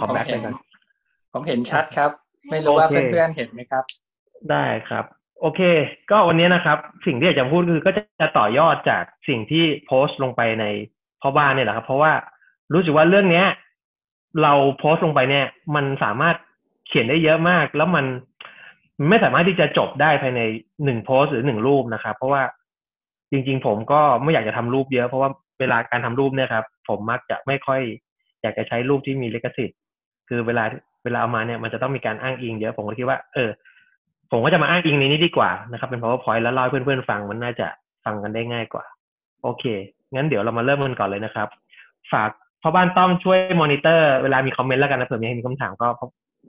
ขอแบ็คไปก่อนผมเห็นชัดครับ ไม่รู้ว่าโอเคเพื่อนๆเห็นไหมครับ ได้ครับ โอเค ก็วันนี้นะครับ สิ่งที่อยากจะพูดคือก็จะต่อยอดจากสิ่งที่โพสต์ลงไปในพ่อบ้านเนี่ยแหละครับ เพราะว่ารู้สึกว่าเรื่องเนี้ย เราโพสต์ลงไปเนี่ย มันสามารถเขียนได้เยอะมาก แล้วมันมันไม่สามารถที่จะจบได้ภายในหนึ่งโพสต์หรือหนึ่งรูปนะครับ เพราะว่าจริง ๆ ผมก็ไม่อยากจะทำรูปเยอะเพราะว่าเวลาการทำรูปเนี่ยครับ ผมมักจะไม่ค่อยอยากจะใช้รูปที่มีลิขสิทธิ์ คือเวลาเวลาเอามาเนี่ยมันจะต้องมีการอ้างอิงเยอะผมก็คิดว่า เออ ผมก็จะมาอ้างอิงในนี้ดีกว่านะครับ เป็น powerpoint แล้วเล่าให้เพื่อนๆฟังมันน่าจะฟังกันได้ง่ายกว่า โอเค งั้นเดี๋ยวเรามาเริ่มกันก่อนเลยนะครับ ฝากพ่อบ้านต้อมช่วยมอนิเตอร์เวลามีคอมเมนต์แล้วกันนะเผื่อมีใครมีคำถามก็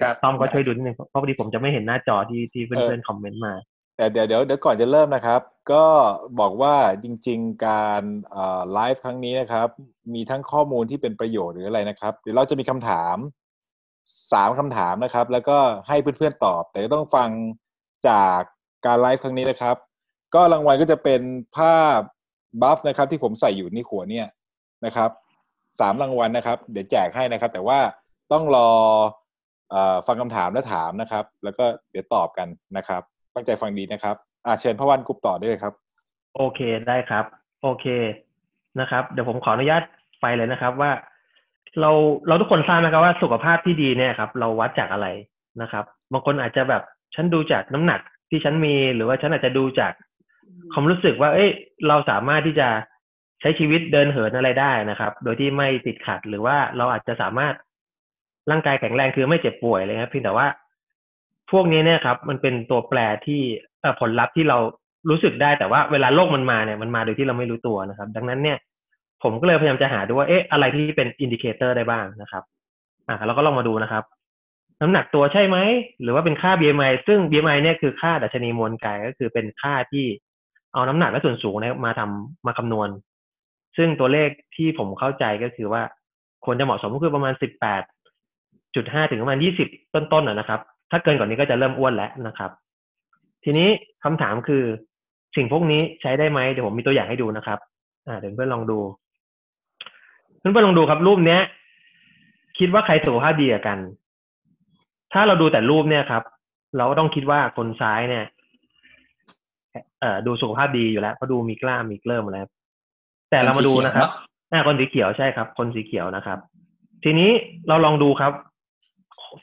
ครับต้อมก็ช่วยดูนิดนึงเพราะพอดีผมจะไม่เห็นหน้าจอที่ที่เพื่อนๆคอมเมนต์มาแต่เดี๋ยวเดี๋ยวเดี๋ยวก่อนจะเริ่มนะครับ ก็บอกว่าจริง ๆ การไลฟ์ครั้งนี้นะครับ มีทั้งข้อมูลที่เป็นประโยชน์หรืออะไรนะครับ เดี๋ยวเราจะมีคำถาม สามคำถามนะครับ แล้วก็ให้เพื่อนๆตอบ แต่ก็ต้องฟังจากการไลฟ์ครั้งนี้นะครับ ก็รางวัลก็จะเป็นภาพบัฟนะครับ ที่ผมใส่อยู่ในี่ขัวเนี่ยนะครับสามรางวัลนะครับ เดี๋ยวแจกให้นะครับ แต่ว่าต้องรออฟังคำถามและถามนะครับ แล้วก็เดี๋ยวตอบกันนะครับ ตั้งใจฟังดีนะครับอาเชิญพระวันกรุปต่อได้เลยครับ โอเคได้ครับ โอเคนะครับ เดี๋ยวผมขออนุญาตไปเลยนะครับว่า เราเราทุกคนทราบนะครับว่าสุขภาพที่ดีเนี่ยครับ เราวัดจากอะไรนะครับ บางคนอาจจะแบบฉันดูจากน้ำหนักที่ฉันมีหรือว่าฉันอาจจะดูจากความรู้สึกว่า เอ้ย เราสามารถที่จะใช้ชีวิตเดินเหินอะไรได้นะครับ โดยที่ไม่ติดขัดหรือว่าเราอาจจะสามารถร่างกายแข็งแรงคือไม่เจ็บป่วยเลยครับเพียงแต่ว่า พวกนี้เนี่ยครับ มันเป็นตัวแปรที่เอ่อผลลัพธ์ที่เรารู้สึกได้แต่ว่าเวลาโรคมันมาเนี่ยมันมาโดยที่เราไม่รู้ตัวนะครับ ดังนั้นเนี่ย ผมก็เลยพยายามจะหาดูว่าเอ๊ะอะไรที่เป็น indicator ได้บ้างนะครับ อะเราก็ลองมาดูนะครับ น้ำหนักตัวใช่ไหม หรือว่าเป็นค่า BMI ซึ่ง BMI เนี่ยคือค่าดัชนีมวลกายก็คือเป็นค่าที่เอาน้ำหนักและส่วนสูงเนี่ยมาทำมาคำนวณ ซึ่งตัวเลขที่ผมเข้าใจก็คือว่าควรจะเหมาะสมก็คือประมาณ18.5ถึงประมาณ20ต้นๆนะนะครับ ถ้าเกินกว่านี้ก็จะเริ่มอ้วนแล้วนะครับ ทีนี้คำถามคือสิ่งพวกนี้ใช้ได้ไหมเดี๋ยวผมมีตัวอย่างให้ดูนะครับ อ่าเดี๋ยวเพื่อนลองดู เพื่อนๆลองดูครับรูปเนี้ย คิดว่าใครสุขภาพดีกว่ากัน ถ้าเราดูแต่รูปเนี่ยครับ เราก็ต้องคิดว่าคนซ้ายเนี่ยเอ่อดูสุขภาพดีอยู่แล้วเพราะดูมีกล้ามมีเกลิ้มอะไรครับแต่เรามาดูนะครับอ่าคนสีเขียวใช่ครับ คนสีเขียวนะครับ ทีนี้เราลองดูครับ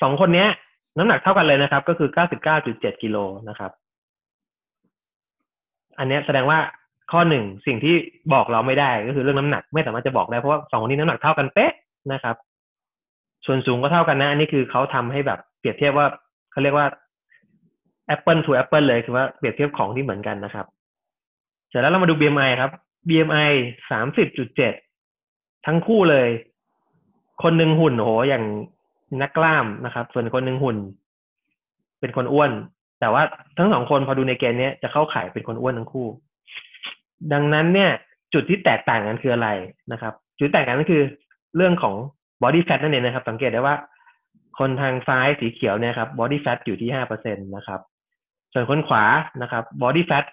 สองคนเนี้ย น้ำหนักเท่ากันเลยนะครับ ก็คือเก้าสิบเก้าจุดเจ็ดกิโลนะครับ อันเนี้ยแสดงว่า ข้อหนึ่งสิ่งที่บอกเราไม่ได้ก็คือเรื่องน้ำหนัก ไม่สามารถจะบอกได้เพราะว่าสองคนนี้น้ำหนักเท่ากันเป๊ะนะครับ ส่วนสูงก็เท่ากันนะ อันนี้คือเขาทำให้แบบเปรียบเทียบว่าเขาเรียกว่า Apple to Apple เลยคือว่าเปรียบเทียบของที่เหมือนกันนะครับ เสร็จแล้วเรามาดู BMI ครับ BMI สามสิบจุดเจ็ดทั้งคู่เลย คนหนึ่งหุ่นโหอย่างนักกล้ามนะครับ ส่วนคนหนึ่งหุ่น เป็นคนอ้วน แต่ว่าทั้งสองคนพอดูในเกณฑ์นี้จะเข้าข่ายเป็นคนอ้วนทั้งคู่ ดังนั้นเนี่ยจุดที่แตกต่างกันคืออะไรนะครับ จุดแตกต่างกันก็คือเรื่องของ body fat นั่นเองนะครับ สังเกตได้ว่า คนทางซ้ายสีเขียวเนี่ยครับ body fat อยู่ที่ห้าเปอร์เซ็นตนะครับ ส่วนคนขวานะครับ body fat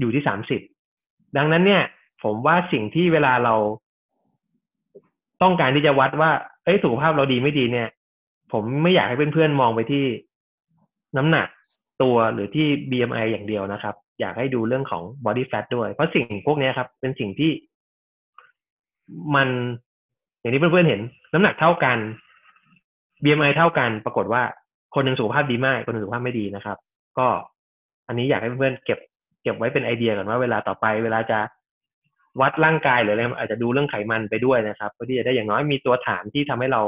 อยู่ที่สามสิบดังนั้นเนี่ย ผมว่าสิ่งที่เวลาเรา ต้องการที่จะวัดว่าเอ้ยสุขภาพเราดีไม่ดีเนี่ย ผมไม่อยากให้เพื่อนๆมองไปที่น้ำหนักตัวหรือที่ BMI อย่างเดียวนะครับ อยากให้ดูเรื่องของ body fat ด้วย เพราะสิ่งพวกนี้ครับ เป็นสิ่งที่มันอย่างที่เพื่อนๆเห็น น้ำหนักเท่ากัน BMI เท่ากัน ปรากฏว่าคนหนึ่งสุขภาพดีมาก คนหนึ่งสุขภาพไม่ดีนะครับ ก็อันนี้อยากให้เพื่อนๆเก็บ เก็บไว้เป็นไอเดียก่อนว่าเวลาต่อไปเวลาจะวัดร่างกายหรืออะไรอาจจะดูเรื่องไขมันไปด้วยนะครับเพื่อที่จะได้อย่างน้อยมีตัวฐานที่ทำให้เรา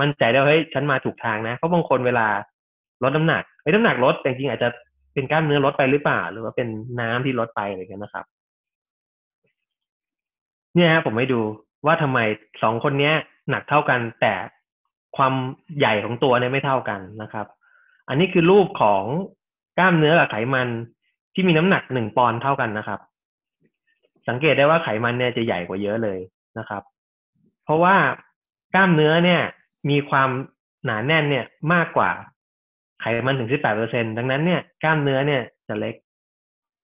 มั่นใจได้ว่าเฮ้ยฉันมาถูกทางนะเพราะบางคนเวลาลดน้ำหนักเฮ้น้ำหนักลดแต่จริงๆอาจจะ เป็นกล้ามเนื้อลดไปหรือเปล่า หรือว่าเป็นน้ำที่ลดไปอะไรกันนะครับ เนี่ยฮะผมให้ดูว่าทำไมสองคนเนี้ย หนักเท่ากันแต่ความใหญ่ของตัวเนี่ยไม่เท่ากันนะครับ อันนี้คือรูปของกล้ามเนื้อกับไขมันที่มีน้ำหนักหนึ่งปอนด์เท่ากันนะครับ สังเกตได้ว่าไขมันเนี่ยจะใหญ่กว่าเยอะเลยนะครับ เพราะว่ากล้ามเนื้อเนี่ย มีความหนาแน่นเนี่ยมากกว่า ไขมันถึง 18เปอร์เซ็นดังนั้นเนี่ยกล้ามเนื้อเนี่ยจะเล็ก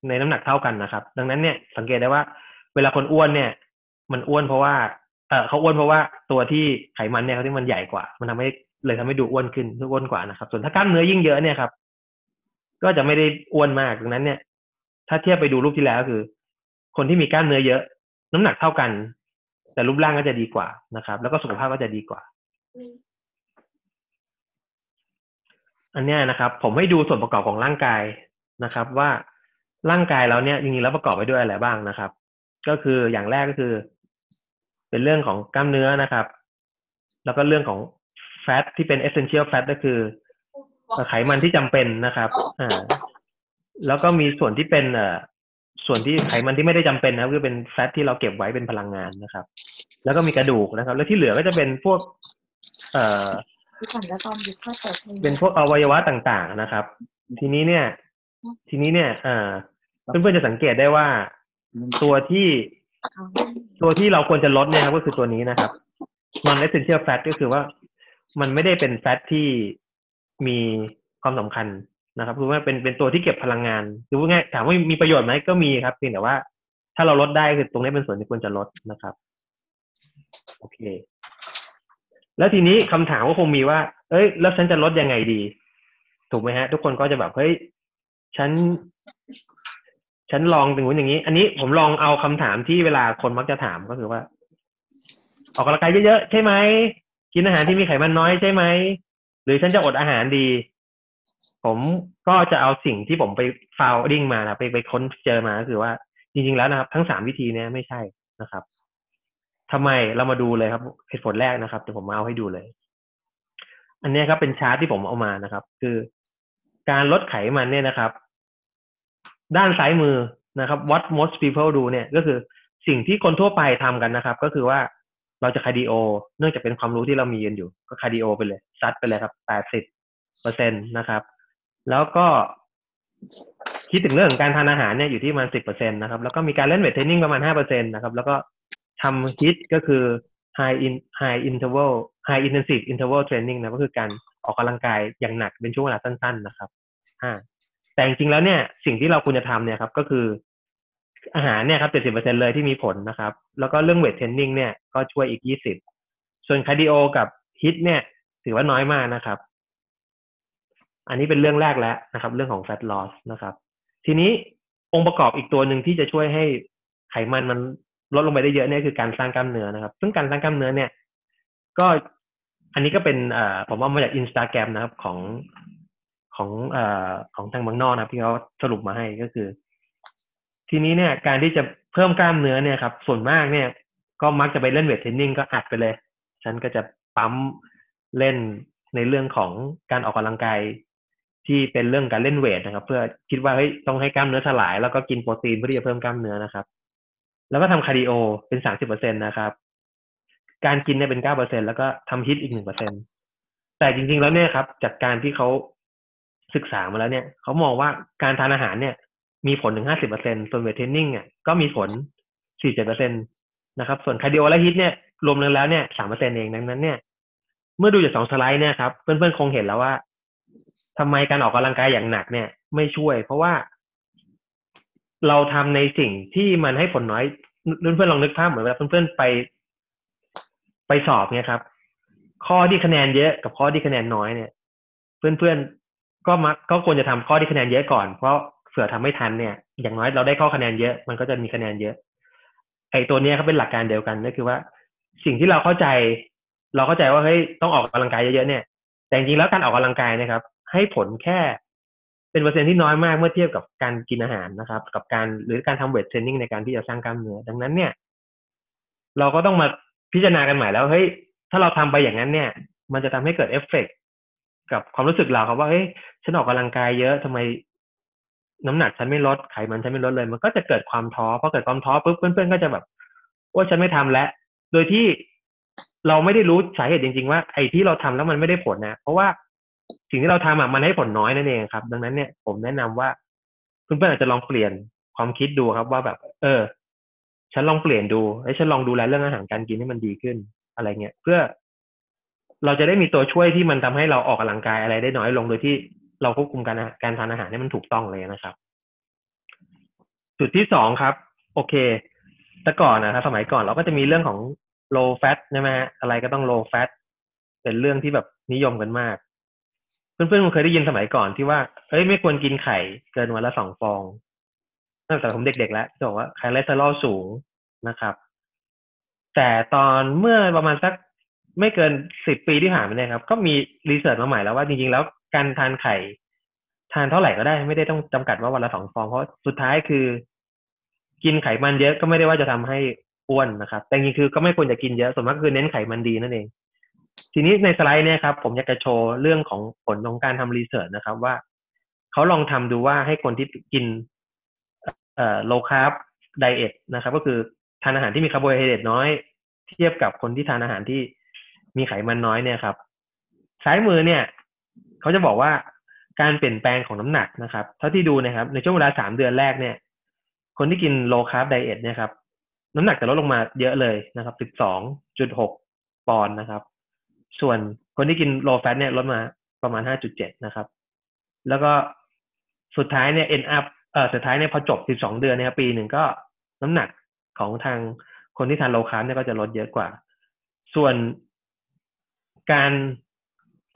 ในน้ำหนักเท่ากันนะครับ ดังนั้นเนี่ยสังเกตได้ว่า เวลาคนอ้วนเนี่ย มันอ้วนเพราะว่าเออเขาอ้วนเพราะว่าตัวที่ไขมันเนี่ยเขาที่มันใหญ่กว่า มันทำให้เลยทำให้ดูอ้วนขึ้นอ้วนกว่านะครับ ส่วนถ้ากล้ามเนื้อยิ่งเยอะเนี่ยครับ ก็จะไม่ได้อ้วนมากดังนั้นเนี่ย ถ้าเทียบไปดูรูปที่แล้วคือ คนที่มีกล้ามเนื้อเยอะ น้ำหนักเท่ากัน แต่รูปร่างก็จะดีกว่านะครับ แล้วก็สุขภาพก็จะดีกว่า อันเนี้ยนะครับ ผมให้ดูส่วนประกอบของร่างกายนะครับ ว่าร่างกายเราเนี่ยจริงๆแล้วประกอบไปด้วยอะไรบ้างนะครับ ก็คืออย่างแรกก็คือ เป็นเรื่องของกล้ามเนื้อนะครับ แล้วก็เรื่องของแฟตที่เป็น essential fat ก็คือไขมันที่จำเป็นนะครับ อ่า แล้วก็มีส่วนที่เป็นเอ่อส่วนที่ไขมันที่ไม่ได้จำเป็นนะคือเป็นแฟตที่เราเก็บไว้เป็นพลังงานนะครับ แล้วก็มีกระดูกนะครับ แล้วที่เหลือก็จะเป็นพวก เอ่อ ที่ผ่านแล้วตอนยุคข้อเปิดเป็นพวกอวัยวะต่างๆนะครับ ทีนี้เนี่ย ทีนี้เนี่ยเอ่อเพื่อนๆจะสังเกตได้ว่า ตัวที่ ตัวที่เราควรจะลดเนี่ยครับก็คือตัวนี้นะครับ non essential fat ก็คือว่ามันไม่ได้เป็นแฟตที่มีความสำคัญนะครับคือว่าเป็นเป็นตัวที่เก็บพลังงานคือว่าง่ายถามว่ามีประโยชน์ไหมก็มีครับเพียงแต่ว่า ถ้าเราลดได้คือตรงนี้เป็นส่วนที่ควรจะลดนะครับ โอเค แล้วทีนี้คำถามก็คงมีว่า เอ้ย แล้วฉันจะลดยังไงดี ถูกไหมฮะ ทุกคนก็จะแบบ เฮ้ย ฉัน ฉันลองถึงนู้นอย่างนี้ อันนี้ผมลองเอาคำถามที่เวลาคนมักจะถามก็คือว่า ออกกำลังกายเยอะๆใช่ไหม กินอาหารที่มีไขมันน้อยใช่ไหม หรือฉันจะอดอาหารดี ผมก็จะเอาสิ่งที่ผมไปฟาวดิ้งมานะไปไปค้นเจอมาก็คือว่า จริง ๆ แล้วนะครับ ทั้งสามวิธีเนี้ยไม่ใช่นะครับ ทำไมเรามาดูเลยครับเหตุผลแรกนะครับเดี๋ยวผมมาเอาให้ดูเลย อันนี้ครับเป็นชาร์ตที่ผมเอามานะครับ คือ การลดไขมันเนี่ยนะครับ ด้านซ้ายมือนะครับ what most people do เนี่ย ก็คือสิ่งที่คนทั่วไปทำกันนะครับ ก็คือว่าเราจะ cardio เนื่องจากเป็นความรู้ที่เรามีกันอยู่ ก็ cardio ไปเลย ซัดไปเลยครับแปดสิบเปอร์เซ็นต์นะครับ แล้วก็คิดถึงเรื่องของการทานอาหารเนี่ยอยู่ที่ประมาณสิบเปอร์เซ็นต์นะครับ แล้วก็มีการเล่น weight training ประมาณห้าเปอร์เซ็นต์นะครับ แล้วก็ ทำ HIIT ก็คือ high in high interval high intensive interval training นะก็คือการออกกำลังกายอย่างหนักเป็นช่วงเวลาสั้น ๆ นะครับอ่าแต่จริงๆแล้วเนี่ยสิ่งที่เราควรจะทำเนี่ยครับก็คืออาหารเนี่ยครับเจ็ดสิบเปอร์เซ็นต์เลยที่มีผลนะครับ แล้วก็เรื่อง weight training เนี่ยก็ช่วยอีกยี่สิบส่วน cardio กับฮิตเนี่ย ถือว่าน้อยมากนะครับ อันนี้เป็นเรื่องแรกแล้วนะครับ เรื่องของ fat loss นะครับ ทีนี้องค์ประกอบอีกตัวหนึ่งที่จะช่วยให้ไขมันมัน ลดลงไปได้เยอะเนี่ยคือการสร้างกล้ามเนื้อนะครับ ซึ่งการสร้างกล้ามเนื้อเนี่ย ก็อันนี้ก็เป็นผมเอามาจากอินสตาแกรมนะครับของของอของทางบางนอกนะครับที่เขาสรุปมาให้ก็คือ ทีนี้เนี่ย การที่จะเพิ่มกล้ามเนื้อเนี่ยครับ ส่วนมากเนี่ย ก็มักจะไปเล่น weight training ก็อัดไปเลย ฉันก็จะปั๊มเล่นในเรื่องของการออกกำลังกายที่เป็นเรื่องการเล่น weight นะครับ เพื่อคิดว่าเฮ้ยต้องให้กล้ามเนื้อสลาย แล้วก็กินโปรตีนเพื่อที่จะเพิ่มกล้ามเนื้อนะครับ แล้วก็ทำ cardio เป็นสามสิบเปอร์เซ็นต์นะครับ การกินเนี่ยเป็นเก้าเปอร์เซ็นต์แล้วก็ทำ HIIT อีกหนึ่งเปอร์เซ็นต์แต่จริง ๆ แล้วเนี่ยครับ จากการที่เขาศึกษามาแล้วเนี่ยเขามองว่าการทานอาหารเนี่ย มีผลถึงห้าสิบเปอร์เซ็นต์ส่วน weight training เนี่ยก็มีผลสี่เจ็ดเปอร์เซ็นต์นะครับ ส่วน cardio และ HIIT เนี่ยรวมแล้วเนี่ยสามเปอร์เซ็นต์เองดังนั้นเนี่ย เมื่อดูจากสองสไลด์เนี่ยครับเพื่อนๆคงเห็นแล้วว่าทำไมการออกกำลังกายอย่างหนักเนี่ย ไม่ช่วย เพราะว่า เราทำในสิ่งที่มันให้ผลน้อยเพื่อนๆลองนึกภาพเหมือนเวลาเพื่อนๆไป ไปสอบเนี่ยครับ ข้อที่คะแนนเยอะกับข้อที่คะแนนน้อยเนี่ย เพื่อนๆก็มักก็ควรจะทำข้อที่คะแนนเยอะก่อนเพราะเผื่อทำไม่ทันเนี่ย อย่างน้อยเราได้ข้อคะแนนเยอะ มันก็จะมีคะแนนเยอะ ไอ้ตัวเนี้ยเขาเป็นหลักการเดียวกันก็คือว่า สิ่งที่เราเข้าใจ เราเข้าใจว่าเฮ้ยต้องออกกำลังกายเยอะๆเนี่ย แต่จริงๆแล้วการออกกำลังกายนะครับ ให้ผลแค่ เป็นเปอร์เซ็นที่น้อยมากเมื่อเทียบกับการกินอาหารนะครับ กับการหรือการทำเวทเทรนนิ่งในการที่จะสร้างกล้ามเนื้อดังนั้นเนี่ย เราก็ต้องมาพิจารณากันใหม่แล้วเฮ้ยถ้าเราทำไปอย่างนั้นเนี่ย มันจะทำให้เกิดเอฟเฟกกับความรู้สึกเราครับว่าเฮ้ยฉันออกกำลังกายเยอะทำไม น้ำหนักฉันไม่ลดไขมันฉันไม่ลดเลย มันก็จะเกิดความท้อพอเกิดความท้อปุ๊บเพื่อนๆก็จะแบบว่าฉันไม่ทำแล้ว โดยที่เราไม่ได้รู้สาเหตุจริง ๆ ว่าไอ้ที่เราทำแล้วมันไม่ได้ผลนะ เพราะว่า สิ่งที่เราทำอะมันให้ผลน้อยนั่นเองครับ ดังนั้นเนี่ยผมแนะนำว่าเพื่อนๆอาจจะลองเปลี่ยนความคิดดูครับ ว่าแบบ เออ ฉันลองเปลี่ยนดูไอ้ฉันลองดูแลเรื่องอาหารการกินให้มันดีขึ้นอะไรเงี้ยเพื่อเราจะได้มีตัวช่วยที่มันทำให้เราออกกำลังกายอะไรได้น้อยลงโดยที่เราควบคุมการการทานอาหารให้มันถูกต้องเลยนะครับ จุดที่สองครับ โอเคแต่ก่อนนะครับสมัยก่อนเราก็จะมีเรื่องของ low fat ใช่ไหมฮะอะไรก็ต้อง low fat เป็นเรื่องที่แบบนิยมกันมาก เพื่อนๆคงเคยได้ยินสมัยก่อนที่ว่าเอ้ยไม่ควรกินไข่เกินวันละสองฟองตั้งแต่ผมเด็กๆแล้วจะบอกว่าคอเลสเตอรอลสูงนะครับ แต่ตอนเมื่อประมาณสักไม่เกินสิบปีที่ผ่านมาเนี่ยครับ ก็มีรีเสิร์ชมาใหม่แล้วว่าจริงๆแล้วการทานไข่ ทานเท่าไหร่ก็ได้ไม่ได้ต้องจำกัดว่าวันละสองฟอง เพราะสุดท้ายคือ กินไขมันเยอะก็ไม่ได้ว่าจะทำให้อ้วนนะครับ แต่จริงๆคือก็ไม่ควรจะกินเยอะส่วนมากคือเน้นไขมันดีนั่นเอง ทีนี้ในสไลด์เนี่ยครับผมอยากจะโชว์เรื่องของผลของการทำรีเสิร์ชนะครับ ว่าเขาลองทำดูว่าให้คนที่กินเอ่อ low carb diet นะครับ ก็คือทานอาหารที่มีคาร์โบไฮเดรตน้อย เทียบกับคนที่ทานอาหารที่มีไขมันน้อยเนี่ยครับ ซ้ายมือเนี่ยเขาจะบอกว่าการเปลี่ยนแปลงของน้ำหนักนะครับ เท่าที่ดูนะครับ ในช่วงเวลาสามเดือนแรกเนี่ย คนที่กิน low carb diet เนี่ยครับ น้ำหนักจะลดลงมาเยอะเลยนะครับสิบสองจุดหกปอนด์นะครับ ส่วนคนที่กิน low fat เนี่ยลดมาประมาณห้าจุดเจ็ดนะครับ แล้วก็สุดท้ายเนี่ย end up เอ่อสุดท้ายเนี่ยพอจบสิบสองเดือนเนี่ยครับปีหนึ่งก็น้ำหนักของทางคนที่ทาน low carb เนี่ยก็จะลดเยอะกว่า ส่วนการ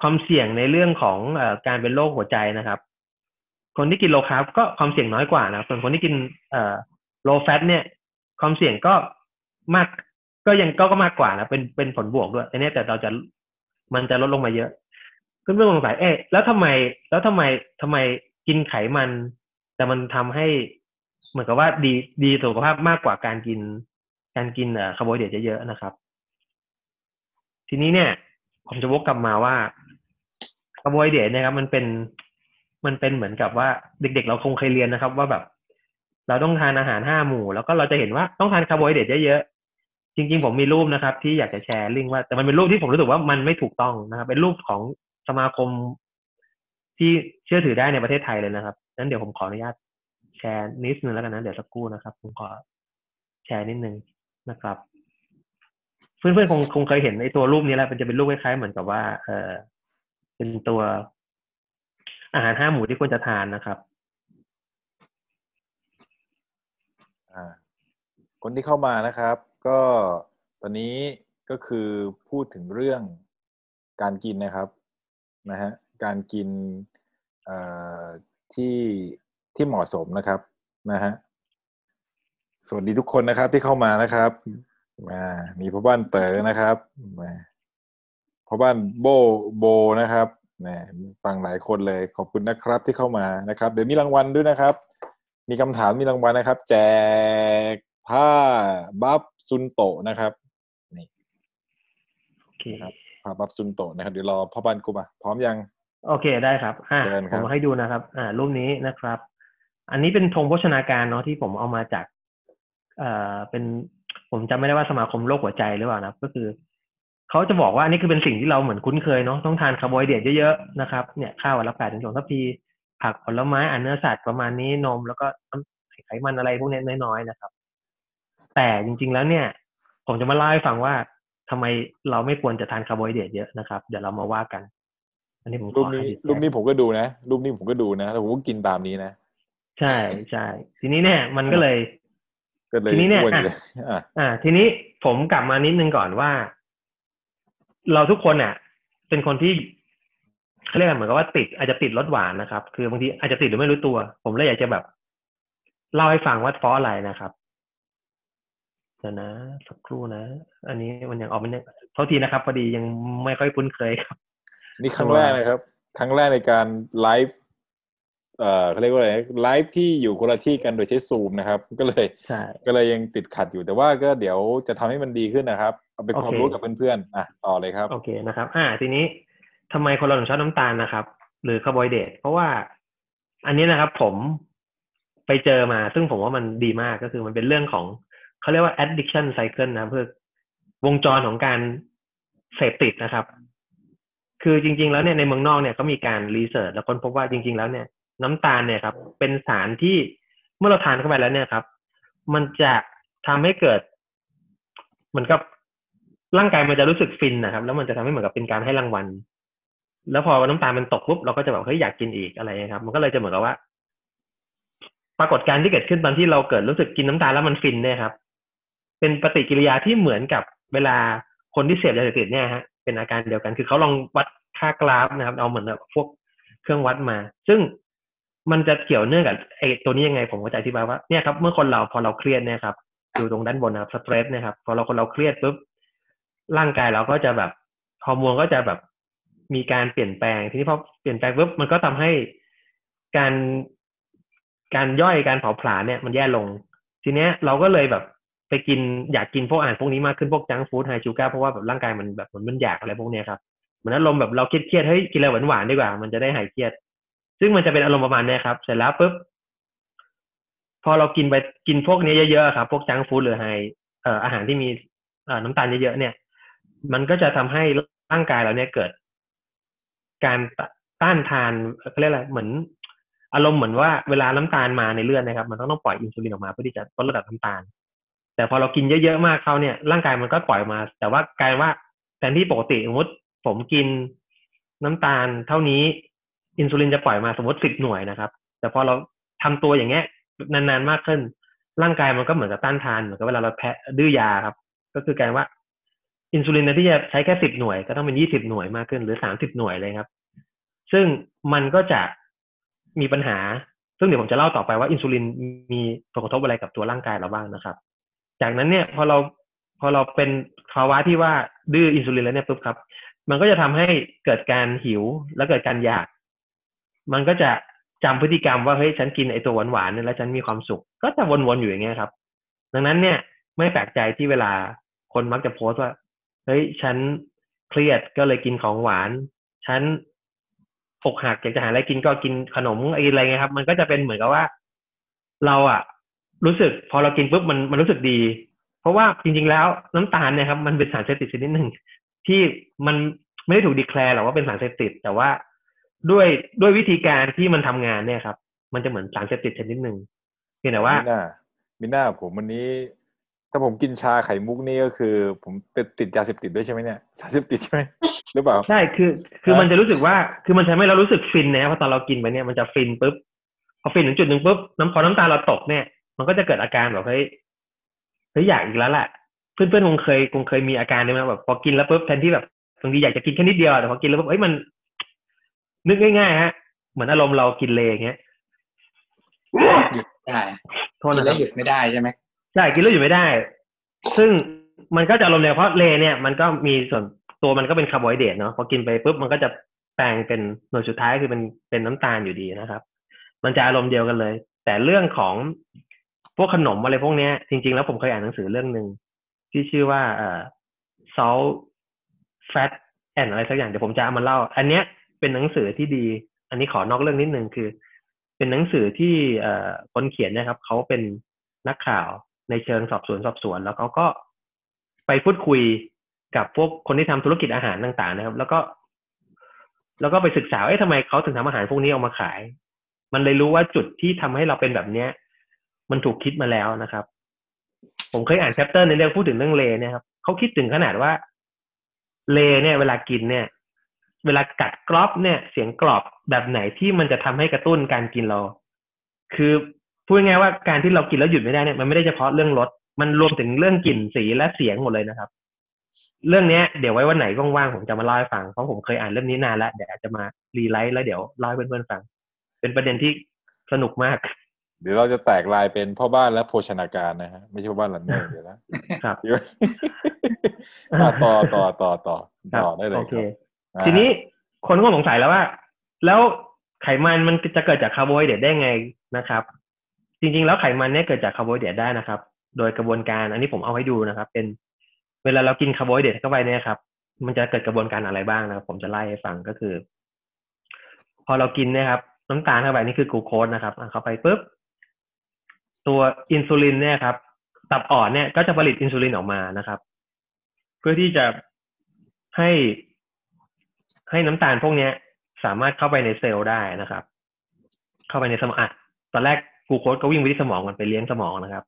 ความเสี่ยงในเรื่องของอการเป็นโรคหัวใจนะครับ คนที่กิน low carb ก็ความเสี่ยงน้อยกว่านะส่วนคนที่กินเอ่อ low fat เนี่ย ความเสี่ยงก็มากก็ยังก็ก็มากกว่านะเป็นเป็นผลบวกด้วยแต่เนี้ยแต่เราจะ มันจะลดลงมาเยอะเพื่อนๆสงสัยเอ๊ะแล้วทำไม แล้วทำไมทำไมกินไขมัน แต่มันทำให้เหมือนกับว่าดีดีสุขภาพมากกว่าการกิน การกินเอ่อคาร์โบไฮเดรตเยอะๆนะครับ ทีนี้เนี่ย ผมจะวกกลับมาว่าคาร์โบไฮเดรตเนี่ยนะครับ มันเป็นมันเป็นเหมือนกับว่าเด็กๆ เราคงเคยเรียนนะครับ ว่าแบบ เราต้องทานอาหารห้าหมู่ แล้วก็เราจะเห็นว่าต้องทานคาร์โบไฮเดรตเยอะ จริง ๆ ผมมีรูปนะครับ ที่อยากจะแชร์ลิงก์ว่า แต่มันเป็นรูปที่ผมรู้สึกว่ามันไม่ถูกต้องนะครับ เป็นรูปของสมาคมที่เชื่อถือได้ในประเทศไทยเลยนะครับนั้นเดี๋ยวผมขออนุญาตแชร์นิดนึงแล้วกันนะเดี๋ยวสักครู่นะครับ ผมขอแชร์นิดนึงนะครับ เพื่อนๆคงคงเคยเห็นในตัวรูปนี้แล้วมันจะเป็นรูปคล้ายๆเหมือนกับว่า เออเป็นตัวอาหารห้าหมู่ที่ควรจะทานนะครับอ่าคนที่เข้ามานะครับ ก็ตอนนี้ก็คือพูดถึงเรื่องการกินนะครับนะฮะการกินเอ่อที่ที่เหมาะสมนะครับนะฮะสวัสดีทุกคนนะครับที่เข้ามานะครับมามีพ่อบ้านเต๋อนะครับมาพ่อบ้านโบโบนะครับนะฟังหลายคนเลยขอบคุณนะครับที่เข้ามานะครับ เดี๋ยวมีรางวัลด้วยนะครับ มีคำถามมีรางวัลนะครับ แจก ผ้าบัฟซุนโตะนะครับนี่โอเคครับผ้าบัฟซุนโตะนะครับเดี๋ยวรอพ่อบ้านกูมาพร้อมยัง โอเคได้ครับอ่าเชิญผครับมให้ดูนะครับ อ่ารูปนี้นะครับ อันนี้เป็นธงโภชนาการเนาะที่ผมเอามาจากเอ่อเป็นผมจำไม่ได้ว่าสมาคมโรคหัวใจหรือเปล่านะก็คือเขาจะบอกว่าอันนี้คือเป็นสิ่งที่เราเหมือนคุ้นเคยเนาะต้องทานคาร์โบไฮเดรตเยอะๆนะครับเนี่ยข้าววันละแปดถึงสิบสองทัพพีผักผลไม้อาหารเนื้อสัตว์ประมาณนี้นมแล้วก็น้ำไขมันอะไรพวกนี้น้อยๆนะครับ แต่จริง ๆ แล้วเนี่ย ผมจะมาเล่าให้ฟังว่าทำไมเราไม่ควรจะทานคาร์โบไฮเดรตเยอะนะครับ เดี๋ยวเรามาว่ากัน อันนี้ผมขอรูปนี้ให้ดูรูปนี้ผมก็ดูนะรูปนี้ผมก็ดูนะแล้วผมก็กินตามนี้นะ ใช่ใช่ทีนี้เนี่ยมันก็เลยก็เลยทีนี้เนี่ยอ้วนออะยู่เลยอะอ่า ทีนี้ผมกลับมานิดนึงก่อนว่า เราทุกคนอะ เป็นคนที่เขาเรียกอะไรเหมือนกับว่าติดอาจจะติดรสหวานนะครับ คือบางทีอาจจะติดหรือไม่รู้ตัว ผมเลยอยากจะแบบ เล่าให้ฟังว่าเพราะอะไรนะครับ เดี๋ยวนะสักครู่นะ อันนี้มันยังออกไม่ได้โทษทีนะครับ พอดียังไม่ค่อยคุ้นเคยครับ นี่ครั้งแรกนะครับ ครั้งแรกในการไลฟ์เอ่อเขาเรียกว่าอะไรไลฟ์ที่อยู่คนละที่กันโดยใช้ซูมนะครับ ก็เลยใช่ก็เลยยังติดขัดอยู่แต่ว่าก็เดี๋ยวจะทำให้มันดีขึ้นนะครับ เอาเป็นโอเคความรู้กับเพื่อนๆอะต่อเลยครับ โอเคนะครับ อ่าทีนี้ทำไมคนเราถึงชอบน้ำตาลนะครับ หรือคาร์โบไฮเดรตเพราะว่าอันนี้นะครับผมไปเจอมา ซึ่งผมว่ามันดีมากก็คือมันเป็นเรื่องของ เขาเรียกว่า addiction cycle นะเพื่อวงจรของการเสพติดนะครับ คือจริง ๆ แล้วเนี่ยในเมืองนอกเนี่ยก็มีการรีเสิร์ชแล้วค้นพบว่าจริง ๆ แล้วเนี่ย น้ำตาลเนี่ยครับ เป็นสารที่เมื่อเราทานเข้าไปแล้วเนี่ยครับ มันจะทำให้เกิดเหมือนกับร่างกายมันจะรู้สึกฟินนะครับ แล้วมันจะทำให้เหมือนกับเป็นการให้รางวัล แล้วพอน้ำตาลมันตกปุ๊บเราก็จะแบบเฮ้ยอยากกินอีกอะไรนะครับ มันก็เลยจะเหมือนกับว่า ปรากฏการณ์ที่เกิดขึ้นตอนที่เราเกิดรู้สึกกินน้ำตาลแล้วมันฟินเนี่ยครับ เป็นปฏิกิริยาที่เหมือนกับเวลาคนที่เสพยาเสพติดเนี่ยฮะเป็นอาการเดียวกัน คือเขาลองวัดค่ากราฟนะครับ เอาเหมือนแบบพวกเครื่องวัดมา ซึ่งมันจะเกี่ยวเนื่องกับไอ้ตัวนี้ยังไงผมก็จะอธิบายว่าเนี่ยครับเมื่อคนเราพอเราเครียดเนี่ยครับอยู่ตรงด้านบนนะครับสเตรสเนี่ยครับพอเราคนเราเครียดปุ๊บร่างกายเราก็จะแบบฮอร์โมนก็จะแบบมีการเปลี่ยนแปลง ทีนี้พอเปลี่ยนแปลงปุ๊บมันก็ทำให้การการย่อยการเผาผลาญเนี่ยมันแย่ลง ทีเนี้ยเราก็เลยแบบ ไปกินอยากกินพวกอาหารพวกนี้มากขึ้นพวกจังฟู้ดไฮชูการ์เพราะว่าแบบร่างกายมันแบบเหมือนมันอยากอะไรพวกเนี้ยครับเหมือนอารมณ์แบบเราเครียดๆเฮ้ยกินอะไรหวานๆดีกว่า มันจะได้หายเครียด ซึ่งมันจะเป็นอารมณ์ประมาณนี้ครับเสร็จแล้วปุ๊บพอเรากินไปกินพวกนี้เยอะๆครับ พวกจังฟู้ดหรือไฮเอ่ออาหารที่มีเอ่อน้ำตาลเยอะๆเนี่ย มันก็จะทำให้ร่างกายเราเนี่ยเกิด การต้านทานเขาเรียกอะไรเหมือน อารมณ์เหมือนว่าเวลาน้ำตาลมาในเลือดนะครับ มันต้องต้องปล่อยอินซูลินออกมาเพื่อที่จะลดระดับน้ำตาล แต่พอเรากินเยอะๆมากเขาเนี่ยร่างกายมันก็ปล่อยมา แต่ว่ากลายว่าแทนที่ปกติสมมติผมกินน้ำตาลเท่านี้ อินซูลินจะปล่อยมาสมมติสิบหน่วยนะครับ แต่พอเราทำตัวอย่างเงี้ยนานๆมากขึ้น ร่างกายมันก็เหมือนกับต้านทานเหมือนกับเวลาเราแพ้ดื้อยาครับ ก็คือการว่า อินซูลินแทนที่จะใช้แค่สิบหน่วยก็ต้องเป็นยี่สิบหน่วยมากขึ้น หรือสามสิบหน่วยเลยครับ ซึ่งมันก็จะมีปัญหา ซึ่งเดี๋ยวผมจะเล่าต่อไปว่าอินซูลินมีผลกระทบอะไรกับตัวร่างกายเราบ้างนะครับ จากนั้นเนี่ยพอเราพอเราเป็นภาวะที่ว่าดื้ออินซูลินแล้วเนี่ยปุ๊บครับ มันก็จะทำให้เกิดการหิวและเกิดการอยาก มันก็จะจำพฤติกรรมว่าเฮ้ยฉันกินไอตัวหวานๆเนี่ยแล้วฉันมีความสุข ก็จะวนๆอยู่อย่างเงี้ยครับ ดังนั้นเนี่ยไม่แปลกใจที่เวลาคนมักจะโพสต์ว่าเฮ้ยฉันเครียดก็เลยกินของหวาน ฉันอกหักอยากจะหาอะไรกินก็กินขนมอะไรเงี้ยครับ มันก็จะเป็นเหมือนกับว่า เราอะ รู้สึกพอเรากินปุ๊บมันมันรู้สึกดี เพราะว่าจริงๆแล้วน้ำตาลเนี่ยครับมันเป็นสารเสพติดชนิดหนึ่งที่มันไม่ได้ถูกดีแคลร์หรอกว่าเป็นสารเสพติด แต่ว่าด้วยด้วยวิธีการที่มันทำงานเนี่ยครับ มันจะเหมือนสารเสพติดชนิดหนึ่งเพียงแต่ว่ามิน่ามิน่าผมวันนี้ ถ้าผมกินชาไข่มุกนี่ก็คือ ผมติดติดยาเสพติดด้วยใช่ไหมเนี่ยสารเสพติดใช่ไหมหรือเปล่าใช่คือคือฮะมันจะรู้สึกว่าคือมันทำให้เรารู้สึกฟินนะเพราะตอนเรากินไปเนี่ยมันจะฟินปุ๊บพอฟินถึงจุดหนึ่งปุ๊บน้ำพอน้ำตาเราตกเนี่ย มันก็จะเกิดอาการแบบเฮ้ยเฮ้ยอยากอีกแล้วแหละเพื่อนๆคงเคยคงเคยมีอาการนี้ไหมแบบพอกินแล้วปุ๊บแทนที่แบบบางทีอยากจะกินแค่นิดเดียวแต่พอกินแล้วปุ๊บเฮ้ยมัน นึกง่ายๆฮะเหมือนอารมณ์เรากินเลอย่างเงี้ยหยุดได้โทษกินนะคแล้รัวบหยุดไม่ได้ใช่ไหมใช่กินแล้วอยู่ไม่ได้ ซึ่งมันก็จะอารมณ์เดียวเพราะเลเนี่ย มันก็มีส่วนตัวมันก็เป็นคาร์โบไฮเดรตเนาะพอกินไปปุ๊บมันก็จะแปลงเป็นหน่วยสุดท้ายคือเป็นเป็นน้ำตาลอยู่ดีนะครับ มันจะอารมณ์เดียวกันเลย แต่เรื่องของ พวกขนมอะไรพวกเนี้ย จริง ๆ แล้วผมเคยอ่านหนังสือเรื่องหนึ่งที่ชื่อว่าเอ่อ salt fat and อะไรสักอย่างเดี๋ยวผมจะเอามาเล่า อันเนี้ยเป็นหนังสือที่ดี อันนี้ขอนอกเรื่องนิดนึงคือ เป็นหนังสือที่เอ่อคนเขียนนะครับเขาเป็นนักข่าวในเชิงสอบสวนสอบสวน แล้วเขาก็ไปพูดคุยกับพวกคนที่ทำธุรกิจอาหารต่าง ๆ นะครับ แล้วก็ แล้วก็ไปศึกษาว่าเอ๊ะทำไมเขาถึงทำอาหารพวกนี้ออกมาขาย มันเลยรู้ว่าจุดที่ทำให้เราเป็นแบบเนี้ย มันถูกคิดมาแล้วนะครับ ผมเคยอ่าน chapter ในเรื่องพูดถึงเรื่องเลย์เนี่ยครับเขาคิดถึงขนาดว่า เลย์เนี่ยเวลากินเนี่ย เวลากัดกรอบเนี่ย เสียงกรอบแบบไหนที่มันจะทำให้กระตุ้นการกินเรา คือพูดง่ายว่าการที่เรากินแล้วหยุดไม่ได้เนี่ยมันไม่ได้เฉพาะเรื่องรสมันรวมถึงเรื่องกลิ่นสีและเสียงหมดเลยนะครับ เรื่องเนี้ยเดี๋ยวไว้วันไหนว่างๆผมจะมาเล่าให้ฟังเพราะผมเคยอ่านเรื่องนี้นานแล้วเดี๋ยวอาจจะมา rewrite แล้วเดี๋ยวเล่าให้เพื่อนๆฟัง เป็นประเด็นที่สนุกมาก เดี๋ยวเราจะแตกลายเป็นพ่อบ้านและโภชนาการนะฮะไม่ใช่พ่อบ้าน runner เดี๋ยวนะครับเดี๋ยวอะต่อต่อต่อต่อครับต่อได้เลยโอเคครับอ่าทีนี้คนก็สงสัยแล้วว่า แล้วไขมันมันจะเกิดจากคาร์โบไฮเดรตได้ไงนะครับ จริงๆ แล้วไขมันเนี่ยเกิดจากคาร์โบไฮเดรตได้นะครับ โดยกระบวนการอันนี้ผมเอาให้ดูนะครับ เป็นเวลาเรากินคาร์โบไฮเดรตเข้าไปเนี่ยครับมันจะเกิดกระบวนการอะไรบ้างนะครับ ผมจะไล่ให้ฟังก็คือ พอเรากินเนี่ยครับ น้ำตาลเข้าไปนี่คือกลูโคสนะครับเอาเข้าไปปุ๊บ ตัวอินซูลินเนี่ยครับ ตับอ่อนเนี่ยก็จะผลิตอินซูลินออกมานะครับ เพื่อที่จะให้ให้น้ำตาลพวกเนี้ย สามารถเข้าไปในเซลล์ได้นะครับ เข้าไปในสมองตอนแรกกูโคสก็วิ่งไปที่สมองมันไปเลี้ยงสมองนะครับ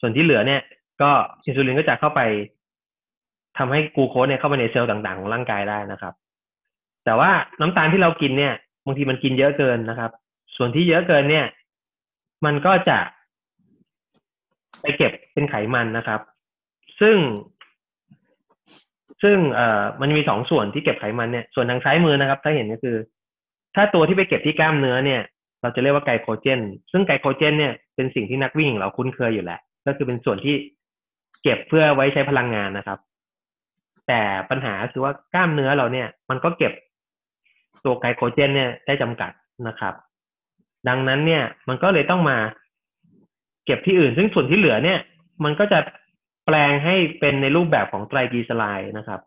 ส่วนที่เหลือเนี่ย ก็อินซูลินก็จะเข้าไปทำให้กูโคสเนี่ยเข้าไปในเซลล์ต่างๆของร่างกายได้นะครับ แต่ว่าน้ำตาลที่เรากินเนี่ยบางทีมันกินเยอะเกินนะครับ ส่วนที่เยอะเกินเนี่ย มันก็จะ ไปเก็บเป็นไขมันนะครับ ซึ่ง ซึ่งเอ่อมันมีสองส่วนที่เก็บไขมันเนี่ยส่วนทางซ้ายมือนะครับ ถ้าเห็นก็คือ ถ้าตัวที่ไปเก็บที่กล้ามเนื้อเนี่ย เราจะเรียกว่าไกลโคเจน ซึ่งไกลโคเจน เนี่ยเป็นสิ่งที่นักวิ่งของเราคุ้นเคยอยู่แล้วก็คือเป็นส่วนที่เก็บเพื่อไว้ใช้พลังงานนะครับ แต่ปัญหาคือว่ากล้ามเนื้อเราเนี่ย มันก็เก็บตัวไกลโคเจน เนี่ยได้จำกัดนะครับ ดังนั้นเนี่ย มันก็เลยต้องมา เก็บที่อื่น ซึ่งส่วนที่เหลือเนี่ย มันก็จะแปลงให้เป็นในรูปแบบของไตรกลีเซอไรด์นะครับ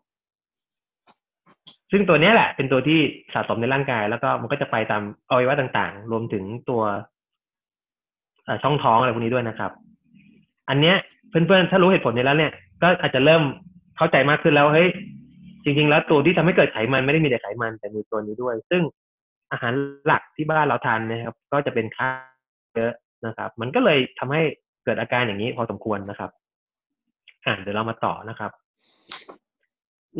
ซึ่งตัวนี้แหละ เป็นตัวที่สะสมในร่างกาย แล้วก็มันก็จะไปตามอวัยวะต่างๆ รวมถึงตัวช่องท้องอะไรพวกนี้ด้วยนะครับ อันเนี้ยเพื่อนๆ ถ้ารู้เหตุผลนี้แล้วเนี่ย ก็อาจจะเริ่มเข้าใจมากขึ้นแล้วเฮ้ยจริง ๆ แล้วตัวที่ทำให้เกิดไขมันไม่ได้มีแต่ไขมันแต่มีตัวนี้ด้วย ซึ่งอาหารหลักที่บ้านเราทานนะครับ ก็จะเป็นข้าวเยอะ นะครับ มันก็เลยทำให้เกิดอาการอย่างนี้พอสมควรนะครับอ่าเดี๋ยวเรามาต่อนะครับ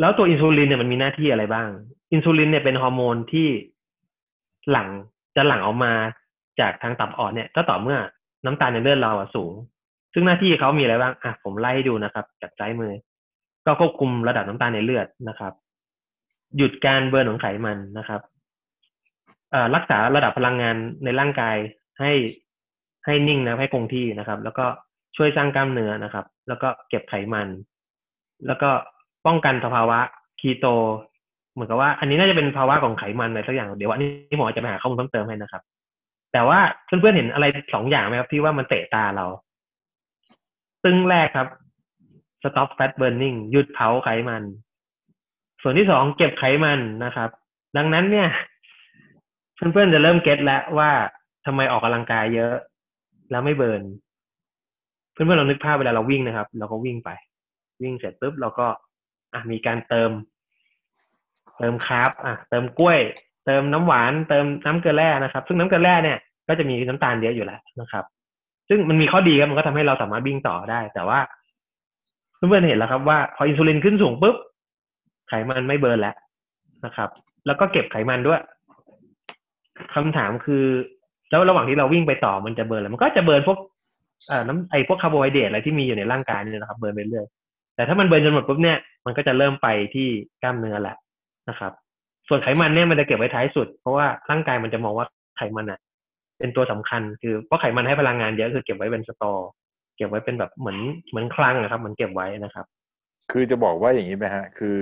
แล้วตัวอินซูลินเนี่ยมันมีหน้าที่อะไรบ้าง อินซูลินเนี่ยเป็นฮอร์โมนที่หลั่งจะหลั่งออกมาจากทางตับอ่อนเนี่ยก็ต่อเมื่อน้ำตาลในเลือดเราอะสูง ซึ่งหน้าที่เขามีอะไรบ้างอะผมไล่ให้ดูนะครับ จากซ้ายมือ ก็ควบคุมระดับน้ำตาลในเลือดนะครับ หยุดการเบิร์นของไขมันนะครับอ่อรักษาระดับพลังงานในร่างกายให้ ให้นิ่งนะให้คงที่นะครับ แล้วก็ช่วยสร้างกล้ามเนื้อนะครับ แล้วก็เก็บไขมัน แล้วก็ป้องกันสภาวะคีโต เหมือนกับว่าอันนี้น่าจะเป็นภาวะของไขมันอะไรสักอย่างเดี๋ยววันนี้ผมอาจจะไปหาข้อมูลเพิ่มเติมให้นะครับ แต่ว่าเพื่อนๆเห็นอะไรสองอย่างไหมครับที่ว่ามันเตะตาเรา ซึ่งแรกครับ stop fat burning หยุดเผาไขมัน ส่วนที่สองเก็บไขมันนะครับ ดังนั้นเนี่ย เพื่อนๆจะเริ่มเก็ตแล้วว่าทำไมออกกำลังกายเยอะ แล้วไม่เบิร์นเพื่อนๆเรานึกภาพเวลาเราวิ่งนะครับ เราก็วิ่งไป วิ่งเสร็จปุ๊บเราก็ อะมีการเติม เติม carb อะ เติมกล้วย เติมน้ำหวาน เติมน้ำเกลือแร่นะครับ ซึ่งน้ำเกลือแร่เนี่ยก็จะมีน้ำตาลเยอะอยู่แล้วนะครับ ซึ่งมันมีข้อดีครับมันก็ทำให้เราสามารถวิ่งต่อได้ แต่ว่าเพื่อนๆเห็นแล้วครับว่าพออินซูลินขึ้นสูงปุ๊บไขมันไม่ burn แล้วนะครับ แล้วก็เก็บไขมันด้วยคำถามคือ แล้วระหว่างที่เราวิ่งไปต่อมันจะ burn อะไรมันก็จะ burn พวกอ่อน้ำไอพวกคาร์โบไฮเดรตอะไรที่มีอยู่ในร่างกายเนี่ยนะครับ burn ไปเรื่อยแต่ถ้ามันเบิร์นจนหมดปุ๊บเนี่ยมันก็จะเริ่มไปที่กล้ามเนื้อแหละนะครับ ส่วนไขมันเนี่ยมันจะเก็บไว้ท้ายสุด เพราะว่าร่างกายมันจะมองว่าไขมันอะ เป็นตัวสำคัญคือเพราะไขมันให้พลังงานเยอะคือเก็บไว้เป็นสตอร์เก็บไว้เป็นแบบเหมือนเหมือนคลังนะครับเหมือนเก็บไว้นะครับ คือจะบอกว่าอย่างนี้ไหมฮะ คือ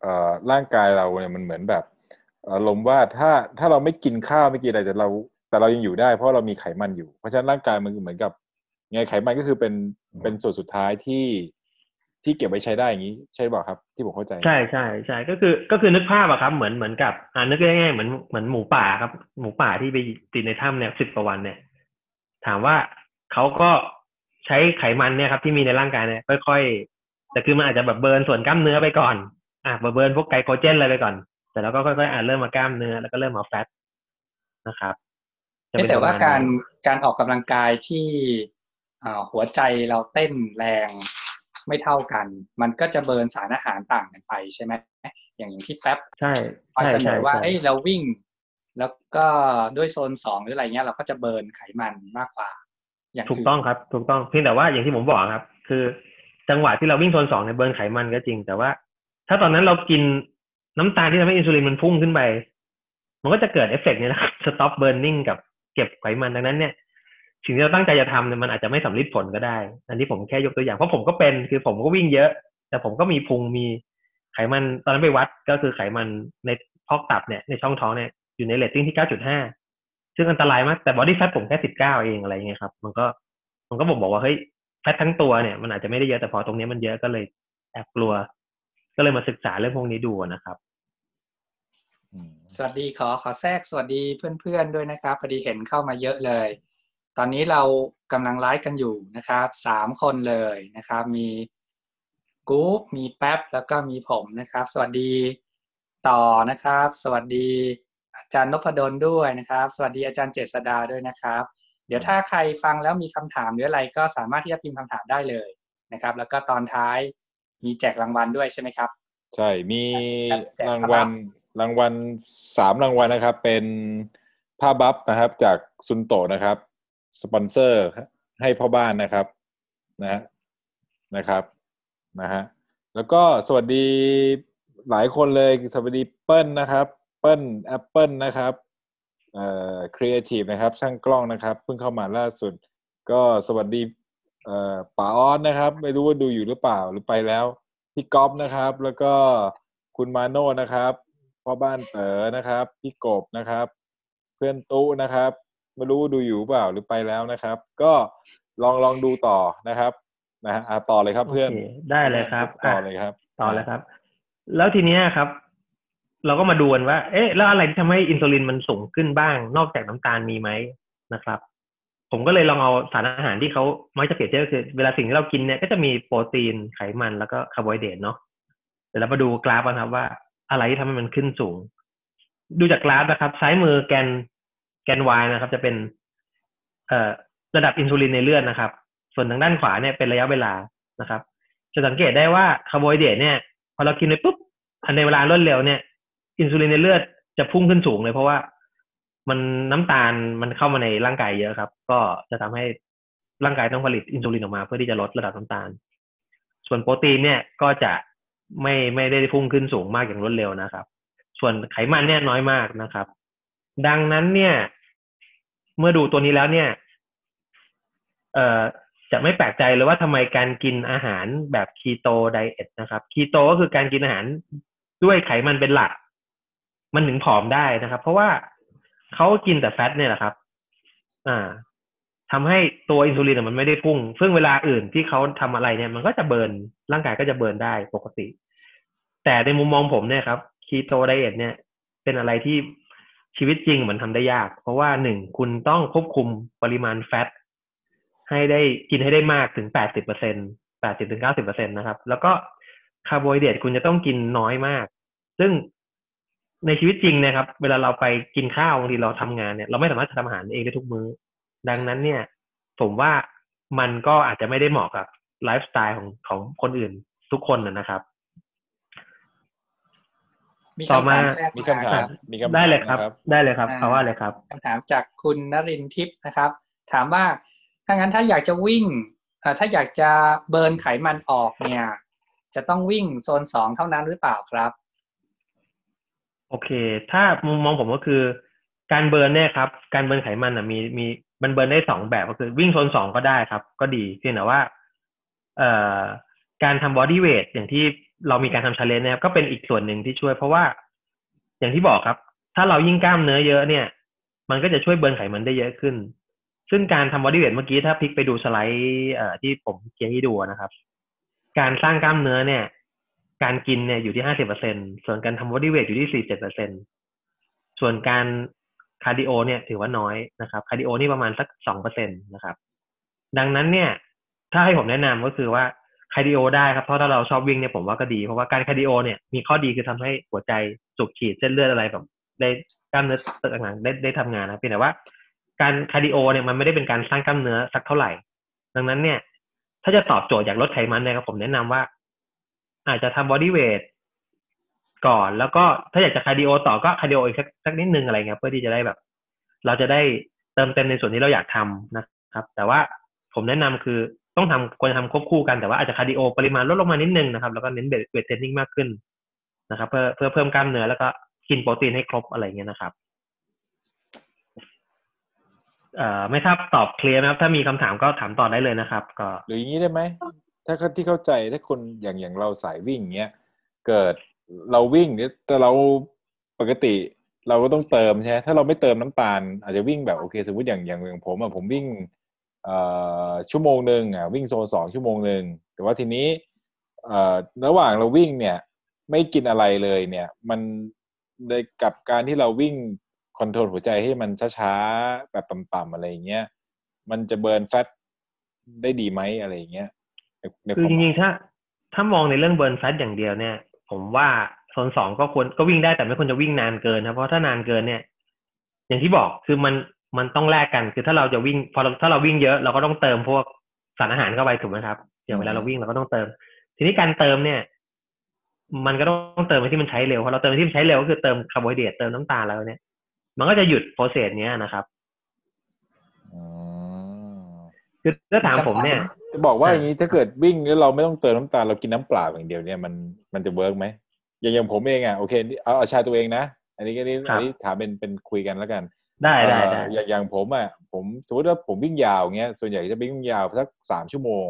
เอ่อร่างกายเราเนี่ยมันเหมือนแบบอารมณ์ว่าถ้าถ้าเราไม่กินข้าวไม่กินอะไรแต่เรา แต่เรายังอยู่ได้เพราะเรามีไขมันอยู่ เพราะฉะนั้นร่างกายมันเหมือนกับไงไขมันก็คือเป็นเป็นส่วนสุดท้ายที่ที่เก็บไว้ใช้ได้อย่างนี้ใช่เปล่าครับ ที่ผมเข้าใจ ใช่ใช่ใช่ก็คือก็คือนึกภาพอะครับ เหมือนเหมือนกับอ่านึกง่ายๆเหมือนเหมือนหมูป่าครับ หมูป่าที่ไปติดในถ้ำเนี่ยสิบกว่าวันเนี่ย ถามว่าเขาก็ใช้ไขมันเนี่ยครับที่มีในร่างกายเนี่ยค่อยๆแต่คือมันอาจจะแบบเบิร์นส่วนกล้ามเนื้อไปก่อนอะเบิร์นพวกไกลโคเจนอะไรไปก่อน แต่แล้วก็ค่อยๆอ่าเริ่มมากล้ามเนื้อแล้วก็เริ่มมาแฟตนะครับจะเป็น แต่ว่าประมณการนั้นการออกกำลังกายที่อ่าหัวใจเราเต้นแรงไม่เท่ากัน มันก็จะเบิร์นสารอาหารต่างกันไปใช่ไหมอย่างอย่างที่แป๊บใช่คอยใช่เสนใช่อว่าใช่เอ้ยเราวิ่ง แล้วก็ด้วยโซนสองหรืออะไรเงี้ยเราก็จะเบิร์นไขมันมากกว่า อย่างถูกต้องครับ ถูกต้องเพียงแต่ว่าอย่างที่ผมบอกครับ คือจังหวะที่เราวิ่งโซนสองเนี่ยเบิร์นไขมันก็จริง แต่ว่า ถ้าตอนนั้นเรากินน้ำตาลที่ทำให้อินซูลินมันพุ่งขึ้นไป มันก็จะเกิดเอฟเฟกต์นี้นะครับ stop burning กับ เก็บไขมันดังนั้นเนี่ยสิ่งที่เราตั้งใจจะทำเนี่ยมันอาจจะไม่สัมฤทธิ์ผลก็ได้ อันนี้ผมแค่ยกตัวอย่างเพราะผมก็เป็นคือผมก็วิ่งเยอะ แต่ผมก็มีพุงมีไขมันตอนนั้นไปวัดก็คือไขมันในพอกตับเนี่ยในช่องท้องเนี่ยอยู่ในเรตติ้งที่เก้าจุดห้าซึ่งอันตรายมากแต่ body fat ผมแค่สิบเก้าเองอะไรเงี้ยครับ มันก็มันก็บอกบอกว่าเฮ้ย fat ทั้งตัวเนี่ยมันอาจจะไม่ได้เยอะแต่พอตรงนี้มันเยอะก็เลยแอบกลัว ก็เลยมาศึกษาเรื่องพวกนี้ดูนะครับ สวัสดีขอขอแทรกสวัสดีเพื่อนๆด้วยนะครับพอดีเห็นเข้ามาเยอะเลย ตอนนี้เรากำลังไลฟ์กันอยู่นะครับสามคนเลยนะครับ มีกู๊ปมีแป๊บแล้วก็มีผมนะครับ สวัสดีต่อนะครับ สวัสดีอาจารย์นพดลด้วยนะครับ สวัสดีอาจารย์เจษดาด้วยนะครับ เดี๋ยวถ้าใครฟังแล้วมีคำถามหรืออะไรก็สามารถที่จะพิมพ์คำถามได้เลยนะครับ แล้วก็ตอนท้ายมีแจกรางวัลด้วยใช่ไหมครับ ใช่มีแจกรางวัลผ้าบัฟ รางวัลสามรางวัลนะครับ เป็นผ้าบัฟนะครับ จาก Suunto นะครับ สปอนเซอร์ให้พ่อบ้านนะครับนะฮะนะครับนะฮะแล้วก็สวัสดีหลายคนเลยสวัสดีเปิ้ลนะครับเปิ้ลแอปเปิ้ลนะครับเอ่อครีเอทีฟนะครับ ช่างกล้องนะครับเพิ่งเข้ามาล่าสุด ก็สวัสดีเอ่อป๋าออสนะครับ ไม่รู้ว่าดูอยู่หรือเปล่าหรือไปแล้ว พี่ก๊อฟนะครับ แล้วก็คุณมาโน่นะครับ พ่อบ้านเต๋อนะครับพี่กบนะครับ เพื่อนตู้นะครับ ไม่รู้ว่าดูอยู่เปล่าหรือไปแล้วนะครับ ก็ลองลองดูต่อนะครับนะฮะอะต่อเลยครับเพื่อนโอเคได้เลยครับ ต่ออะเลยครับ ต่อเลยครับ แล้วทีเนี้ยครับ เราก็มาดูกันว่า เอ๊ะ แล้วอะไรที่ทำให้อินซูลินมันสูงขึ้นบ้าง นอกจากน้ำตาลมีไหมนะครับ ผมก็เลยลองเอาสารอาหารที่เขามักจะเปรียบเทียบก็คือ เวลาสิ่งที่เรากินเนี่ยก็จะมีโปรตีนไขมันแล้วก็คาร์โบไฮเดรตเนาะเดี๋ยวเรามาดูกราฟกันครับว่า อะไรที่ทำให้มันขึ้นสูง ดูจากกราฟนะครับ ซ้ายมือแกนแกน Y นะครับ จะเป็นเอ่อระดับอินซูลินในเลือดนะครับ ส่วนทางด้านขวาเนี่ยเป็นระยะเวลานะครับ จะสังเกตได้ว่าคาร์โบไฮเดรตเนี่ย พอเรากินไปปุ๊บอันในเวลารวดเร็วเนี่ย อินซูลินในเลือดจะพุ่งขึ้นสูงเลยเพราะว่ามันน้ำตาลมันเข้ามาในร่างกายเยอะครับ ก็จะทำให้ร่างกายต้องผลิตอินซูลินออกมา เพื่อที่จะลดระดับน้ำตาล ส่วนโปรตีนเนี่ยก็จะ ไม่ไม่ได้พุ่งขึ้นสูงมากอย่างรวดเร็วนะครับ ส่วนไขมันเนี่ยน้อยมากนะครับ ดังนั้นเนี่ย เมื่อดูตัวนี้แล้วเนี่ย เอ่อจะไม่แปลกใจเลยว่าทำไมการกินอาหารแบบ keto diet นะครับคีโตก็คือการกินอาหารด้วยไขมันเป็นหลัก มันถึงผอมได้นะครับ เพราะว่าเขากินแต่ fat เนี่ยแหละครับ อ่า ทำให้ตัวอินซูลินมันไม่ได้พุ่ง ซึ่งเวลาอื่นที่เขาทำอะไรเนี่ย มันก็จะ burn ร่างกายก็จะ burn ได้ปกติ แต่ในมุมมองผมเนี่ยครับ keto diet เนี่ย เป็นอะไรที่ชีวิตจริงมันทำได้ยาก เพราะว่าหนึ่งคุณต้องควบคุมปริมาณ fat ให้ได้กินให้ได้มากถึงแปดสิบเปอร์เซ็นต์แปดสิบถึงเก้าสิบเปอร์เซ็นต์นะครับ แล้วก็คาร์โบไฮเดรตคุณจะต้องกินน้อยมาก ซึ่งในชีวิตจริงนะครับ เวลาเราไปกินข้าวบางทีเราทำงานเนี่ยเราไม่สามารถจะทำอาหารเองได้ทุกมื้อ ดังนั้นเนี่ย ผมว่ามันก็อาจจะไม่ได้เหมาะกับไลฟ์สไตล์ของของคนอื่นทุกคนนะนะครับมีต่อคำมาถามแทรกมีคำถามมีคำถามได้เลยครับนะได้เลยครับอ่าเอาว่าเลยครับคำถามจากคุณนรินทร์ทิพย์นะครับ ถามว่าถ้างั้นถ้าอยากจะวิ่งอ่าถ้าอยากจะ burn ไขมันออกเนี่ย จะต้องวิ่งโซนสองเท่านั้นหรือเปล่าครับ โอเค ถ้ามุมมองผมก็คือ การ burn เนี่ยครับ การ burn ไขมันอะมีมี มัน burn ได้สองแบบก็คือวิ่งโซนสองก็ได้ครับ ก็ดีเพียงแต่ว่า เอ่อการทำ bodyweight อย่างที่เรามีการทำ challenge นะครับก็เป็นอีกส่วนหนึ่งที่ช่วยเพราะว่า อย่างที่บอกครับ ถ้าเรายิ่งกล้ามเนื้อเยอะเนี่ย มันก็จะช่วย burn ไขมันได้เยอะขึ้น ซึ่งการทำ bodyweight เมื่อกี้ถ้าพลิกไปดูสไลด์เอ่อที่ผมเขียนให้ดูนะครับ การสร้างกล้ามเนื้อเนี่ย การกินเนี่ยอยู่ที่ห้าสิบเปอร์เซ็นต์ส่วนการทำ bodyweight อยู่ที่สี่เจ็ดเปอร์เซ็นต์ส่วนการ cardio เนี่ยถือว่าน้อยนะครับ cardio นี่ประมาณสักสองเปอร์เซ็นต์นะครับ ดังนั้นเนี่ย ถ้าให้ผมแนะนำก็คือว่า cardio ได้ครับเพราะถ้าเราชอบวิ่งเนี่ยผมว่าก็ดีเพราะว่าการ cardio เนี่ยมีข้อดีคือทำให้หัวใจสูบฉีดเส้นเลือดอะไรแบบได้กล้ามเนื้อต่างๆได้ได้ทำงานนะเพียงแต่ว่า การ cardio เนี่ยมันไม่ได้เป็นการสร้างกล้ามเนื้อสักเท่าไหร่ ดังนั้นเนี่ย ถ้าจะตอบโจทย์อยากลดไขมันเนี่ยครับผมแนะนำว่า อาจจะทำ bodyweight ก่อน แล้วก็ถ้าอยากจะ cardio ต่อก็ cardio อีกสักสักนิดนึงอะไรเงี้ยเพื่อที่จะได้แบบ เราจะได้เติมเต็มในส่วนที่เราอยากทำนะครับ แต่ว่าผมแนะนำคือต้องทำควรจะทำควบคู่กันแต่ว่าอาจจะ cardio ปริมาณลดลงมานิดนึงนะครับ แล้วก็เน้น weight เท training มากขึ้นนะครับ เพื่อเพื่อเพิ่มกล้ามเนื้อแล้วก็กินโปรตีนให้ครบอะไรเงี้ยนะครับเอ่อไม่ทราบตอบ clear ไหมครับ ถ้ามีคำถามก็ถามต่อได้เลยนะครับ ก็หรืออย่างนี้ได้ไหมถ้าที่เข้าใจถ้าคนอย่างอย่างเราสายวิ่งเงี้ยเกิด เราวิ่งเนี่ยแต่เราปกติเราก็ต้องเติมใช่ไหมถ้าเราไม่เติมน้ำตาล อาจจะวิ่งแบบโอเคสมมติอย่างอย่างอย่างผมอะผมวิ่งชั่วโมงหนึ่งอะวิ่งโซนสองชั่วโมงหนึ่งแต่ว่าทีนี้ระหว่างเราวิ่งเนี่ย ไม่กินอะไรเลยเนี่ย มันในกับการที่เราวิ่ง control หัวใจให้มันช้าๆแบบต่ำๆอะไรอย่างเงี้ยมันจะ burn fat ได้ดีไหมอะไรอย่างเงี้ยคือจริงๆถ้า ถ้ามองในเรื่อง burn fat อย่างเดียวเนี่ย ผมว่าโซนสองก็ควรก็วิ่งได้แต่ไม่ควรจะวิ่งนานเกินนะเพราะถ้านานเกินเนี่ย อย่างที่บอกคือมันมันต้องแลกกัน คือถ้าเราจะวิ่ง พอเราถ้าเราวิ่งเยอะเราก็ต้องเติมพวกสารอาหารเข้าไปถูกไหมครับอย่างเวลาเราวิ่งเราก็ต้องเติม ทีนี้การเติมเนี่ย มันก็ต้องเติมไปที่มันใช้เร็วพอเราเติมไปที่มันใช้เร็วก็คือเติมคาร์โบไฮเดรตเติมน้ำตาลแล้วเนี่ย มันก็จะหยุด process เนี้ยนะครับอืม คือถ้าถามผมเนี่ย จะบอกว่าอ่าอย่างนี้ถ้าเกิดวิ่งแล้วเราไม่ต้องเติมน้ำตาลเรากินน้ำเปล่าอย่างเดียวเนี่ยมันมันจะ work ไหมอย่างอย่างผมเองอะโอเคนี่เอาเอาชาตัวเองนะ อันนี้ก็นี่ครัอับนนี้ถามเป็นเป็นคุยกันแล้วกัน ได้ได้ได้เอ่ออย่างอย่างผมอะผมสมมติว่าผมวิ่งยาวเงี้ยส่วนใหญ่จะวิ่งยาวสักสามชั่วโมง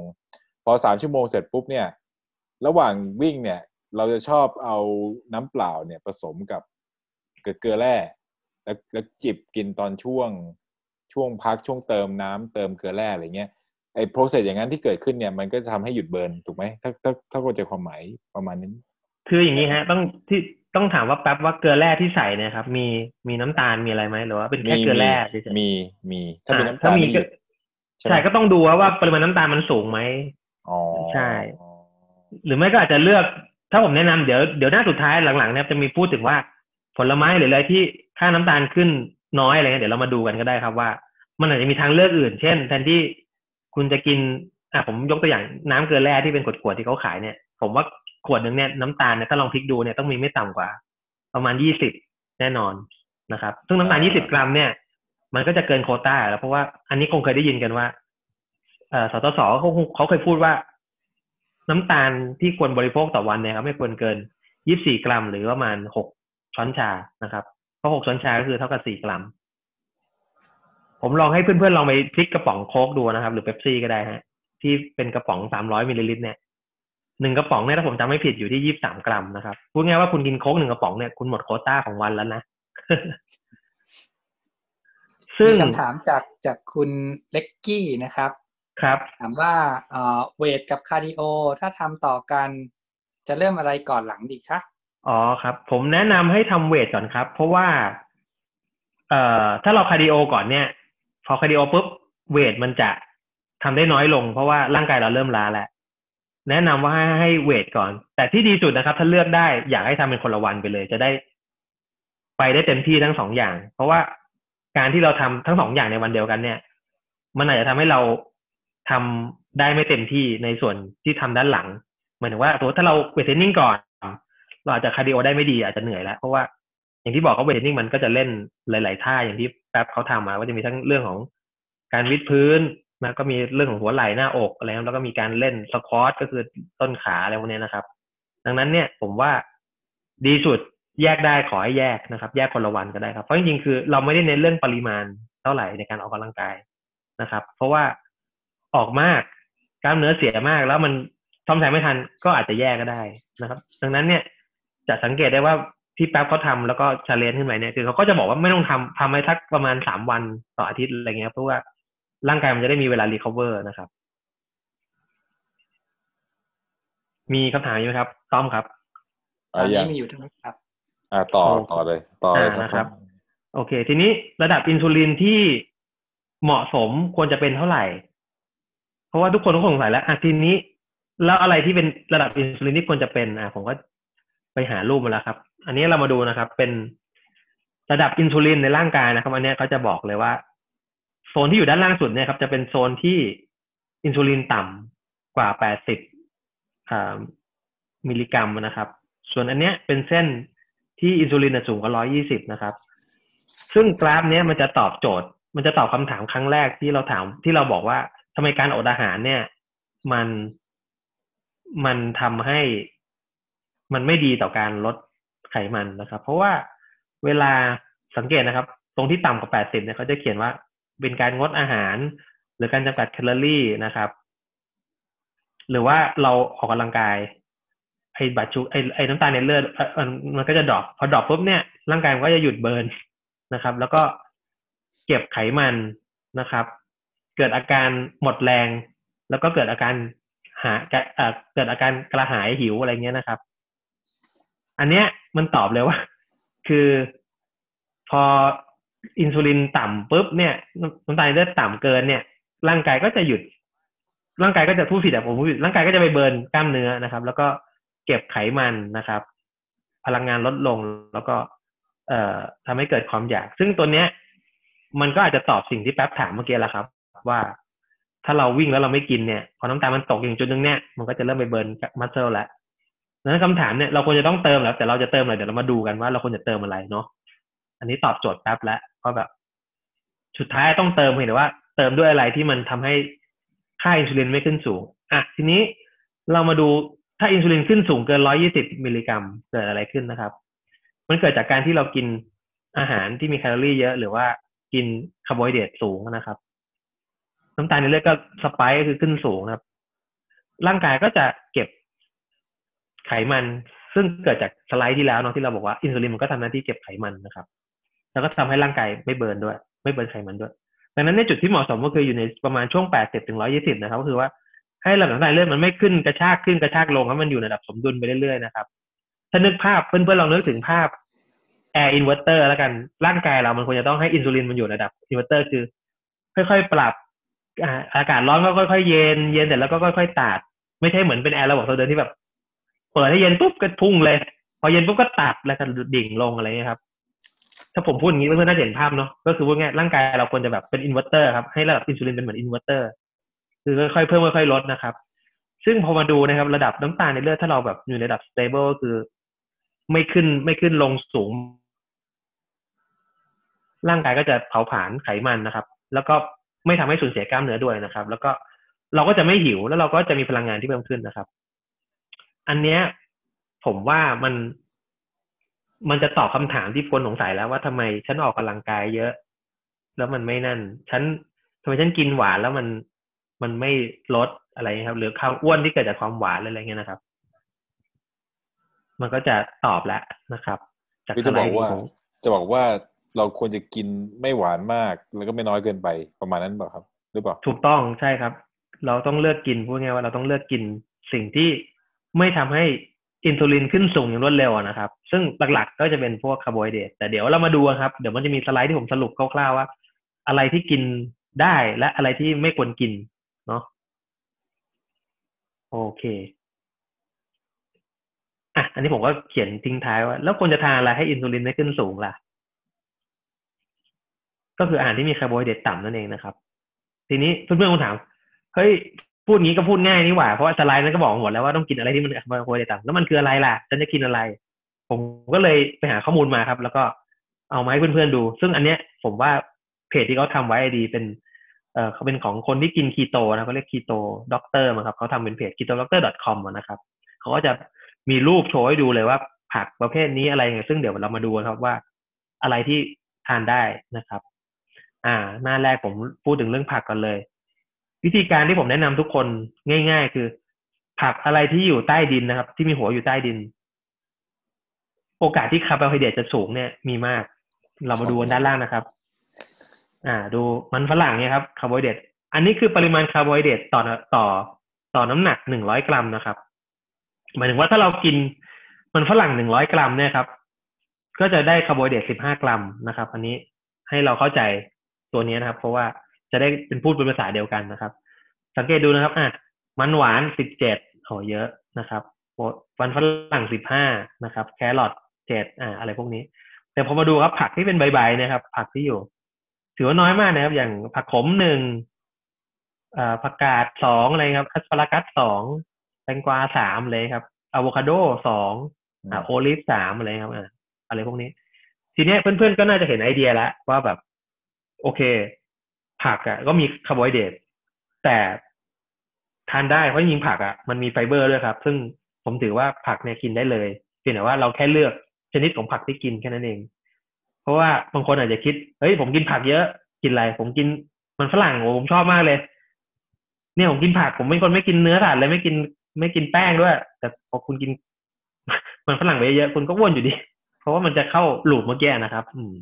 พอสามชั่วโมงเสร็จปุ๊บเนี่ย ระหว่างวิ่งเนี่ย เราจะชอบเอาน้ำเปล่าเนี่ยผสมกับเกลือเกลือแร่แล้วแล้วจิบกินตอนช่วง ช่วงพักช่วงเติมน้ำเติมเกลือแร่อะไรเงี้ยไอ้โปรเซสอย่างนั้นที่เกิดขึ้นเนี่ยมันก็จะทำให้หยุดเบิร์นถูกไหมถ้าถ้าถ้าเข้าใจความหมายประมาณนี้คืออย่างนี้ฮะ ต้องที่ต้องถามว่าแป๊บว่าเกลือแร่ที่ใส่เนะครับ มีมีน้ำตาลมีอะไรไหมหรือว่าเป็นแค่เกลือแร่เฉยๆมีมีถ้ามีอ่น้ำตาถ้าลมีนี่หก็ยุดใช่ไหมใช่ก็ต้องดูว่าว่าปริมาณน้ำตาลมันสูงไหมอ๋อใช่ หรือไม่ก็อาจจะเลือกถ้าผมแนะนำเดี๋ยวเดี๋ยวหน้าสุดท้ายหลังๆเนี่ยจะมีพูดถึงว่าผลไม้หรืออะไรที่ค่าน้ำตาลขึ้น น้อยอะไรเงี้ยเดี๋ยวเรามาดูกันก็ได้ครับว่า มันอาจจะมีทางเลือกอื่น เช่น แทนที่คุณจะกินอะผมยกตัวอย่างน้ำเกลือแร่ที่เป็นขวดๆที่เขาขายเนี่ย ผมว่าขวดหนึ่งเนี่ยน้ำตาลเนี่ยถ้าลองพลิกดูเนี่ยต้องมีไม่ต่ำกว่า ประมาณยี่สิบแน่นอนนะครับ ซึ่งน้ำตาลยี่สิบกรัมเนี่ย มันก็จะเกินโควต้าแล้วเพราะว่าอันนี้คงเคยได้ยินกันว่าเอ่อสสสเขาคงเขาเคยพูดว่า น้ำตาลที่ควรบริโภคต่อวันเนี่ยครับไม่ควรเกินยี่สี่กรัม หรือประมาณหกช้อนชานะครับเพ ราะหกช้อนชาก็คือเท่ากับสี่กรัม ผมลองให้เพื่อนๆลองไปพลิกกระป๋องโค้กดูนะครับ หรือเป๊ปซี่ก็ได้ฮะ ที่เป็นกระป๋องสามร้อยมิลลิลิตรเนี่ยหนึ่งกระป๋องเนี่ยถ้าผมจำไม่ผิดอยู่ที่ยี่สามกรัมนะครับพูดง่ายๆว่าคุณกินโค้กหนึ่งกระป๋องเนี่ยคุณหมดโควต้าของวันแล้วนะซึ่งมีคำถามจากจากคุณเล็กกี้นะครับ ครับ ถามว่าเอ่อ weight กับ cardio ถ้าทำต่อกันจะเริ่มอะไรก่อนหลังดีคะ อ๋อครับ ผมแนะนำให้ทำ weight ก่อนครับ เพราะว่า เอ่อ ถ้าเรา cardio ก่อนเนี่ย พอ cardio ปุ๊บ weight มันจะทำได้น้อยลง เพราะว่าร่างกายเราเริ่มล้าแล้วแนะนำว่าให้ให้ weight ก่อน แต่ที่ดีสุดนะครับ ถ้าเลือกได้อยากให้ทำเป็นคนละวันไปเลย จะได้ ไปได้เต็มที่ทั้งสองอย่าง เพราะว่าการที่เราทำทั้งสองอย่างในวันเดียวกันเนี่ย มันอาจจะทำให้เราทำได้ไม่เต็มที่ในส่วนที่ทำด้านหลังหมายถึงว่าถ้าเรา weight training ก่อน เราอาจจะ cardio ได้ไม่ดีอาจจะเหนื่อยแล้วเพราะว่าอย่างที่บอกเขา weight training มันก็จะเล่นหลาย ๆ ท่าอย่างที่แป๊บเขาทำมาก็จะมีทั้งเรื่องของการวิดพื้นนะก็มีเรื่องของหัวไหล่หน้าอกอะไรแล้วก็มีการเล่น squat ก็คือต้นขาอะไรพวกนี้นะครับ ดังนั้นเนี่ยผมว่าดีสุดแยกได้ขอให้แยกนะครับ แยกคนละวันก็ได้ครับเพราะจริงๆคือเราไม่ได้เน้นเรื่องปริมาณเท่าไหร่ในการออกกำลังกายนะครับ เพราะว่าออกมากกล้ามเนื้อเสียมากแล้วมันซ่อมแซมไม่ทันก็อาจจะแย่ก็ได้นะครับ ดังนั้นเนี่ย จะสังเกตได้ว่าที่แป๊บเขาทำแล้วก็ challenge ขึ้นไปเนี่ยคือเขาก็จะบอกว่าไม่ต้องทำทำให้สักประมาณสามวันต่ออาทิตย์อะไรเงี้ยเพราะว่าร่างกายมันจะได้มีเวลา recover นะครับ มีคำถามไหมครับต้อมครับตอนอะยันี้งมีอยู่เท่านั้นครับ อ่าต่อโอเคต่อเลย ต่อเลยอ่าครับนะครับ โอเค ทีนี้ระดับอินซูลินที่เหมาะสมควรจะเป็นเท่าไหร่ เพราะว่าทุกคนก็สงสัยแล้วอะทีนี้ แล้วอะไรที่เป็นระดับอินซูลินที่ควรจะเป็นอะผมก็ ไปหารูปมาแล้วครับ อันนี้เรามาดูนะครับ เป็นระดับอินซูลินในร่างกายนะครับ อันนี้เขาจะบอกเลยว่า โซนที่อยู่ด้านล่างสุดเนี่ยครับ จะเป็นโซนที่อินซูลินต่ำกว่า 80 มิลลิกรัมนะครับ ส่วนอันเนี้ยเป็นเส้นที่อินซูลินสูงกว่า 120 นะครับ ซึ่งกราฟเนี้ยมันจะตอบโจทย์ มันจะตอบคำถามครั้งแรกที่เราถามที่เราบอกว่าทำไมการอดอาหารเนี่ย มันมันทำให้ มันไม่ดีต่อการลดไขมันนะครับ เพราะว่าเวลาสังเกตนะครับ ตรงที่ต่ำกว่า 80 เนี่ยเขาจะเขียนว่าเป็นการงดอาหาร หรือการจำกัดแคลอรี่นะครับ หรือว่าเราออกกำลังกายไอ้บัตรชูไอ้ไอ้น้ำตาลในเลือดมันก็จะดรอปพอดรอปปุ๊บเนี่ยร่างกายมันก็จะหยุดเบิร์นนะครับ แล้วก็เก็บไขมันนะครับ เกิดอาการหมดแรง แล้วก็เกิดอาการหาเกิดอาการกระหายหิวอะไรเงี้ยนะครับ อันเนี้ยมันตอบเลยว่า คือพออินซูลินต่ำปุ๊บเนี่ยน้ำตาลในเลือดต่ำเกินเนี่ย ร่างกายก็จะหยุด ร่างกายก็จะพูดผิดอะผมพูดผิดร่างกายก็จะไปเบิร์นกล้ามเนื้อนะครับ แล้วก็เก็บไขมันนะครับ พลังงานลดลงแล้วก็ เอ่อทำให้เกิดความอยาก ซึ่งตัวเนี้ย มันก็อาจจะตอบสิ่งที่แป๊บถามเมื่อกี้แหละครับ ว่าถ้าเราวิ่งแล้วเราไม่กินเนี่ยพอน้ำตาลมันตกอย่างจุดนึงเนี่ยมันก็จะเริ่มไปเบิร์นmuscle แล้ว นั้นคำถามเนี่ยเราควรจะต้องเติมแล้ว แต่เราจะเติมอะไรเดี๋ยวเรามาดูกันว่าเราควรจะเติมอะไรเนาะอันนี้ตอบโจทย์แป๊บแล้วเพราะแบบสุดท้ายต้องเติมเห็นว่า เติมด้วยอะไรที่มันทำให้ค่าอินซูลินไม่ขึ้นสูงอะทีนี้เรามาดูถ้าอินซูลินขึ้นสูงเกิน120มิลลิกรัมเกิดอะไรขึ้นนะครับ มันเกิดจากการที่เรากินอาหารที่มีแคลอรี่เยอะหรือว่ากินคาร์โบไฮเดรตสูงนะครับ น้ำตาลในเลือดก็ spike ก็คือขึ้นสูงครับ ร่างกายก็จะเก็บ ไขมัน ซึ่งเกิดจากสไลด์ที่แล้วเนาะที่เราบอกว่าอินซูลินมันก็ทำหน้าที่เก็บไขมันนะครับ แล้วก็ทำให้ร่างกายไม่ burn ด้วย ไม่ burn ไขมันด้วยดังนั้นในจุดที่เหมาะสมก็คืออยู่ในประมาณช่วง 80ถึง120 นะครับ ก็คือว่าให้ระดับน้ำตาลเลือดมันไม่ขึ้นกระชากขึ้นกระชากลงให้มันอยู่ในระดับสมดุลไปเรื่อยๆนะครับ ถ้านึกภาพเพื่อนๆลองนึกถึงภาพแอร์อินเวอร์เตอร์แล้วกันร่างกายเรามันควรจะต้องให้อินซูลินมันอยู่ในระดับอินเวอร์เตอร์คือ ค่อยๆ ปรับอากาศร้อนก็ค่อยๆ เย็น เย็นเสร็จแล้วก็ค่อย ๆตัดไม่ใช่เหมือนเป็นแอร์ระบบโซเดินที่แบบ เปิดให้เย็นปุ๊บก็พุ่งเลย พอเย็นปุ๊บก็ตัดแล้วก็ดิ่งลงอะไรเงี้ยครับ ถ้าผมพูดอย่างนี้เพื่อนๆน่าจะเห็นภาพเนาะก็คือว่าง่ายร่างกายเราควรจะแบบเป็นอินเวอร์เตอร์ครับให้ระดับอินซูลินเป็นเหมือนอินเวอร์เตอร์คือค่อยๆเพิ่มค่อยๆลดนะครับ ซึ่งพอมาดูนะครับ ระดับน้ำตาลในเลือดถ้าเราแบบอยู่ในระดับ stable ก็คือ ไม่ขึ้นไม่ขึ้นลงสูง ร่างกายก็จะเผาผลาญไขมันนะครับ แล้วก็ไม่ทำให้สูญเสียกล้ามเนื้อด้วยนะครับ แล้วก็เราก็จะไม่หิวแล้วเราก็จะมีพลังงานที่เพิ่มขึ้นนะครับ อันเนี้ยผมว่ามันมันจะตอบคำถามที่คนสงสัยแล้วว่าทำไมฉันออกกำลังกายเยอะ แล้วมันไม่นั่น ฉันทำไมฉันกินหวานแล้วมันมันไม่ลดอะไรครับ หรือความอ้วนที่เกิดจากความหวานอะไรเงี้ยนะครับ มันก็จะตอบแล้วนะครับ จากคือสจะไลบอกด์ว่าของจะบอกว่าเราควรจะกินไม่หวานมาก แล้วก็ไม่น้อยเกินไปประมาณนั้นเปล่าครับ หรือเปล่า ถูกต้องใช่ครับ เราต้องเลือกกินพูดง่ายๆว่าเราต้องเลือกกินสิ่งที่ ไม่ทำให้อินซูลินขึ้นสูงอย่างรวดเร็วนะครับ ซึ่งหลักๆก็จะเป็นพวกคาร์โบไฮเดรตแต่เดี๋ยวเรามาดูครับ เดี๋ยวมันจะมีสไลด์ที่ผมสรุปคร่าวๆว่า อะไรที่กินได้และอะไรที่ไม่ควรกินเนาะโอเคอะอันนี้ผมก็เขียนทิ้งท้ายว่า แล้วควรจะทานอะไรให้อินซูลินไม่ขึ้นสูงล่ะ ก็คืออาหารที่มีคาร์โบไฮเดรตต่ำนั่นเองนะครับ ทีนี้เพื่อนๆคงถามเฮ้ย พูดงี้ก็พูดง่ายนี่หว่า เพราะว่าสไลด์นั้นก็บอกหมดแล้วว่าต้องกินอะไรที่มันคาร์โบไฮเดรตแล้วมันคืออะไรล่ะ ฉันจะกินอะไร ผมก็เลยไปหาข้อมูลมาครับ แล้วก็เอามาให้เพื่อนๆดู ซึ่งอันเนี้ยผมว่าเพจที่เขาทำไว้ดีเป็นเออเขาเป็นของคนที่กินคีโตนะเขาเรียก Keto Doctor มาครับเขาทำเป็นเพจ Keto Doctor com นะครับเขาก็จะมีรูปโชว์ให้ดูเลยว่าผักประเภทนี้อะไรเงี้ยซึ่งเดี๋ยวเรามาดูครับว่าอะไรที่ทานได้นะครับ อ่า หน้าแรกผมพูดถึงเรื่องผักก่อนเลย วิธีการที่ผมแนะนำทุกคนง่าย ๆ คือ ผักอะไรที่อยู่ใต้ดินนะครับ ที่มีหัวอยู่ใต้ดิน โอกาสที่คาร์โบไฮเดรตจะสูงเนี่ยมีมาก เรามาดูด้านล่างนะครับ อ่า ดูมันฝรั่งเนี่ยครับคาร์โบไฮเดรตอันนี้คือปริมาณคาร์โบไฮเดรตต่อต่อต่อน้ำหนักหนึ่งร้อยกรัมนะครับหมายถึงว่าถ้าเรากินมันฝรั่งหนึ่งร้อยกรัมเนี่ยครับ ก็จะได้คาร์โบไฮเดรตสิบห้ากรัมนะครับ อันนี้ให้เราเข้าใจตัวนี้นะครับ เพราะว่า จะได้เป็นพูดเป็นภาษาเดียวกันนะครับ สังเกตดูนะครับอะมันหวานสิบเจ็ดโหเยอะนะครับมันฝรั่งสิบห้านะครับ แครอทเจ็ดอ่าอะไรพวกนี้ แต่พอมาดูครับผักที่เป็นใบๆนะครับ ผักที่อยู่ ถือว่าน้อยมากนะครับ อย่างผักขมหนึ่งอ่าผักกาดสองอะไรครับ asparagus สองแตงกวาสามเลยครับอะโวคาโดสองอ่า olive สามอะไรครับอ่าอะไรพวกนี้ ทีเนี้ยเพื่อนๆก็น่าจะเห็นไอเดียแล้วว่าแบบ โอเค ผักอะก็มีคาร์โบไฮเดรตแต่ทานได้เพราะจริงๆผักอะมันมีไฟเบอร์ด้วยครับ ซึ่งผมถือว่าผักเนี่ยกินได้เลยเพียงแต่ว่าเราแค่เลือกชนิดของผักที่กินแค่นั้นเอง เพราะว่าบางคนอาจจะคิดเฮ้ยผมกินผักเยอะกินอะไร ผมกินมันฝรั่งโอ้ผมชอบมากเลย เนี่ยผมกินผักผมเป็นคนไม่กินเนื้อสัตว์เลยไม่กินไม่กินแป้งด้วย แต่พอคุณกิน มันฝรั่งไปเยอะคุณก็อ้วนอยู่ดี เพราะว่ามันจะเข้าหลูปเมื่อกี้นะครับ อืม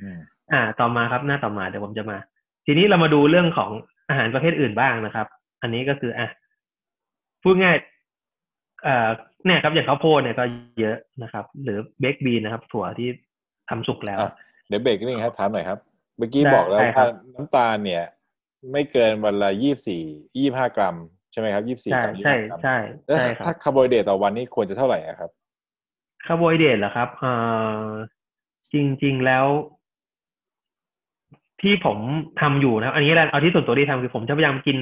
อืมอ่า ต่อมาครับหน้าต่อมาเดี๋ยวผมจะมา ทีนี้เรามาดูเรื่องของอาหารประเภทอื่นบ้างนะครับ อันนี้ก็คืออะพูดง่ายเอ่อเนี่ยครับ อย่างข้าวโพดเนี่ยก็เยอะนะครับ หรือ baked bean นะครับ ถั่วที่ทำสุกแล้วอะเดี๋ยวเบรกนิดนึงครับถามหน่อยครับ เมื่อกี้ได้บอกแล้วได้ครัว่าบน้ำตาลเนี่ย ไม่เกินวันละยี่สี่ยี่ห้ากรัม ใช่ไหมครับยี่สี่ใช่กรัมใช่25กรัมใช่แล้วใช่ครับถ้าคาร์โบไฮเดรตต่อวันนี่ควรจะเท่าไหร่อะครับคาร์โบไฮเดรตเหรอครับเอ่อจริง ๆ แล้ว ที่ผมทำอยู่นะครับอันนี้แหละเอาที่ส่วนตัวที่ทำคือผมจะพยายามกิน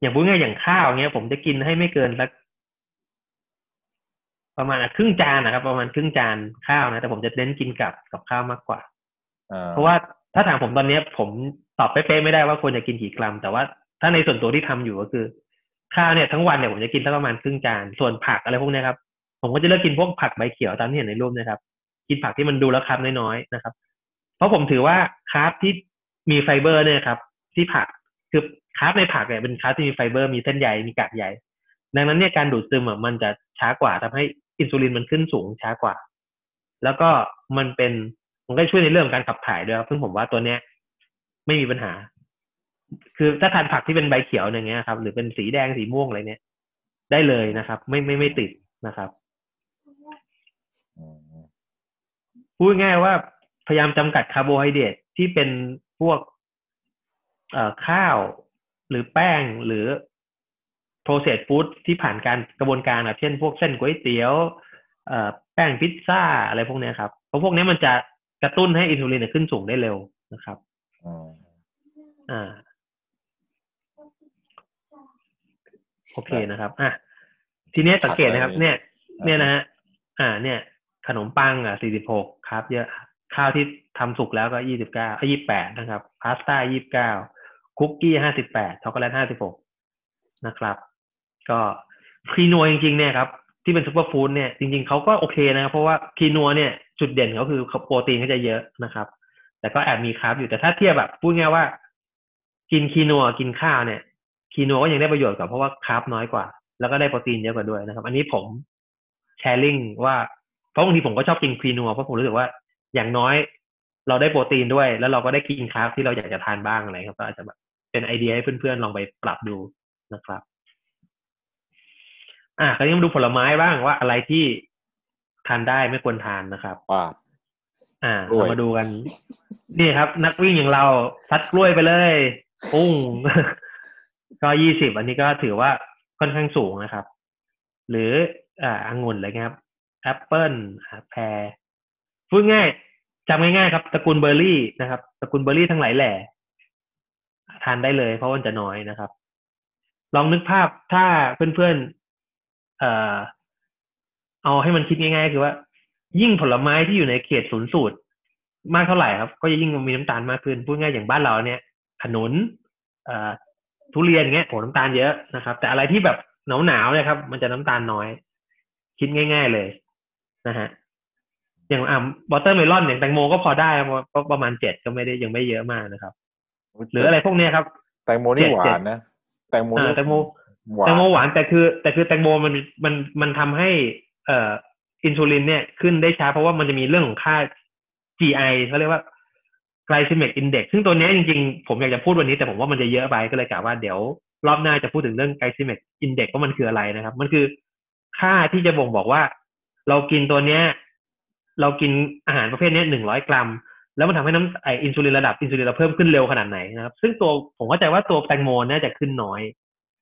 อย่างพูดง่ายๆอย่างข้าวเงี้ย ผมจะกินให้ไม่เกินสักประมาณอะครึ่งจานนะครับ ประมาณครึ่งจานข้าวนะ แต่ผมจะเน้นกินกับกับข้าวมากกว่าอ่าเพราะว่าถ้าถามผมตอนเนี้ย ผมตอบเป๊ะๆไม่ได้ว่าควรจะกินกี่กรัม แต่ว่าถ้าในส่วนตัวที่ทำอยู่ก็คือ ข้าวเนี่ยทั้งวันเนี่ยผมจะกินสักประมาณครึ่งจานส่วนผักอะไรพวกเนี้ยครับผมก็จะเลือกกินพวกผักใบเขียวตามที่เห็นในรูปนะครับ กินผักที่มันดูแล้ว carb น้อยๆนะครับเพ ราะผมถือว่า carb ที่มีไฟเบอร์เนี่ยครับ ที่ผักคือ carb ในผักเนี่ยเป็น carb ที่มีไฟเบอร์มีเส้นใยมีกากใยดังนั้นเนี่ยการดูดซึมอะมันจะช้ากว่าทำให้อินซูลินมันขึ้นสูงช้ากว่า แล้วก็มันเป็นมันก็ช่วยในเรื่องของการขับถ่ายด้วยครับซึ่งผมว่าตัวเนี้ยไม่มีปัญหา คือถ้าทานผักที่เป็นใบเขียวอย่างเงี้ยครับ หรือเป็นสีแดงสีม่วงอะไรเนี่ย ได้เลยนะครับ ไม่ไม่ไม่ติดนะครับอืมพูดง่ายๆว่า พยายามจำกัดคาร์โบไฮเดรตที่เป็นพวกเอ่อข้าวหรือแป้งหรือ processed food ที่ผ่านการกระบวนการแบบเช่นพวกเส้นก๋วยเตี๋ยวเอ่อแป้งพิซซ่าอะไรพวกเนี้ยครับ เพราะพวกเนี้ยมันจะกระตุ้นให้อินซูลินเนยขึ้นสูงได้เร็วนะครับอืมอ่าโอเคนะครับ อะ ทีเนี้ยสังเกตนะครับ เนี่ย เนี่ยนะฮะ อ่า เนี่ย ขนมปังอะ46ครับ เยอะ ข้าวที่ทำสุกแล้วก็29อะ28นะครับ พาสต้า29คุกกี้58ช็อกโกแลต56นะครับ ก็คีนัวจริงๆเนี่ยครับ ที่เป็นซูเปอร์ฟู้ดเนี่ยจริงๆเขาก็โอเคนะครับ เพราะว่าคีนัวเนี่ยจุดเด่นเขาคือโปรตีนเขาจะเยอะนะครับ แต่ก็แอบมีคาร์บอยู่แต่ถ้าเทียบแบบพูดง่ายว่า กินคีนัวกินข้าวเนี่ยคีนัวก็ยังได้ประโยชน์กว่าเพราะว่าคาร์บน้อยกว่า แล้วก็ได้โปรตีนเยอะกว่าด้วยนะครับ อันนี้ผมแชร์ลิงว่าเพราะบางทีผมก็ชอบกินคีนัวเพราะผมรู้สึกว่า อย่างน้อยเราได้โปรตีนด้วย แล้วเราก็ได้กินคาร์บที่เราอยากจะทานบ้างอะไรครับ ก็อาจจะแบบเป็นไอเดียให้เพื่อนๆลองไปปรับดูนะครับ อะคราวนี้มาดูผลไม้บ้างว่าอะไรที่ทานได้ไม่ควรทานนะครับปาดอ่ากล้วยเรามาดูกัน นี่ครับ นักวิ่งอย่างเราซัดกล้วยไปเลยปุ้งก็ยี่สิบอันนี้ก็ถือว่าค่อนข้างสูงนะครับ หรืออ่าองุ่นอะไรเงี้ยครับแอปเปิลแพร พูดง่ายจำง่ายๆครับตระกูลเบอร์รี่นะครับตระกูลเบอร์รี่ทั้งหลายแหล่ทานได้เลยเพราะมันจะน้อยนะครับ ลองนึกภาพถ้าเพื่อนๆเอ่อเอาให้มันคิดง่ายๆ คือว่า ยิ่งผลไม้ที่อยู่ในเขตศูนย์สูตร มากเท่าไหร่ครับ ก็จะยิ่งมีน้ำตาลมากขึ้นพูดง่ายอย่างบ้านเราเนี่ยขนุนเอ่อทุเรียนเงี้ยโอ้น้ำตาลเยอะนะครับ แต่อะไรที่แบบหนาวๆเนี่ยครับ มันจะน้ำตาลน้อย คิดง่าย ๆเลยนะฮะ อย่างอ่าวอเตอร์เมลอนอย่างแตงโมก็พอได้ครับก็ประมาณเจ็ดก็ไม่ได้ยังไม่เยอะมากนะครับ หรืออะไรพวกเนี้ยครับ แตงโมนี่เจ็ดหวาเจ็นดนะแตงโมอ่านี่แตงโมหวาแตนงโมหวานแต่คือ แต่คือแตงโมมันมันมันทำให้เอ่ออินซูลินเนี่ยขึ้นได้ช้าเพราะว่ามันจะมีเรื่องของค่า GI เขาเรียกว่า glycemic index ซึ่งตัวเนี้ยจริงๆ ผมอยากจะพูดวันนี้แต่ผมว่ามันจะเยอะไปก็เลยกะว่าเดี๋ยวรอบหน้าจะพูดถึงเรื่อง glycemic index ว่ามันคืออะไรนะครับ มันคือค่าที่จะบ่งบอกว่า เรากินตัวเนี้ย เรากินอาหารประเภทเนี้หนึ่งร้อยกรัม แล้วมันทำให้น้ำไออินซูลินระดับอินซูลินเราเพิ่มขึ้นเร็วขนาดไหนนะครับซึ่งตัวผมเข้าใจว่าตัวแตงโมน่าจะขึ้นน้อย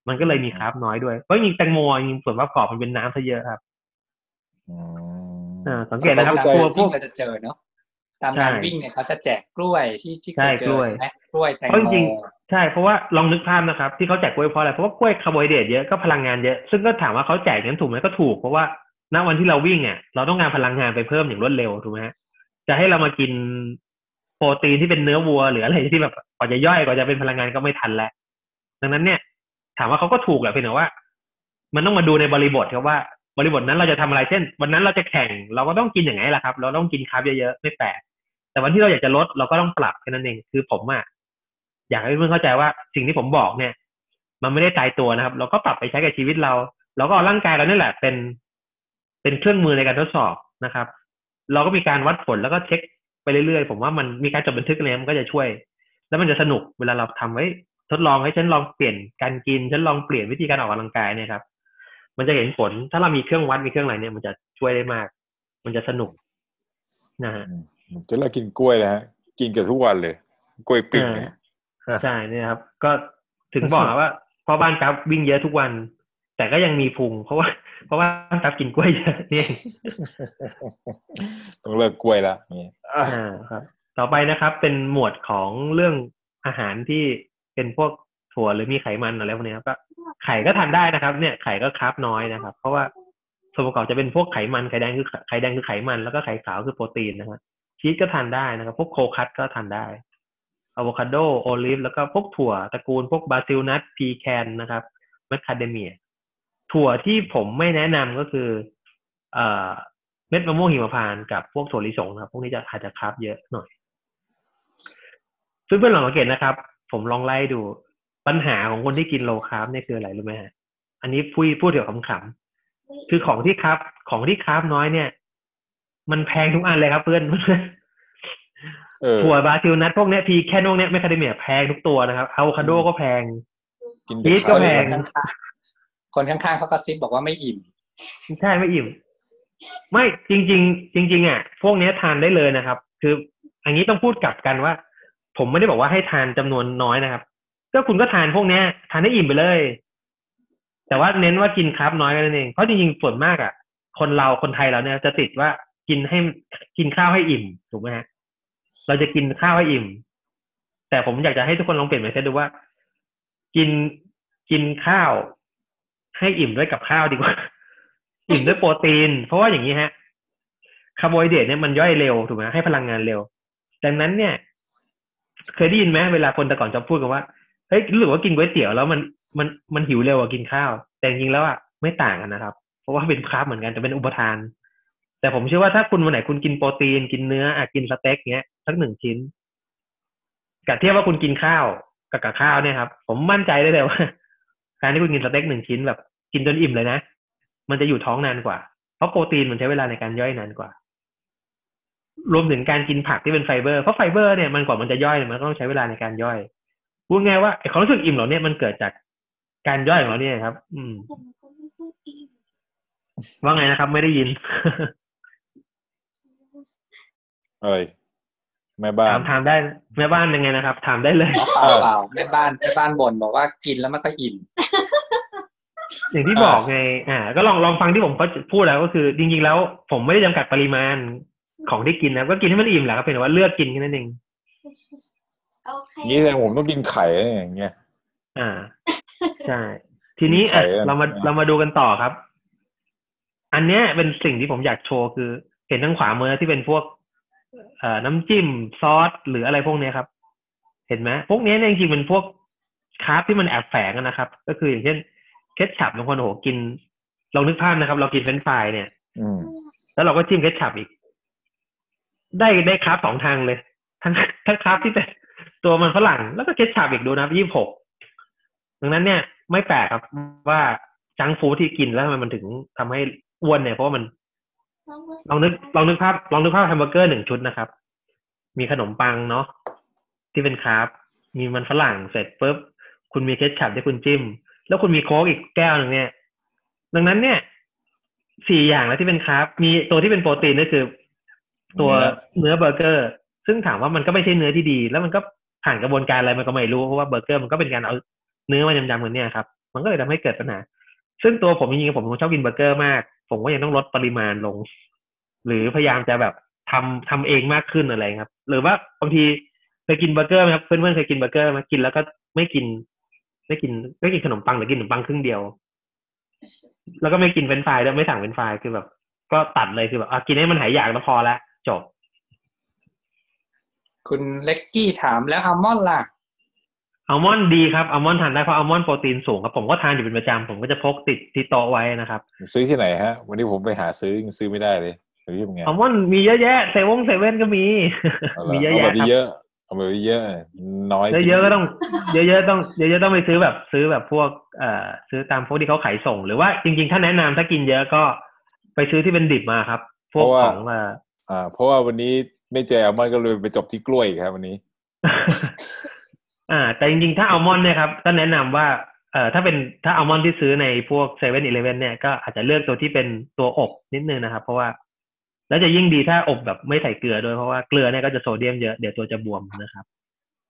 มันก็เลยมี carb น้อยด้วยเพราะจริงๆแตงโมจริงๆส่วนประกอบมันเป็นน้ำซะเยอะครับอืมอ่าสังเกตนะครับตามตัวงานพวกเราจะเจอเนาะตามใช่งานวิ่งเนี่ยเขาจะแจกกล้วยที่ที่เคใช่กล้วยใช่ไหมกล้วยแตงเพราะจริงๆใช่เพราะว่าลองนึกภาพนะครับ ที่เขาแจกกล้วยเพราะอะไรเพราะว่ากล้วยคาร์โบไฮเดรตเยอะก็พลังงานเยอะซึ่งก็ถามว่าเขาแจกนั้นถูกไหมก็ถูกเพราะว่า ณวันที่เราวิ่งอะเราต้องการพลังงานไปเพิ่มอย่างรวดเร็วถูกไหมฮะจะให้เรามากินโปรตีนที่เป็นเนื้อวัวหรืออะไรที่แบบกว่าจะย่อยกว่าจะเป็นพลังงานก็ไม่ทันแล้วดังนั้นเนี่ย ถามว่าเขาก็ถูกแหละเพียงแต่ว่า มันต้องมาดูในบริบทครับว่า บริบทนั้นเราจะทำอะไรเช่น วันนั้นเราจะแข่ง เราก็ต้องกินอย่างไงล่ะครับ เราต้องกินคาร์บเยอะๆไม่แปลกแต่วันที่เราอยากจะลดเราก็ต้องปรับแค่นั้นเองคือผมอะอยากให้เพื่อนเข้าใจว่าสิ่งที่ผมบอกเนี่ย มันไม่ได้ตายตัวนะครับ เราก็ปรับไปใช้กับชีวิตเรา เราก็เอาร่างกายเราเนี่ยแหละเป็น เป็นเครื่องมือในการทดสอบนะครับ เราก็มีการวัดผลแล้วก็เช็คไปเรื่อยๆ ผมว่ามันมีการจดบันทึกอะไรมันก็จะช่วย แล้วมันจะสนุกเวลาเราทำไว้ทดลองให้ฉันลองเปลี่ยนการกินฉันลองเปลี่ยนวิธีการออกกำลังกายเนี่ยครับ มันจะเห็นผลถ้าเรามีเครื่องวัดมีเครื่องอะไรเนี่ยมันจะช่วยได้มาก มันจะสนุกนะฮะจะเลิกกินกล้วยแล้วฮะกินเกือบทุกวันเลย กล้วยปิ้งเนี่ยใช่เนี่ยครับ ก็ถึงบอกว่าพ่อบ้านครับวิ่งเยอะทุกวัน แต่ก็ยังมีพุงเพราะว่า เพราะว่าครับกินกล้วยเยอะนี่เองต้องเลิกกล้วยแล้วนี่อะอ่าครับ ต่อไปนะครับ เป็นหมวดของเรื่องอาหารที่เป็นพวกถั่วหรือมีไขมันอะไรพวกนี้ครับก็ไข่ก็ทานได้นะครับ เนี่ยไข่ก็คาร์บน้อยนะครับ เพราะว่าส่วนประกอบจะเป็นพวกไขมันไข่แดงคือไข่แดงคือไขมันแล้วก็ไข่ขาวคือโปรตีนนะครับชีสก็ทานได้นะครับ พวก cold cut ก็ทานได้อะโวคาโด olive แล้วก็พวกถั่วตระกูลพวก Brazil nut pecan นะครับ macadamia ถั่วที่ผมไม่แนะนำก็คือ เอ่อเม็ดมะม่วงหิมพานต์กับพวกถั่วลิสงนะครับพวกนี้จะอาจจะ carb เยอะหน่อยเพื่อนๆลองสังเกตนะครับ ผมลองไล่ดูปัญหาของคนที่กิน low carb เนี่ยคืออะไรรู้ไหมฮะอันนี้พูดพูดเดี๋ยวขำๆคือของที่ carbของที่ carb น้อยเนี่ย มันแพงทุกอันเลยครับเพื่อนเออถั่ว Brazil nut พวกเนี้ย pecan พวกเนี้ย macadamia แพงทุกตัวนะครับอะโวคาโดก็แพงกินพีชก็แพง คนข้างๆเขากระซิบบอกว่าไม่อิ่มใช่ไม่อิ่ม ไม่จริง ๆ จริง ๆอะพวกนี้ทานได้เลยนะครับ คืออันนี้ต้องพูดกลับกันว่า ผมไม่ได้บอกว่าให้ทานจำนวนน้อยนะครับ ก็คุณก็ทานพวกนี้ทานได้อิ่มไปเลย แต่ว่าเน้นว่ากิน carb น้อยกันนั่นเองเพราะจริงๆส่วนมากอะ คนเราคนไทยเราเนี่ยจะติดว่ากินให้กินข้าวให้อิ่มถูกไหมฮะเราจะกินข้าวให้อิ่ม แต่ผมอยากจะให้ทุกคนลองเปลี่ยน mindset ดูว่า กินกินข้าว ให้อิ่มด้วยกับข้าวดีกว่า อิ่มด้วยโปรตีน เพราะว่าอย่างนี้ฮะคาร์โบไฮเดรตเนี่ยมันย่อยเร็วถูกไหมให้พลังงานเร็ว ดังนั้นเนี่ย เคยได้ยินไหมเวลาคนแต่ก่อนจะพูดกันว่าเฮ้ยรู้สึกว่ากินก๋วยเตี๋ยวแล้วมันมันมันหิวเร็วกว่ากินข้าว แต่จริงแล้วอะไม่ต่างกันนะครับ เพราะว่าเป็น carb เหมือนกันแต่เป็นอุปาทาน แต่ผมเชื่อว่าถ้าคุณวันไหนคุณกินโปรตีนกินเนื้ออะกินสเต็กเงี้ยสักหนึ่งชิ้นกับเทียบว่าคุณกินข้าวกับกับข้าวเนี่ยครับ ผมมั่นใจได้เลยว่าการที่คุณกินสเต็กหนึ่งชิ้นแบบ กินจนอิ่มเลยนะ มันจะอยู่ท้องนานกว่า เพราะโปรตีนมันใช้เวลาในการย่อยนานกว่า รวมถึงการกินผักที่เป็นไฟเบอร์เพราะไฟเบอร์เนี่ยมันกว่ามันจะย่อยเนี่ยมันก็ต้องใช้เวลาในการย่อยพูดง่ายว่าไอ้ความรู้สึกอิ่มเหล่านี้มันเกิดจากการย่อยของเราเนี่ยครับ อืมแต่มันก็ไม่พูดอิ่มว่าไงนะครับ ไม่ได้ยินเอ้ยแม่บ้าถานมถามได้ แม่บ้านยังไงนะครับ ถามได้เลยเปล่าเปล่าแม่บ้านแม่บ้านบ่นบอกว่ากินแล้วไม่ค่อยอิ่ม อย่างที่บอกไงอ่า ก็ลองลองฟังที่ผมก็พูดแล้วก็คือ จริงๆแล้ว ผมไม่ได้จำกัดปริมาณของที่กินนะก็กินให้มันอิ่มแหละครับเป็นแต่ว่าเลือกกินแค่นั้นเองโอเคงี้แสดงผมต้องกินไข่อย่างเงี้ยอ่าใช่ทีนี้อะไข่อะเรามาเรามาดูกันต่อครับ อันเนี้ยเป็นสิ่งที่ผมอยากโชว์คือ เห็นทางขวามือที่เป็นพวก เอ่อน้ำจิ้มซอสหรืออะไรพวกเนี้ยครับ เห็นไหมพวกเนี้ยเนี่ยจริงๆเป็นพวก carb ที่มันแอบแฝงอะนะครับ ก็คืออย่างเช่น ketchup บางคนโอ้โหกินลองนึกภาพนะครับ เรากินเฟรนช์ฟรายเนี่ย อืมแล้วเราก็จิ้ม ketchup อีก ได้ได้ carb สองทางเลย ทั้งทั้ง carb ที่เป็นตัวมันฝรั่งแล้วก็ ketchup อีกดูนะยี่สิบหกดังนั้นเนี่ย ไม่แปลกครับว่า junk food ที่กินแล้วทำไมมันถึงทำให้อ้วนเนี่ย เพราะว่ามันลองนึกลองนึกภาพลองนึกภาพแฮมเบอร์เกอร์หนึ่งชุดนะครับ มีขนมปังเนาะที่เป็น carb มีมันฝรั่งเสร็จปุ๊บคุณมี ketchup ที่คุณจิ้ม แล้วคุณมีโค้กอีกแก้วหนึ่งเนี่ย ดังนั้นเนี่ยสี่อย่างแล้วที่เป็น carb มีตัวที่เป็นโปรตีนก็คือ ตัวเนื้อเบอร์เกอร์ ซึ่งถามว่ามันก็ไม่ใช่เนื้อที่ดี แล้วมันก็ผ่านกระบวนการอะไรมันก็ไม่รู้เพราะว่าเบอร์เกอร์มันก็เป็นการเอาเนื้อมายำๆกันเนี่ยครับ มันก็เลยทำให้เกิดปัญหาซึ่งตัวผมจริงๆผมเป็นคนชอบกินเบอร์เกอร์มาก ผมก็ยังต้องลดปริมาณลง หรือพยายามจะแบบทำทำเองมากขึ้นอะไรครับ หรือว่าบางทีเคยกินเบอร์เกอร์ไหมครับเพื่อนๆเคยกินเบอร์เกอร์ไหมากินแล้วก็ไม่กิน ไม่กินไม่กินขนมปังหรือกินขนมปังครึ่งเดียว แล้วก็ไม่กินเฟรนช์ฟรายด้วยไม่สั่งเฟรนช์ฟรายคือแบบ ก็ตัดเลยคือแบบอะกินให้มันหายอยากแล้วพอละจบ คุณเล็กกี้ถามแล้วอัลมอนด์ล่ะอัลมอนด์ดีครับอัลมอนด์ทานได้เพราะอัลมอนด์โปรตีนสูงครับผมก็ทานอยู่เป็นประจำผมก็จะพกติดที่โต๊ะไว้นะครับ ซื้อที่ไหนฮะ วันนี้ผมไปหาซื้อยังซื้อไม่ได้เลยซื้อยังไงอัลมอนด์มีเยอะแยะเซเว่นเซเว่นก็มีเอาละมีเยอะเอาแยะแบบครับ เยอะเอาแบบเยอะน้อยเยอะๆก็ต้อง เยอะๆต้องเยอะๆต้องไปซื้อแบบซื้อแบบพวกเอ่อซื้อตามพวกที่เขาขายส่ง หรือว่าจริง ๆ ถ้าแนะนำถ้ากินเยอะก็ไปซื้อที่เป็นดิบมาครับ พวกของเอ่ออ่า เพราะว่าวันนี้ไม่เจออัลมอนด์ก็เลยไปจบที่กล้วยอีกครับวันนี้ อ่า แต่จริงๆถ้าอัลมอนด์เนี่ยครับก็แนะนำว่าเอ่อถ้าเป็นถ้าอัลมอนด์ที่ซื้อในพวกเซเว่นอีเลฟเว่นเนี่ยก็อาจจะเลือกตัวที่เป็นตัวอบนิดนึงนะครับ เพราะว่า แล้วจะยิ่งดีถ้าอบแบบไม่ใส่เกลือด้วยเพราะว่าเกลือเนี่ยก็จะโซเดียมเยอะเดี๋ยวตัวจะบวมนะครับ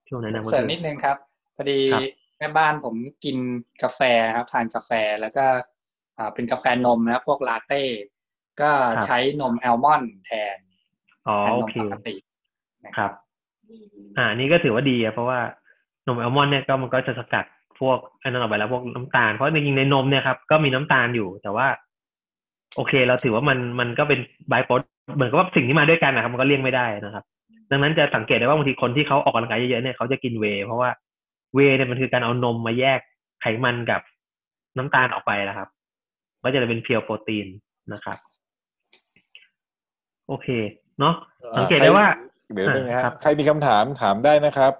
ช่วงแนะนำก็เสริมคือนิดนึงครับพอดีครับแม่บ้านผมกินกาแฟครับ ทานกาแฟแล้วก็อ่าเป็นกาแฟนมนะครับพวกลาเต้ก็ใช้นมอัลมอนด์แทนอ๋อแทนนมปกตินะคครัรับบดีดีอ่านี่ก็ถือว่าดีอะเพราะว่านมอัลมอนด์เนี่ยก็มันก็จะสกัดพวกอันนั้นออกไปแล้วพวกน้ำตาลเพราะจริงๆในนมเนี่ยครับก็มีน้ำตาลอยู่แต่ว่า โอเค เราถือว่ามันมันก็เป็นไบโพดเหมือนกับว่าสิ่งที่มาด้วยกันนะครับ มันก็เลี่ยงไม่ได้นะครับ ดังนั้นจะสังเกตได้ว่าบางทีคนที่เขาออกกำลังกายเยอะๆเนี่ยเขาจะกินเวย์เพราะว่าเวย์เนี่ยมันคือการเอานมมาแยกไขมันกับน้ำตาลออกไปนะครับ ก็จะเป็นเพียวโปรตีนนะครับ โอเค เนาะสังเกตได้ว่าเดี๋ยวนึงนะอ่าครัฮะบใครมีคำถามถามได้นะครับ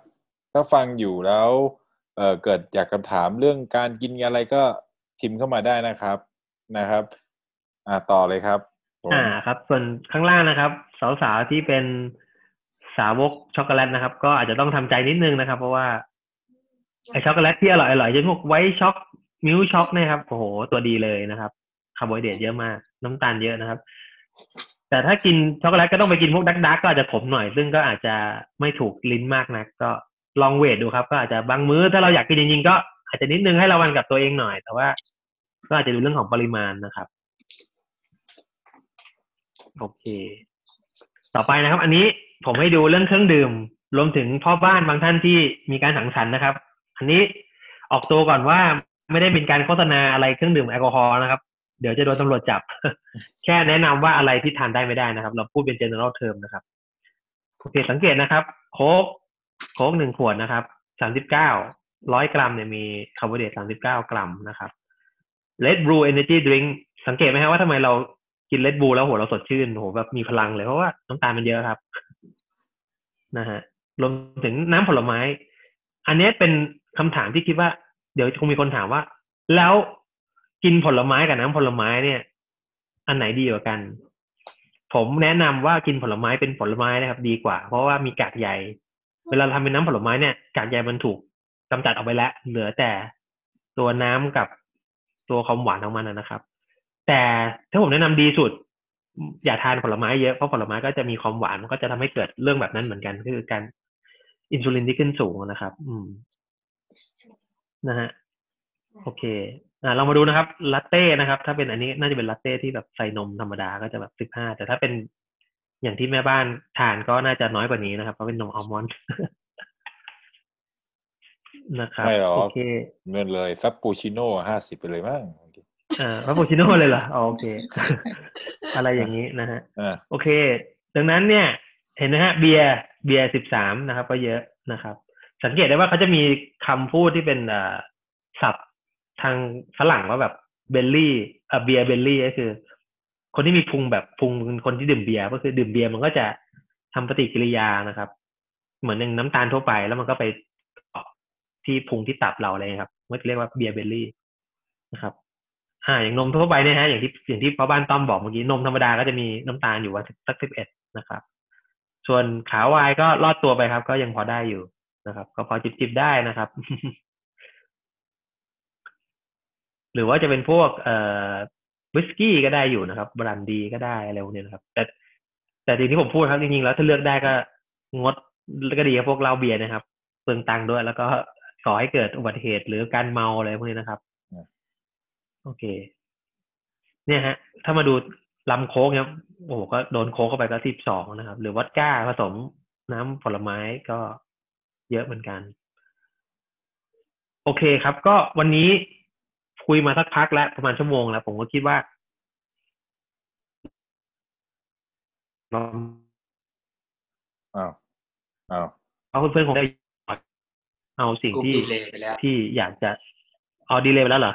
ถ้าฟังอยู่แล้วเอ่อเกิดอยากคำถามเรื่องการกินอะไรก็พิมพ์เข้ามาได้นะครับนะครับ อ่าต่อเลยครับ อ่าครับ ส่วนข้างล่างนะครับ สาวๆที่เป็นสาวกช็อกโกแลตนะครับ ก็อาจจะต้องทำใจนิดนึงนะครับ เพราะว่าไอช็อกโกแลตที่อร่อยๆเช่นพวก white choc milk choc เนี่ยครับโอ้โหตัวดีเลยนะครับคาร์โบไฮเดรตเยอะมาก น้ำตาลเยอะนะครับ แต่ถ้ากินช็อกโกแลตก็ต้องไปกินพวก dark dark ก็อาจจะขมหน่อย ซึ่งก็อาจจะไม่ถูกลิ้นมากนัก ก็ลองเวทดูครับ ก็อาจจะบางมื้อถ้าเราอยากกินจริงๆก็อาจจะนิดนึงให้ระวังกับตัวเองหน่อย แต่ว่า ก็อาจจะดูเรื่องของปริมาณนะครับ โอเค ต่อไปนะครับ อันนี้ผมให้ดูเรื่องเครื่องดื่ม รวมถึงพ่อบ้านบางท่านที่มีการสังสรรค์นะครับ อันนี้ออกตัวก่อนว่าไม่ได้เป็นการโฆษณาอะไรเครื่องดื่มแอลกอฮอล์นะครับ เดี๋ยวจะโดนตำรวจจับ แค่แนะนำว่าอะไรที่ทานได้ไม่ได้นะครับ เราพูดเป็น general term นะครับโอเคสังเกตนะครับ โค้กโค้กหนึ่งขวดนะครับสามสิบเก้าร้อยกรัมเนี่ยมีคาร์โบไฮเดรตสามสิบเก้ากรัมนะครับ Red Bull Energy Drink สังเกตไหมครับว่าทำไมเรา กิน Red Bull แล้วโหเราสดชื่นโหแบบมีพลังเลยเพราะว่าน้ำตาลมันเยอะครับ นะฮะรวมถึงน้ำผลไม้ อันนี้เป็นคำถามที่คิดว่า เดี๋ยวคงมีคนถามว่า แล้วกินผลไม้กับน้ำผลไม้เนี่ย อันไหนดีกว่ากัน ผมแนะนำว่ากินผลไม้เป็นผลไม้นะครับ ดีกว่า เพราะว่ามีกากใยเวลาทำเป็นน้ำผลไม้เนี่ยกากใยมันถูกกำจัดออกไปแล้ว เหลือแต่ตัวน้ำกับตัวความหวานของมันนะครับ แต่ถ้าผมแนะนำดีสุด อย่าทานผลไม้เยอะเพราะผลไม้ก็จะมีความหวานมันก็จะทำให้เกิดเรื่องแบบนั้นเหมือนกัน คือการอินซูลินที่ขึ้นสูงนะครับ อืมนะฮะโอเคอ่าเรามาดูนะครับลาเต้นะครับ ถ้าเป็นอันนี้น่าจะเป็นลาเต้ที่แบบใส่นมธรรมดาก็จะแบบสิบห้าแต่ถ้าเป็นอย่างที่แม่บ้านทานก็น่าจะน้อยกว่านี้นะครับ เพราะเป็นนมอัลมอนด์นะครับไม่หรอกโอเคเงินเลยซับปูชิโน่ห้าสิบไปเลยมั้ง อ่าพาปูชิโน่เลยเหรออ๋อโอเค อะไรอย่างนี้นะฮะอ่าโอเค ดังนั้นเนี่ย เห็นนะฮะ เบียร์เบียร์สิบสามนะครับ ก็เยอะนะครับ สังเกตได้ว่าเขาจะมีคำพูดที่เป็นเอ่อศัพท์ทางฝรั่งว่าแบบ belly เอ่อ beer belly ก็คือ คนที่มีพุงแบบพุงเป็นคนที่ดื่มเบียร์ก็คือดื่มเบียร์มันก็จะทำปฏิกิริยานะครับ เหมือนอย่างน้ำตาลทั่วไปแล้วมันก็ไปเกาะที่พุงที่ตับเราอะไรครับมันเรียกว่า beer belly นะครับ อ่าอย่างนมทั่วไปเนี่ยฮะอย่างที่อย่างที่พ่อบ้านต้อมบอกเมื่อกี้นมธรรมดาก็จะมีน้ำตาลอยู่วันสักสิบเอ็ดนะครับ ส่วนขาววายก็รอดตัวไปครับ ก็ยังพอได้อยู่นะครับ ก็พอจิบจิบได้นะครับ หรือว่าจะเป็นพวก เอ่อวิสกี้ก็ได้อยู่นะครับบรันดีก็ได้อะไรพวกนี้นะครับ แต่แต่สิ่งที่ผมพูดครับจริงๆแล้วถ้าเลือกได้ก็งดก็ดีกับพวกเหล้าเบียร์นะครับเปลืองตังค์ด้วย แล้วก็ก่อให้เกิดอุบัติเหตุหรือการเมาอะไรพวกนี้นะครับ โอเค เนี่ยฮะ ถ้ามาดูลำโค้กเนี่ยโอ้โหก็โดนโค้กเข้าไปก็สิบสองนะครับ หรือวัดก้าผสมน้ำผลไม้ก็เยอะเหมือนกัน โอเคครับ ก็วันนี้คุยมาสักพักแล้วประมาณชั่วโมงแล้ว ผมก็คิดว่าอ้าวอ้าวเอาเพื่อนๆคงได้เอาสิ่งกลุ่มที่ดีเลยไปแล้วที่อยากจะเอาดีเลยไปแล้วเหรอ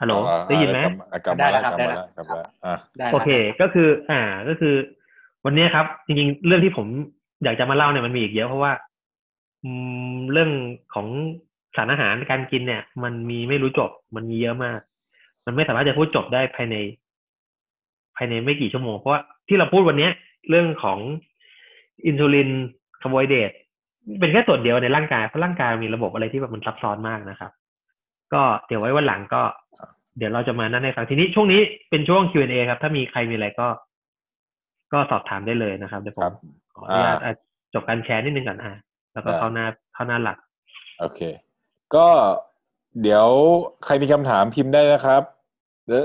ฮัลโหลได้ยินไหมกลับได้มาแล้แล้ววครับกลับได้มาแล้วแล้วกลับมาแล้วอะได้โอแล้วเค ก็คือ อ่าก็คือ วันนี้ครับ จริงๆ เรื่องที่ผมอยากจะมาเล่าเนี่ยมันมีอีกเยอะเพราะว่าอืมเรื่องของสารอาหารการกินเนี่ย มันมีไม่รู้จบ มันมีเยอะมาก มันไม่สามารถจะพูดจบได้ภายใน ภายในไม่กี่ชั่วโมงเพราะว่าที่เราพูดวันเนี้ยเรื่องของอินซูลินคาร์โบไฮเดรตเป็นแค่ส่วนเดียวในร่างกายเพราะร่างกายมีระบบอะไรที่แบบมันซับซ้อนมากนะครับ ก็เดี๋ยวไว้วันหลังก็ เดี๋ยวเราจะมานั่นให้ฟังทีนี้ช่วงนี้เป็นช่วง Q&A ครับ ถ้ามีใครมีอะไรก็ ก็สอบถามได้เลยนะครับเดี๋ยวผครัมบขออนุญาตอ่าอะจบการแชร์นิดนึงก่อนอะแล้วก็ได้เข้าหน้าเข้าหน้าหลัก โอเค ก็เดี๋ยวใครมีคำถามพิมพ์ได้นะครับ แล้ว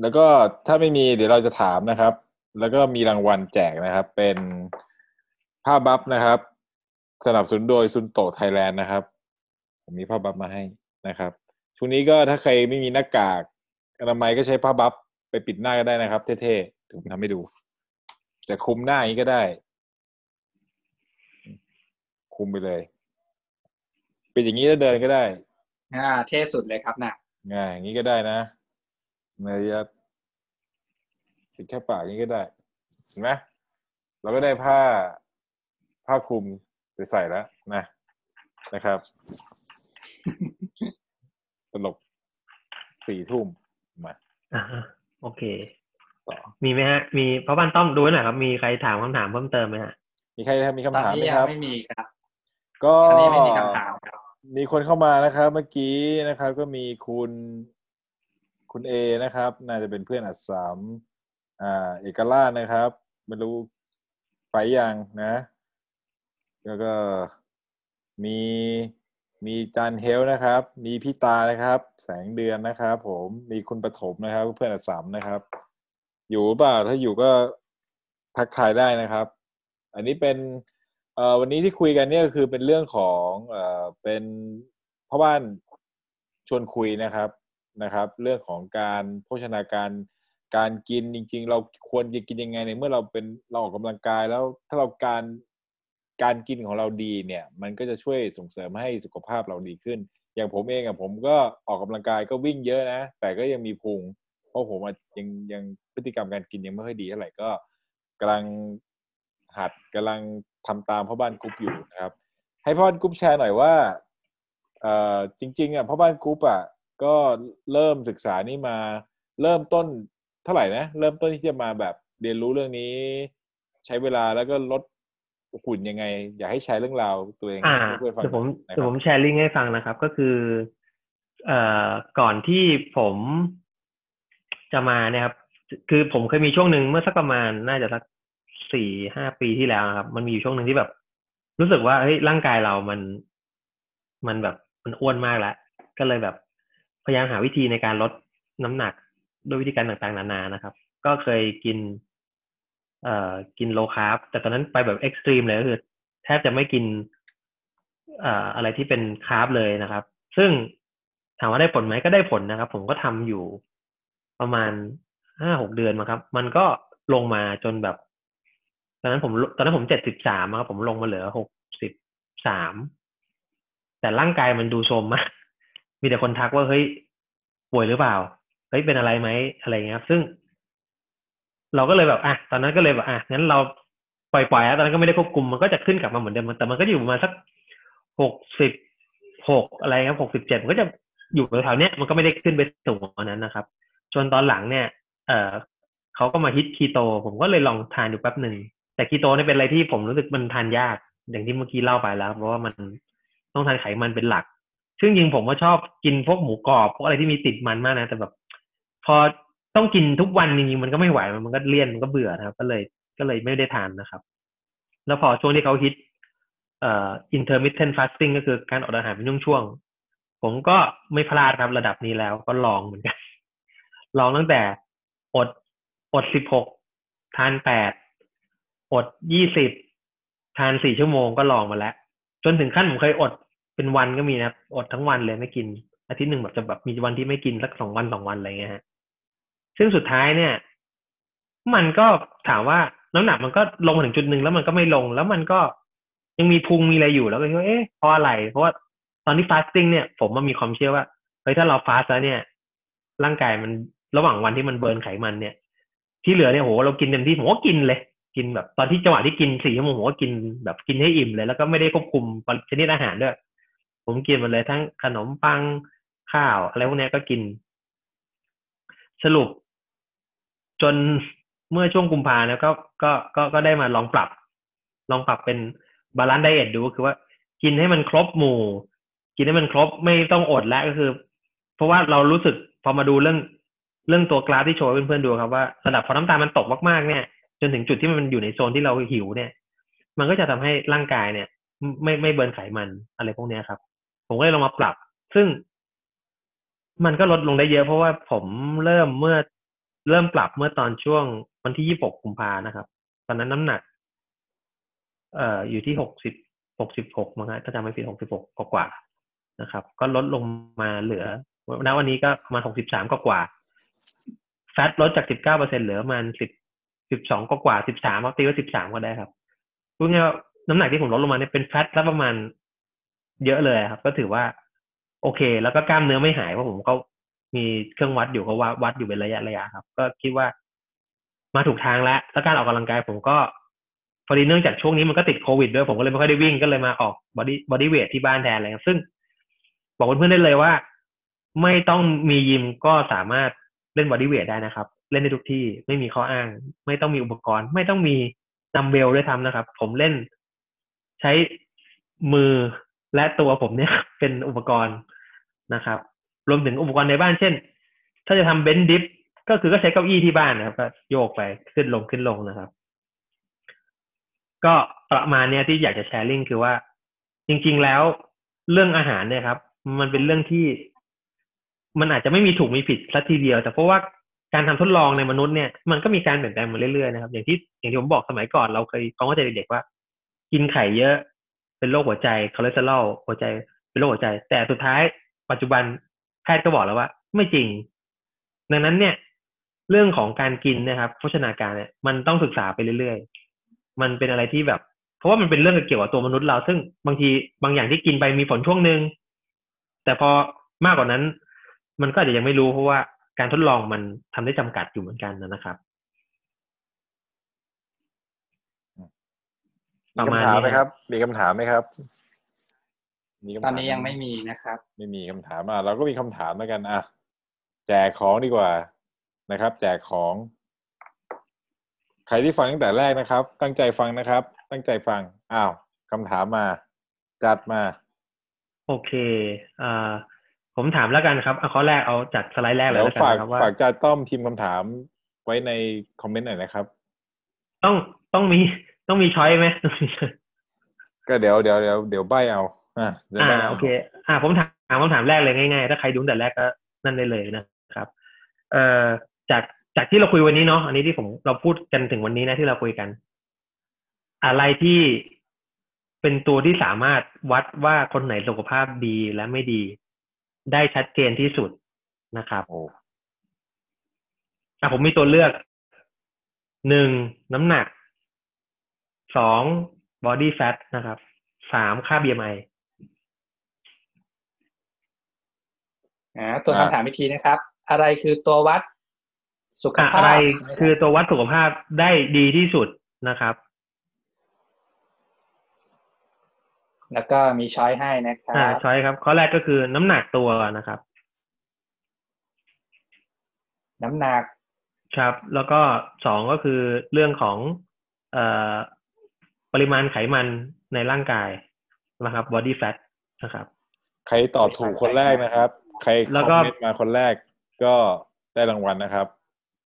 แล้วก็ถ้าไม่มีเดี๋ยวเราจะถามนะครับ แล้วก็มีรางวัลแจกนะครับ เป็นผ้าบัฟนะครับ สนับสนุนโดยซุนโตไทยแลนด์นะครับ ผมมีผ้าบัฟมาให้นะครับ ช่วงนี้ก็ถ้าใครไม่มีหน้ากากอนามัยก็ใช้ผ้าบัฟไปปิดหน้าก็ได้นะครับ เท่ๆถึงทำให้ดู จะคลุมหน้าอย่างนี้ก็ได้ คุมไปเลย เป็นอย่างนี้แล้วเดินก็ได้ อ่า เท่สุดเลยครับน่ะง่ายอย่างนี้ก็ได้นะเนยจะติดแค่ปากอย่างนี้ก็ได้เห็นไหมเราก็ได้ผ้าผ้าคลุมไปใส่แล้วนะนะครับ ตลกสี่ทุ่มมาอ่าฮะโอเคต่อมีไหมฮะ มีเพราะบ้านต้อมดูหน่อยครับ มีใครถามคำถามเพิ่มเติมไหมฮะ มีใครมีตอนคำถามนี้ไหมยัคงรับไม่มีครับ ก็ตอนนี้ไม่มีคำถามครับมีคนเข้ามานะครับเมื่อกี้นะครับ ก็มีคุณคุณเอนะครับ น่าจะเป็นเพื่อนอัดสามอ่า เอกราชนะครับไม่รู้ไปยังนะ แล้วก็มี มีจันเฮลนะครับ มีพี่ตานะครับ แสงเดือนนะครับ ผมมีคุณปฐมนะครับ เพื่อนอัสามนะครับ อยู่หรือเปล่าถ้าอยู่ก็ทักทายได้นะครับ อันนี้เป็นเอ่อวันนี้ที่คุยกันเนี่ยคือเป็นเรื่องของเอ่อเป็นพ่อบ้านชวนคุยนะครับนะครับ เรื่องของการโภชนาการการกินจริง ๆ เราควรจะกินยังไงในเมื่อเราเป็นเราออกกำลังกายแล้วถ้าเราการ การกินของเราดีเนี่ย มันก็จะช่วยส่งเสริมให้สุขภาพเราดีขึ้น อย่างผมเองอะผมก็ออกกำลังกายก็วิ่งเยอะนะ แต่ก็ยังมีพุงเพราะผมยังยังพฤติกรรมการกินยังไม่ค่อยดีเท่าไหร่ก็กำลังหัดกำลังทำตามพ่อบ้านกรุ๊ปอยู่นะครับ ให้พ่อบ้านกรุ๊ปแชร์หน่อยว่าเอ่อจริง ๆอะพ่อบ้านกรุ๊ปอะก็เริ่มศึกษานี่มาเริ่มต้นเท่าไหร่นะ เริ่มต้นที่จะมาแบบเรียนรู้เรื่องนี้ ใช้เวลาแล้วก็ลด หุ่นยังไง อยากให้แชร์เรื่องราวตัวเองอ่าให้เพื่อนฟังเดี๋ยวผมนะคเดี๋ยวรับผมแชร์ลิงก์ให้ฟังนะครับ ก็คือ เอ่อก่อนที่ผมจะมาเนี่ยครับ คือผมเคยมีช่วงหนึ่งเมื่อสักประมาณน่าจะสักสี่ห้าปีที่แล้วนะครับ มันมีอยู่ช่วงหนึ่งที่แบบ รู้สึกว่าเฮ้ยร่างกายเรามัน มันแบบมันอ้วนมากแล้วก็เลยแบบพยายามหาวิธีในการลดน้ำหนักด้วยวิธีการต่างๆ นานานะครับ ก็เคยกิน เอ่อกิน low carb แต่ตอนนั้นไปแบบ extreme เลยก็คือแทบจะไม่กินเอ่ออะไรที่เป็นคาร์บเลยนะครับ ซึ่งถามว่าได้ผลไหมก็ได้ผลนะครับ ผมก็ทำอยู่ประมาณห้าหกเดือนมาครับ มันก็ลงมาจนแบบ ตอนนั้นผมตอนนั้นผมเจ็ดสิบสามครับผมลงมาเหลือหกสิบสามแต่ร่างกายมันดูโทรมมาก มีแต่คนทักว่าเฮ้ยป่วยหรือเปล่าเฮ้ยเป็นอะไรไหมอะไรเงี้ยครับ ซึ่ง เราก็เลยแบบอะตอนนั้นก็เลยแบบอะงั้นเราปล่อยๆอะตอนนั้นก็ไม่ได้ควบคุมมันก็จะขึ้นกลับมาเหมือนเดิมแต่มันก็อยู่ประมาณสักหกสิบหกอะไรครับหกสิบเจ็ดมันก็จะอยู่แถวๆเนี้ยมันก็ไม่ได้ขึ้นไปสูงกว่านั้นนะครับจนตอนหลังเนี่ย เออเขาก็มาฮิตคีโต ผมก็เลยลองทานดูแป๊บหนึ่งแต่คีโตเนี่ยเป็นอะไรที่ผมรู้สึกมันทานยาก อย่างที่เมื่อกี้เล่าไปแล้ว เพราะว่ามันต้องทานไขมันเป็นหลัก ซึ่งจริงผมก็ชอบกินพวกหมูกรอบพวกอะไรที่มีติดมันมากนะ แต่แบบ พอ ต้องกินทุกวันจริงๆมันก็ไม่ไหวมันก็เลี่ยนมันก็เบื่อนะครับ ก็เลยก็เลยไม่ได้ทานนะครับ แล้วพอช่วงที่เขาฮิตเอ่อ intermittent fasting ก็คือการอดอาหารเป็นช่วงๆผมก็ไม่พลาดครับระดับนี้แล้วก็ลองเหมือนกัน ลองตั้งแต่อดอดสิบหกทานแปดอดยี่สิบทานสี่ชั่วโมงก็ลองมาแล้ว จนถึงขั้นผมเคยอดเป็นวันก็มีนะอดทั้งวันเลยไม่กิน อาทิตย์หนึ่งแบบจะแบบมีวันที่ไม่กินสักสองวันสองวันอะไรเงี้ยฮะ ซึ่งสุดท้ายเนี่ย มันก็ถามว่าน้ำหนักมันก็ลงมาถึงจุดหนึ่งแล้วมันก็ไม่ลง แล้วมันก็ยังมีพุงมีอะไรอยู่แล้วก็คิดว่าเอ๊ะเพราะอะไร เพราะว่าตอนที่ fasting เนี่ย ผมมันมีความเชื่อว่าเฮ้ยถ้าเรา fast แล้วเนี่ย ร่างกายมันระหว่างวันที่มัน burn ไขมันเนี่ย ที่เหลือเนี่ยโหเรากินเต็มที่ผมก็กินเลย กินแบบตอนที่จังหวะที่กินสี่ชั่วโมงผมก็กินแบบกินให้อิ่มเลย แล้วก็ไม่ได้ควบคุมชนิดอาหารด้วยผมกินหมดเลยทั้งขนมปังข้าวอะไรพวกนี้ก็กิน สรุป จนเมื่อช่วงกุมภาเนี่ยก็ก็ก็ก็ได้มาลองปรับ ลองปรับเป็น balance diet ดูก็คือว่ากินให้มันครบหมู่ กินให้มันครบไม่ต้องอดแล้วก็คือ เพราะว่าเรารู้สึกพอมาดูเรื่องเรื่องตัวกราฟที่โชว์เพื่อนๆดูครับว่าระดับพอน้ำตาลมันตกมากๆเนี่ย จนถึงจุดที่มันอยู่ในโซนที่เราหิวเนี่ย มันก็จะทำให้ร่างกายเนี่ย ไม่ไม่เบิร์นไขมันอะไรพวกนี้ครับ ผมก็เลยลองมาปรับ ซึ่งมันก็ลดลงได้เยอะเพราะว่าผมเริ่มเมื่อ เริ่มปรับเมื่อตอนช่วงวันที่ยี่หกกุมภานะครับ ตอนนั้นน้ำหนัก เอ่ออยู่ที่หกสิบหกสิบหกมั้งฮะถ้าจำไม่ผิดหกสิบหกกว่านะครับ ก็ลดลงมาเหลือณวันนี้ก็ประมาณหกสิบสามกว่าแฟตลดจากสิบเก้าเปอร์เซ็นเหลือประมาณสิบสิบสองกว่าสิบสามตีว่าสิบสามก็ได้ครับพูดง่ายว่าน้ำหนักที่ผมลดลงมาเนี่ยเป็น fat แล้วประมาณเยอะเลยครับ ก็ถือว่า โอเค แล้วก็กล้ามเนื้อไม่หายเพราะผมก็ มีเครื่องวัดอยู่ก็ว่าวัดอยู่เป็นระยะระยะครับ ก็คิดว่ามาถูกทางแล้วแล้วการออกกำลังกายผมก็พอดีเนื่องจากช่วงนี้มันก็ติดโควิดด้วยผมก็เลยไม่ค่อยได้วิ่งก็เลยมาออก body body weight ที่บ้านแทนอะไรซึ่ง บอกเพื่อนๆได้เลยว่า ไม่ต้องมียิมก็สามารถเล่น body weight ได้นะครับ เล่นได้ทุกที่ไม่มีข้ออ้าง ไม่ต้องมีอุปกรณ์ ไม่ต้องมีดัมเบลด้วยทำนะครับ ผมเล่นใช้มือและตัวผมเนี่ยเป็นอุปกรณ์นะครับ รวมถึงอุปกรณ์ในบ้านเช่น ถ้าจะทำ bench dip ก็คือก็ใช้เก้าอี้ที่บ้านนะครับก็โยกไปขึ้นลงขึ้นลงนะครับ ก็ประมาณเนี้ยที่อยากจะ sharing คือว่า จริง ๆแล้วเรื่องอาหารเนี่ยครับ มันเป็นเรื่องที่ มันอาจจะไม่มีถูกมีผิดสัทีเดียว แต่เพราะว่าการทำทดลองในมนุษย์เนี่ยมันก็มีการเปลี่ยนแปลงมาเรื่อยๆนะครับ อย่างที่อย่างที่ผมบอกสมัยก่อนเราเคยฟังว่าเด็กๆว่า กินไข่เยอะ เป็นโรคหัวใจคอเลสเตอรอลหัวใจเป็นโรคหัวใจ แต่สุดท้ายปัจจุบัน แพทย์ก็บอกแล้วว่า ไม่จริง ดังนั้นเนี่ย เรื่องของการกินนะครับโภชนาการเนี่ย มันต้องศึกษาไปเรื่อยๆ มันเป็นอะไรที่แบบ เพราะว่ามันเป็นเรื่องเกี่ยวกับตัวมนุษย์เรา ซึ่งบางทีบางอย่างที่กินไปมีผลช่วงหนึ่งแต่พอมากกว่านั้น มันก็อาจจะยังไม่รู้เพราะว่าการทดลองมันทำได้จำกัดอยู่เหมือนกันนะครับมีคำถามไหมครับมีคำถามไหมครับ มีคำถามตอนนี้ยังไม่มีนะครับ ไม่มีคำถามอะเราก็มีคำถามแล้วกันอะแจกของดีกว่านะครับ แจกของ ใครที่ฟังตั้งแต่แรกนะครับ ตั้งใจฟังนะครับ ตั้งใจฟังอ้าวคำถามมา จัดมา โอเคอ่าผมถามแล้วกันครับเอาข้อแรกเอาจากสไลด์แรกเลยแล้วแล้วกันฝากนะครับว่าฝากจาต้อมพิมพ์คำถามไว้ในคอมเมนต์หน่อยนะครับ ต้องต้องมีต้องมีช้อยไหมก็เดี๋ยวเดี๋ยวเดี๋ยวเดี๋ยวใบเอา อะเดี๋ยวอ่าใบ้าโอเค อ่าผมถามคำถามแรกเลยง่ายๆ ถ้าใครดูตั้งแต่แรกก็นั่นได้เลยนะครับ เอ่อจากจากที่เราคุยวันนี้เนาะอันนี้ที่ผมเราพูดกันถึงวันนี้นะที่เราคุยกัน อะไรที่เป็นตัวที่สามารถวัดว่าคนไหนสุขภาพดีและไม่ดี ได้ชัดเจนที่สุดนะครับโอ้อะผมมีตัวเลือกหนึ่งน้ำหนักสอง body fat นะครับสามค่า BMI อ่าตัวคำถามอีกทีนะครับ อะไรคือตัววัดสุขภาพอะไรใช่ไหมรับคือตัววัดสุขภาพได้ดีที่สุดนะครับ แล้วก็มีช้อยให้นะครัอ่าบช้อยครับ ข้อแรกก็คือน้ำหนักตัวนะครับ น้ำหนักครับ แล้วก็สองก็คือเรื่องของเอ่อปริมาณไขมันในร่างกายนะครับ body fat นะครับ ใครตอบถูกคนแรกนะครับ ใครคแล้อวมก็เมนต์มาคนแรกก็ได้รางวัลนะครับ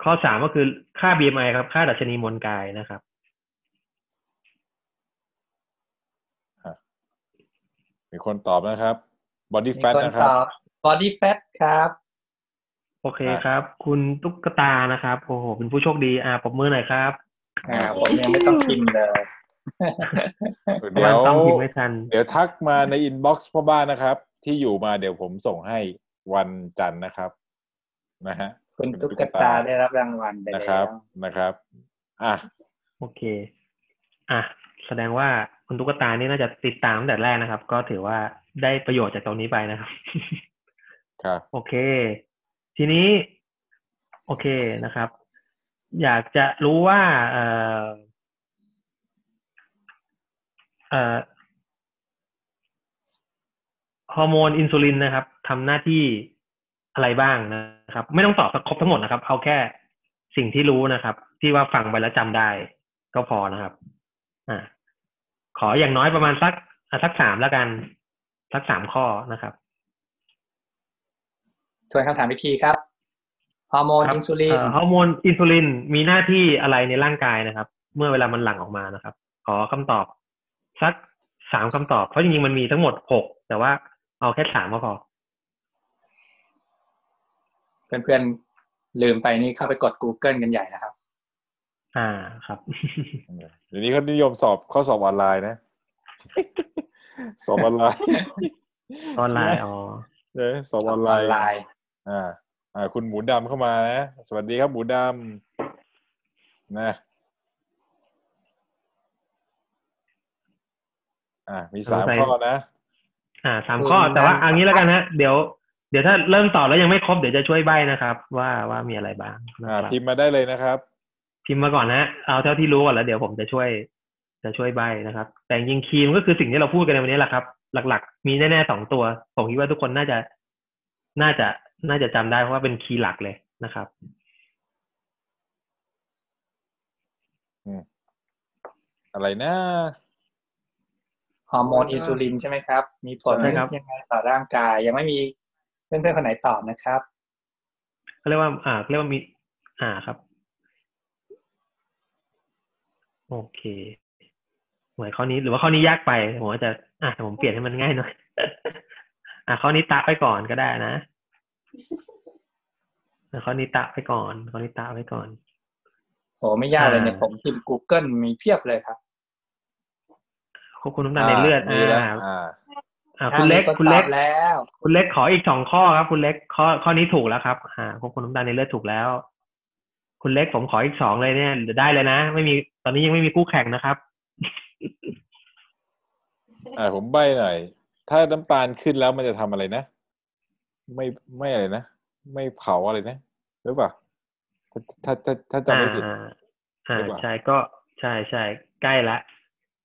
ข้อสามก็คือค่า BMI ครับ ค่าดัชนีมวลกายนะครับมีคนตอบนะครับ body มี fat คนนะคตรับอบ body fat ครับ โอเคอะครับ คุณตุ๊กตานะครับ โอ้โห เป็นผู้โชคดี อ่าปรบมือหน่อยครับ อ่าผมยังไม่ต้องพิมพ์เลยเพราะเดี๋ว่ายวต้องพิมพ์ไม่ทันเดี๋ยวทักมาในอินบ็อกซ์พ่อบ้านนะครับ ที่อยู่มาเดี๋ยวผมส่งให้วันจันทร์นะครับ นะฮะคุณตุ๊กตาได้รับรางวัลไปนะแล้ครับวนะครับ อะโอเค อะแสดงว่าคุณตุ๊กตานี่น่าจะติดตามตั้งแต่แรกนะครับ ก็ถือว่าได้ประโยชน์จากตรงนี้ไปนะครับ ครับ โอเค ทีนี้ โอเคนะครับ อยากจะรู้ว่า เอ่อเอ่อฮ อร์โมนอินซูลินนะครับทำหน้าที่อะไรบ้างนะครับ ไม่ต้องตอบครบทั้งหมดนะครับ เอาแค่สิ่งที่รู้นะครับ ที่ว่าฟังไปแล้วจำได้ ก็พอนะครับ อ่า ขออย่างน้อยประมาณสักอะสักสามแล้วกัน สักสามข้อนะครับทวนคำถามอีกทีครับฮอร์โมนครับอินซูลินเอ่อฮอร์โมนอินซูลินมีหน้าที่อะไรในร่างกายนะครับ เมื่อเวลามันหลั่งออกมานะครับ ขอคำตอบสักสามคำตอบ เพราะจริงๆมันมีทั้งหมดหกแต่ว่า เอาแค่สามก็พอ เพื่อนๆ ลืมไปนี่เข้าไปกด Google กันใหญ่นะครับ อ่าครับเดี๋ยวนี้เขานิยมสอบข้อสอบออนไลน์นะ สอบออนไลน์ ออนไลน์อ๋อเออสอบออนไลออนน์ไลน์อ่า อ่า คุณหมูดำเข้ามานะ สวัสดีครับหมูดำนะอ่ามีสามสงสัยข้อนะ อ่าสามข้อ แต่ว่าเอันนี้แล้วกันนะเดี๋ยวเดี๋ยวถ้าเริ่มตอบแล้วยังไม่ครบเดี๋ยวจะช่วยใบ้นะครับ ว่าว่ามีอะไรบ้างนะอ่าครับพิมพ์มาได้เลยนะครับ พิมพ์มาก่อนนะเอาเท่าที่รู้ก่อนแล้วเดี๋ยวผมจะช่วย จะช่วยใบ้นะครับ แต่จริงๆคีย์มันก็คือสิ่งที่เราพูดกันในวันนี้แหละครับ หลัก ๆ มีแน่ๆสองตัว ผมคิดว่าทุกคนน่าจะน่าจะน่าจะจำได้เพราะว่าเป็นคีย์หลักเลยนะครับอะไรนะ ฮอร์โมนอินซูลินใช่ไหมครับ มีผลใช่ครับยังไงต่อร่างกาย ยังไม่มีเพื่อนๆคนไหนตอบนะครับเขาเรียกว่าอ่าเขาเรียกว่ามีอ่าครับ โอเคหมายข้อนี้หรือว่าข้อนี้ยากไปผมว่าจะอะผมเปลี่ยนให้มันง่ายหน่อยอะข้อนี้ตะไปก่อนก็ได้นะอะข้อนี้ตะไปก่อนข้อนี้ตะไปก่อนโหไม่ยากเลยเนี่ยอ่าผมพิมพ์ Google มีเพียบเลยครับ ควบคุมน้ำตาลในเลือดมีอ่าแล้วอ่าอ่าคุณเล็กอ่ามีนคุณเล็กตอบแล้ว คุณเล็กขออีกสองข้อครับ คุณเล็กข้อข้อนี้ถูกแล้วครับอ่าควบคุมน้ำตาลในเลือดถูกแล้ว คุณเล็กผมขออีกสองเลยเนี่ยเดี๋ยวได้เลยนะ ไม่มีตอนนี้ยังไม่มีคู่แข่งนะครับอ่าผมใบ้หน่อย ถ้าน้ำตาลขึ้นแล้วมันจะทำอะไรนะ ไม่ไม่อะไรนะ ไม่เผาอะไรนะหรือเปล่าถ้าถ้าถ้าถ้าจำไม่ผิดอ่าอ่าหรือเปล่าใช่ก็ใช่ใช่ใกล้ละ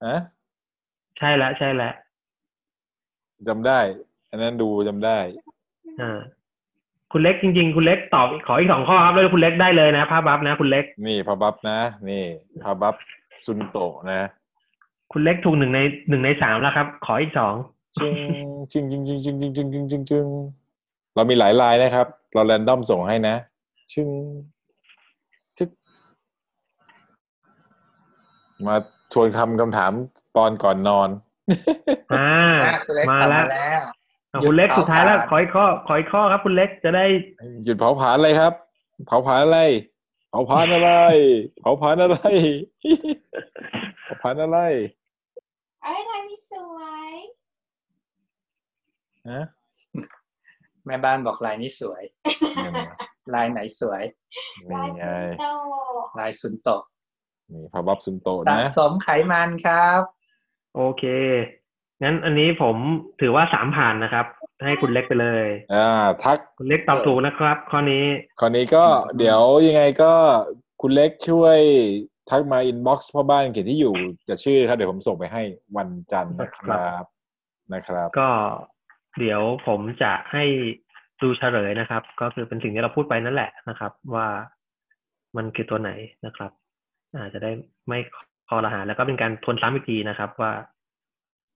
อะ ใช่ละใช่ละจำได้ อันนั้นดูจำได้อ่าคุณเล็กจริง ๆ คุณเล็กตอบขออีกสองข้อครับแล้วคุณเล็กได้เลยนะภาพบัฟนะ คุณเล็ก นี่พาบับนะ นี่พาบับซุนโตะนะ คุณเล็กถูกหนึ่งในหนึ่งในสามแล้วครับ ขออีกสองจึงจึงจึงจึงจึงจึงจึงจึงจึงจึงเรามีหลายลายนะครับ เราแรนดอมส่งให้นะชึงชึกมาชวนคำคำถาม ตอนก่อนนอนอ่าอะคุณเล็กมาตอบแล้วมาแล้วอะหยุดคุณเล็กเผาสุดท้ายแล้วผลาญขออีกข้อขออีกข้อครับ คุณเล็กจะได้ หยุดเผาผลาญอะไรครับ เผาผลาญอะไร เผาผลาญอะไร เผาผลาญอะไร เผาผลาญอะไรเอ้ยทางนี้สวยฮะแม่บ้านบอกลายนี้สวยนี่ลายไหนสวยนี่ไงโตลายซุนโตะนี่พาบับซุนโตะสะนะสมไขมันครับ โอเค งั้นอันนี้ผมถือว่าสามผ่านนะครับ ให้คุณเล็กไปเลย อ่า ทักคุณเล็กตอบถูกนะครับ ข้อนี้คราวนี้ก็เดี๋ยวยังไงก็คุณเล็กช่วยทักมาอินบ็อกซ์พ่อบ้านเขียนที่อยู่จะชื่อครับ เดี๋ยวผมส่งไปให้วันจันทร์นะครับนะครับ ก็เดี๋ยวผมจะให้ดูเฉลยนะครับ ก็คือเป็นสิ่งที่เราพูดไปนั่นแหละนะครับ ว่ามันคือตัวไหนนะครับ อาจจะได้ไม่ คอรหาแล้วก็เป็นการทวนซ้ำอีกทีนะครับ ว่า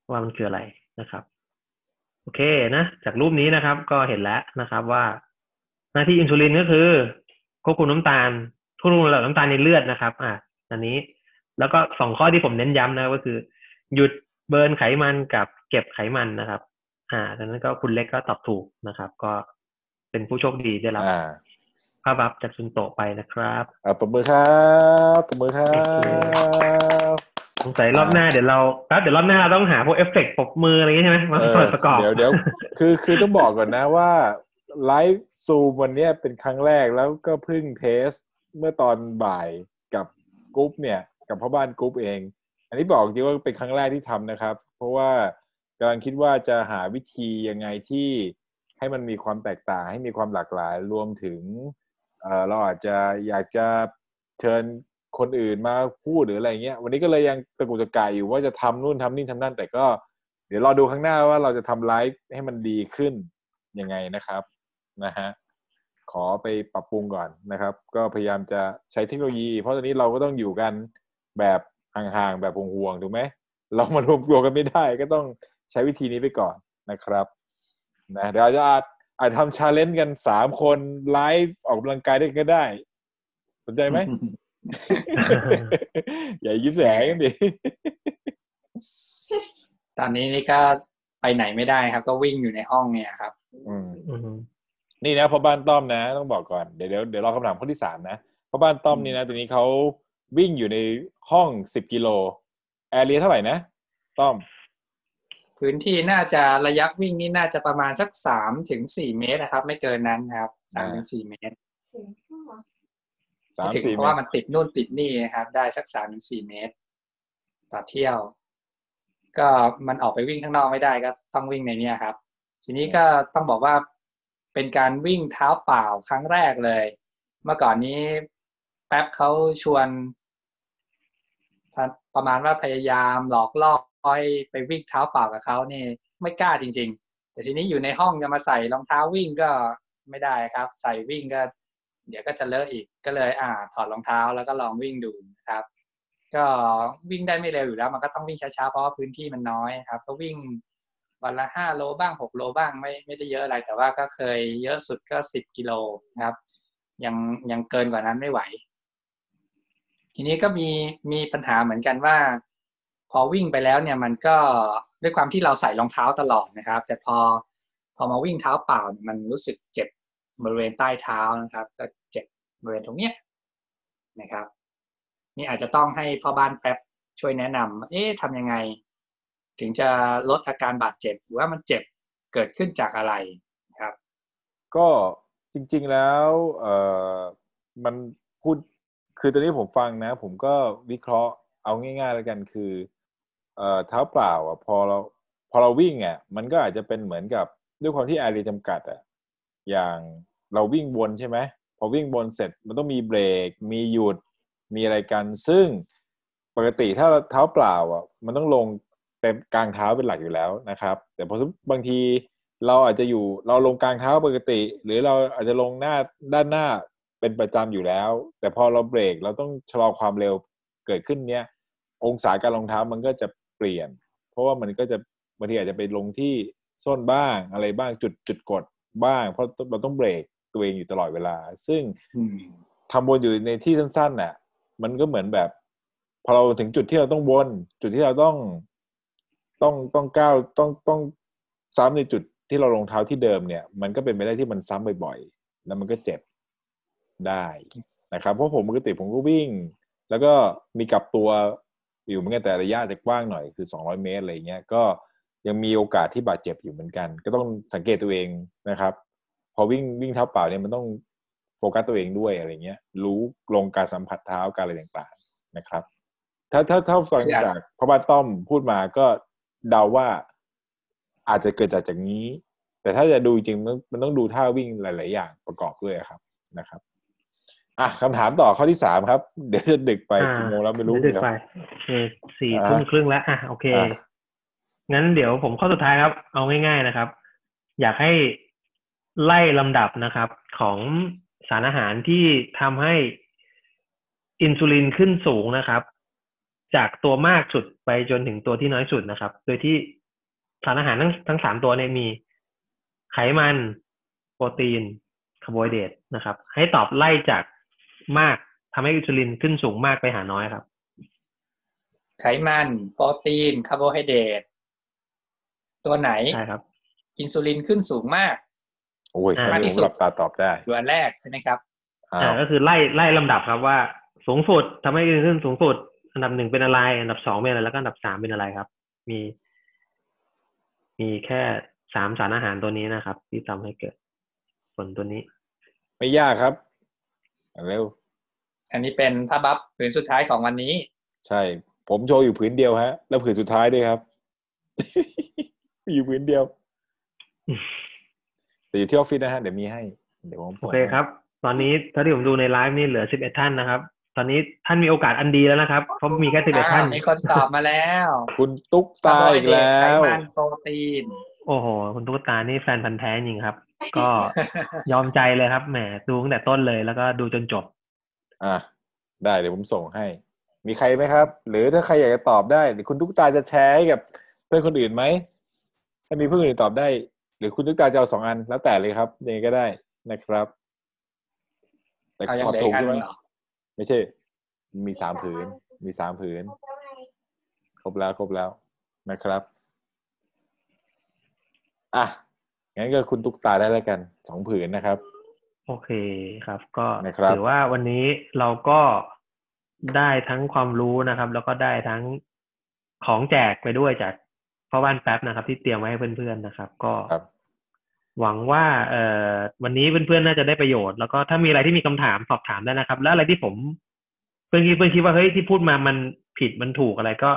ว่ามันคืออะไรนะครับ โอเคนะจากรูปนี้นะครับ ก็เห็นแล้วนะครับว่า หน้าที่อินซูลินก็คือควบคุมน้ำตาลควบคุมระดับน้ำตาลในเลือดนะครับ อะอันนี้ แล้วก็สองข้อที่ผมเน้นย้ำนะก็คือ หยุด burn ไขมันกับเก็บไขมันนะครับ อ่าดังนั้นก็คุณเล็กก็ตอบถูกนะครับ ก็เป็นผู้โชคดีได้รับ ผ้า buff จาก Suunto ไปนะครับอ่าตบมือครับตบมือครัโอเคบสงสัยรอบหน้าเดี๋ยวเราแป๊บเดี๋ยวรอบหน้าเราต้องหาพวกเอฟเฟกต์ปรบมืออะไรอย่างงี้ใช่ไหมมาเออเปิดประกอบเดี๋ยวเดี๋ยวคือคือต้องบอกก่อนนะว่า live Zoom วันเนี้ยเป็นครั้งแรกแล้วก็เพิ่ง testเมื่อตอนบ่ายกับกรุ๊ปเนี่ย กับพ่อบ้านกรุ๊ปเอง อันนี้บอกจริงว่าเป็นครั้งแรกที่ทำนะครับ เพราะว่ากำลังคิดว่าจะหาวิธียังไงที่ให้มันมีความแตกต่างให้มีความหลากหลายรวมถึง เราอาจจะอยากจะเชิญคนอื่นมาพูดหรืออะไรเงี้ย วันนี้ก็เลยยังตะกุกตะกายอยู่ว่าจะทำนู่นทำนี่ทำนั่น แต่ก็เดี๋ยวรอดูข้างหน้าว่าเราจะทำไลฟ์ให้มันดีขึ้นยังไงนะครับนะฮะขอไปปรับปรุงก่อนนะครับ ก็พยายามจะใช้เทคโนโลยี เพราะตอนนี้เราก็ต้องอยู่กันแบบห่างๆแบบห่วงๆถูกไหมเรามารวมตัวกันไม่ได้ก็ต้องใช้วิธีนี้ไปก่อนนะครับนะเดี๋ยวอาจจะอาจ อาจทำชาเลนจ์กันสามคนไลฟ์ออกกำลังกายด้วยกันก็ได้ สนใจไหม อย่ายิ้มแสงกันดิตอนนี้นี่ก็ไปไหนไม่ได้ครับ ก็วิ่งอยู่ในห้องเนี่ยครับอืมอืมนี่นะพ่อบ้านต้อมนะ ต้องบอกก่อนเดี๋ยวเดี๋ยวเดี๋ยวรอคำถามข้อที่สามนะพ่อบ้านต้อมนี่นะตอนนี้เขาวิ่งอยู่ในห้องสิบกิโลแอเรียเท่าไหร่นะต้อม พื้นที่น่าจะระยะวิ่งนี่น่าจะประมาณสักสามถึงสี่เมตรนะครับ ไม่เกินนั้นครับสามถึงสี่เมตรเสียงพ่อสามไม่ถึงสี่เพเมราะว่าตรมันติดนู่นติดนี่นะครับ ได้สักสามถึงสี่เมตร ต่อเที่ยว ก็มันออกไปวิ่งข้างนอกไม่ได้ก็ต้องวิ่งในเนี้ยครับ ทีนี้ก็ต้องบอกว่าเป็นการวิ่งเท้าเปล่าครั้งแรกเลย เมื่อก่อนนี้แป๊บเขาชวนประมาณว่าพยายามหลอกล่อ ให้ไปวิ่งเท้าเปล่ากับเขานี่ไม่กล้าจริง ๆ แต่ทีนี้อยู่ในห้องจะมาใส่รองเท้าวิ่งก็ไม่ได้ครับ ใส่วิ่งก็ เดี๋ยวก็จะเลอะอีกก็เลย อ่า ถอดรองเท้าแล้วก็ลองวิ่งดูนะครับ ก็วิ่งได้ไม่เร็วอยู่แล้ว มันก็ต้องวิ่งช้าๆเพราะว่าพื้นที่มันน้อยครับ ก็วิ่งวันละห้าโลบ้างหกโลบ้างไม่ไม่ได้เยอะอะไร แต่ว่าก็เคยเยอะสุดก็สิบกิโลนะครับ ยังยังเกินกว่านั้นไม่ไหว ทีนี้ก็มีมีปัญหาเหมือนกันว่า พอวิ่งไปแล้วเนี่ยมันก็ด้วยความที่เราใส่รองเท้าตลอดนะครับ แต่พอพอมาวิ่งเท้าเปล่ามันรู้สึกเจ็บบริเวณใต้เท้านะครับ ก็เจ็บบริเวณตรงเนี้ยนะครับ นี่อาจจะต้องให้พ่อบ้านแป๊บช่วยแนะนำเอ๊ะทำยังไง ถึงจะลดอาการบาดเจ็บหรือว่ามันเจ็บเกิดขึ้นจากอะไรครับ ก็จริงๆแล้วเอ่อมันพูดคือตอนนี้ผมฟังนะ ผมก็วิเคราะห์เอาง่ายๆแล้วกันคือ เอ่อเท้าเปล่าอะพอเราพอเราวิ่งอะมันก็อาจจะเป็นเหมือนกับด้วยความที่แอเรียจำกัดอะอย่างเราวิ่งวนใช่ไหมพอวิ่งวนเสร็จมันต้องมีเบรก มีหยุดมีอะไรกัน ซึ่งปกติถ้าเท้าเปล่าอะมันต้องลงเต็มกลางเท้าเป็นหลักอยู่แล้วนะครับ แต่พอบางทีเราอาจจะอยู่เราลงกลางเท้าปกติ หรือเราอาจจะลงหน้าด้านหน้าเป็นประจำอยู่แล้ว แต่พอเราเบรกเราต้องชะลอความเร็วเกิดขึ้นเนี้ยองศาการรองเท้ามันก็จะ เปลี่ยน เพราะว่ามันก็จะบางทีอาจจะไปลงที่ส้นบ้างอะไรบ้างจุดจุดกดบ้าง เพราะเราต้องเบรกตัวเองอยู่ตลอดเวลา ซึ่งทำวนอยู่ในที่สั้นๆน่ะ มันก็เหมือนแบบ พอเราถึงจุดที่เราต้องวน จุดที่เราต้องต้องต้องก้าวต้องต้องซ้ำในจุดที่เราลงเท้าที่เดิมเนี่ย มันก็เป็นไปได้ที่มันซ้ำบ่อยๆ แล้วมันก็เจ็บได้นะครับ เพราะผมปกติผมก็วิ่ง แล้วก็มีกลับตัว อยู่เหมือนกันแต่ระยะจะกว้างหน่อยคือสองร้อยเมตรอะไรเงี้ยก็ยังมีโอกาสที่บาดเจ็บอยู่เหมือนกัน ก็ต้องสังเกตตัวเองนะครับ พอวิ่งวิ่งเท้าเปล่าเนี่ยมันต้องโฟกัสตัวเองด้วยอะไรเงี้ย รู้ลงการสัมผัสเท้าการอะไรต่างๆนะครับ ถ้าถ้าถ้าฟังจากพ่อบ้านต้อมพูดมาก็เดาว่าอาจจะเกิดจากจากนี้ แต่ถ้าจะดูจริงมันต้องดูท่าวิ่งหลาย ๆ อย่างประกอบด้วยครับนะครับ อะคำถามต่อข้อที่สามครับ เดี๋ยวจะดึกไปกี่โมงแล้วไม่รู้ดึกไปโอเคสี่ทุ่มครึ่งแล้วอะโอเค งั้นเดี๋ยวผมข้อสุดท้ายครับ เอาง่ายๆนะครับ อยากให้ไล่ลำดับนะครับ ของสารอาหารที่ทำให้อินซูลินขึ้นสูงนะครับ จากตัวมากสุดไปจนถึงตัวที่น้อยสุดนะครับ โดยที่สารอาหารทั้งทั้งสามตัวเนี่ยมีไขมัน โปรตีนคาร์โบไฮเดรตนะครับ ให้ตอบไล่จาก มากทำให้อินซูลินขึ้นสูงมากไปหาน้อยครับ ไขมัน โปรตีน คาร์โบไฮเดรตตัวไหนใช่ครับ อินซูลินขึ้นสูงมาก โอ้ยอ่ามากที่สุดหลับตาตอบได้ตัวอันแรกใช่ไหมครับอ่าก็คือไล่ไล่ลำดับครับว่าสูงสุดทำให้ขึ้นสูงสุดอันดับหนึ่งเป็นอะไร อันดับสองเป็นอะไรแล้วก็อันดับสามเป็นอะไรครับ มี มีแค่สามสารอาหารตัวนี้นะครับ ที่ทำให้เกิดผลตัวนี้ ไม่ยากครับเร็ว อันนี้เป็นผ้าบัฟผืนสุดท้ายของวันนี้ ใช่ ผมโชว์อยู่ผืนเดียวฮะ แล้วผืนสุดท้ายด้วยครับ อยู่ผืนเดียวแต่อยู่ที่ออฟฟิศนะฮะเดี๋ยวมีให้ เดี๋ยวผมโอเคครับ ตอนนี้ถ้าที่ผมดูในไลฟ์นี่เหลือสิบเอ็ดท่านนะครับ ตอนนี้ท่านมีโอกาสอันดีแล้วนะครับ เพราะมีแค่สิบเอ็ดท่านอ่ามีคนตอบมาแล้ว คุณตุ๊กตาอีกแล้วไขมันโปรตีน โอ้โห คุณตุ๊กตานี่แฟนพันธ์แท้จริงครับ ก็ยอมใจเลยครับแหมดูตั้งแต่ต้นเลยแล้วก็ดูจนจบ อะได้เดี๋ยวผมส่งให้ มีใครไหมครับ หรือถ้าใครอยากจะตอบได้หรือคุณตุ๊กตาจะแชร์ให้กับเพื่อนคนอื่นไหมถ้ามีเพื่อนคนอื่นตอบได้ หรือคุณตุ๊กตาจะเอาสองอันแล้วแต่เลยครับยังไงก็ได้นะครับ แต่เอายังตอบเหลือถูอีกกอันใช่หไหมนึ่งเหรอไม่ใช่ มีสามผืน มีสามผืน ครบแล้วครบแล้วนะครับอะงั้นก็คุณตุ๊กตาได้แล้วกันสองผืนนะครับ โอเคครับ ก็นะครับถือว่าวันนี้เราก็ได้ทั้งความรู้นะครับ แล้วก็ได้ทั้งของแจกไปด้วยจากพ่อบ้านแป๊บนะครับ ที่เตรียมไว้ให้เพื่อนๆนะครับ ก็ครับหวังว่าเอ่อวันนี้เพื่อนๆน่าจะได้ประโยชน์แล้วก็ถ้ามีอะไรที่มีคำถามสอบถามได้นะครับ แล้วอะไรที่ผม เพื่อนคิดเพื่อนคิดว่าเฮ้ยที่พูดมามันผิดมันถูกอะไรก็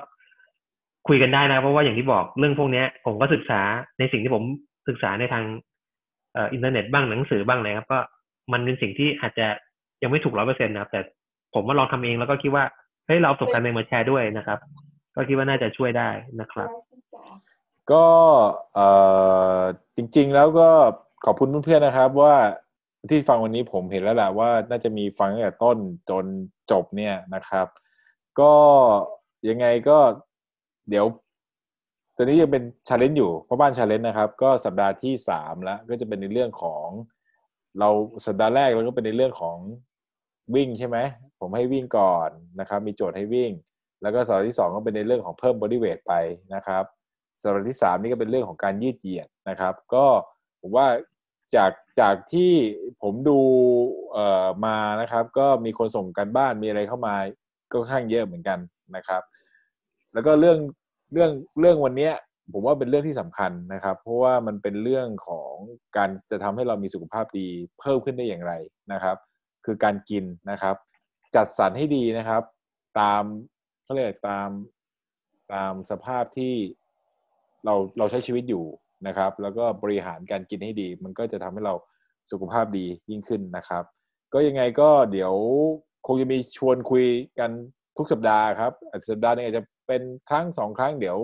คุยกันได้นะเพราะว่าอย่างที่บอกเรื่องพวกเนี้ยผมก็ศึกษาในสิ่งที่ผมศึกษาในทางเอ่ออินเทอร์เน็ตบ้างหนังสือบ้างเลยครับ ก็ มันเป็นสิ่งที่อาจจะยังไม่ถูกร้อยเปอร์เซ็นต์นะครับ แต่ผมมาลองทำเองแล้วก็คิดว่าเฮ้ยเราเอาประสบการณ์เองมาแชร์ด้วยนะครับ ก็คิดว่าน่าจะช่วยได้นะครับ ก็เอ่อจริง ๆ แล้วก็ขอบคุณเพื่อนๆนะครับ ว่าที่ฟังวันนี้ผมเห็นแล้วแหละว่าน่าจะมีฟังตั้งแต่ต้นจนจบเนี่ยนะครับ ก็ยังไงก็เดี๋ยวตอนนี้ยังเป็น challenge อยู่พ่อบ้าน challenge นะครับ ก็สัปดาห์ที่สามแล้วก็จะเป็นในเรื่องของ เราสัปดาห์แรกเราก็เป็นในเรื่องของวิ่งใช่ไหมผมให้วิ่งก่อนนะครับ มีโจทย์ให้วิ่ง แล้วก็สัปดาห์ที่สองก็เป็นในเรื่องของเพิ่มบอดี้เวทไปนะครับสัปดาห์ที่สามนี่ก็เป็นเรื่องของการยืดเหยียดนะครับ ก็ผมว่าจากจากที่ผมดูเอ่อมานะครับ ก็มีคนส่งกันบ้านมีอะไรเข้ามาก็ค่อนข้างเยอะเหมือนกันนะครับ แล้วก็เรื่องเรื่องเรื่องวันนี้ ผมว่าเป็นเรื่องที่สำคัญนะครับ เพราะว่ามันเป็นเรื่องของการจะทำให้เรามีสุขภาพดีเพิ่มขึ้นได้อย่างไรนะครับ คือการกินนะครับ จัดสรรให้ดีนะครับ ตามเขาเรียกตามตามสภาพที่เราเราใช้ชีวิตอยู่นะครับ แล้วก็บริหารการกินให้ดี มันก็จะทำให้เราสุขภาพดียิ่งขึ้นนะครับ ก็ยังไงก็เดี๋ยวคงจะมีชวนคุยกันทุกสัปดาห์ครับอาจจะสัปดาห์นึงอาจจะเป็นครั้งสองครั้งเดี๋ยว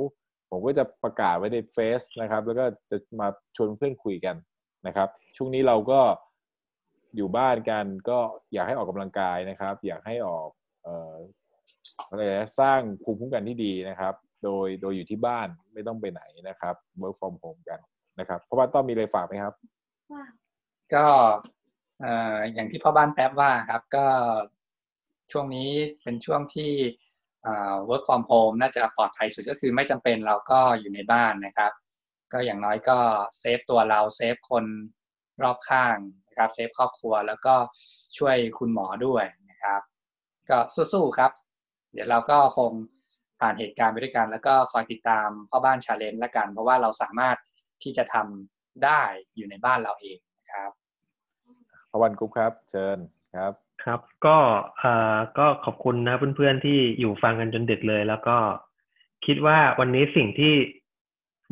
ผมก็จะประกาศไว้ในเฟซนะครับ แล้วก็จะมาชวนเพื่อนคุยกันนะครับ ช่วงนี้เราก็อยู่บ้านกันก็อยากให้ออกกำลังกายนะครับ อยากให้ออกอะไรนะสร้างภูมิคุ้มกันที่ดีนะครับ โดยโดยอยู่ที่บ้านไม่ต้องไปไหนนะครับ work from home กันนะครับเพราะว่าต้องมีอะไรฝากไหมครับ ก็อย่างที่พ่อบ้านแป๊บว่าครับ ก็ช่วงนี้เป็นช่วงที่ work from home น่าจะปลอดภัยสุดก็คือไม่จำเป็นเราก็อยู่ในบ้านนะครับ ก็อย่างน้อยก็ save ตัวเรา save คนรอบข้างนะครับ save ครอบครัวแล้วก็ช่วยคุณหมอด้วยนะครับ ก็สู้ๆครับ เดี๋ยวเราก็คงผ่านเหตุการณ์ไปด้วยกัน แล้วก็คอยติดตามพ่อบ้าน challenge ละกัน เพราะว่าเราสามารถที่จะทำได้อยู่ในบ้านเราเองนะครับพวันกรุ๊ปครับ เชิญครับ ครับก็เอ่อก็ขอบคุณนะเพื่อนๆที่อยู่ฟังกันจนดึกเลย แล้วก็คิดว่าวันนี้สิ่งที่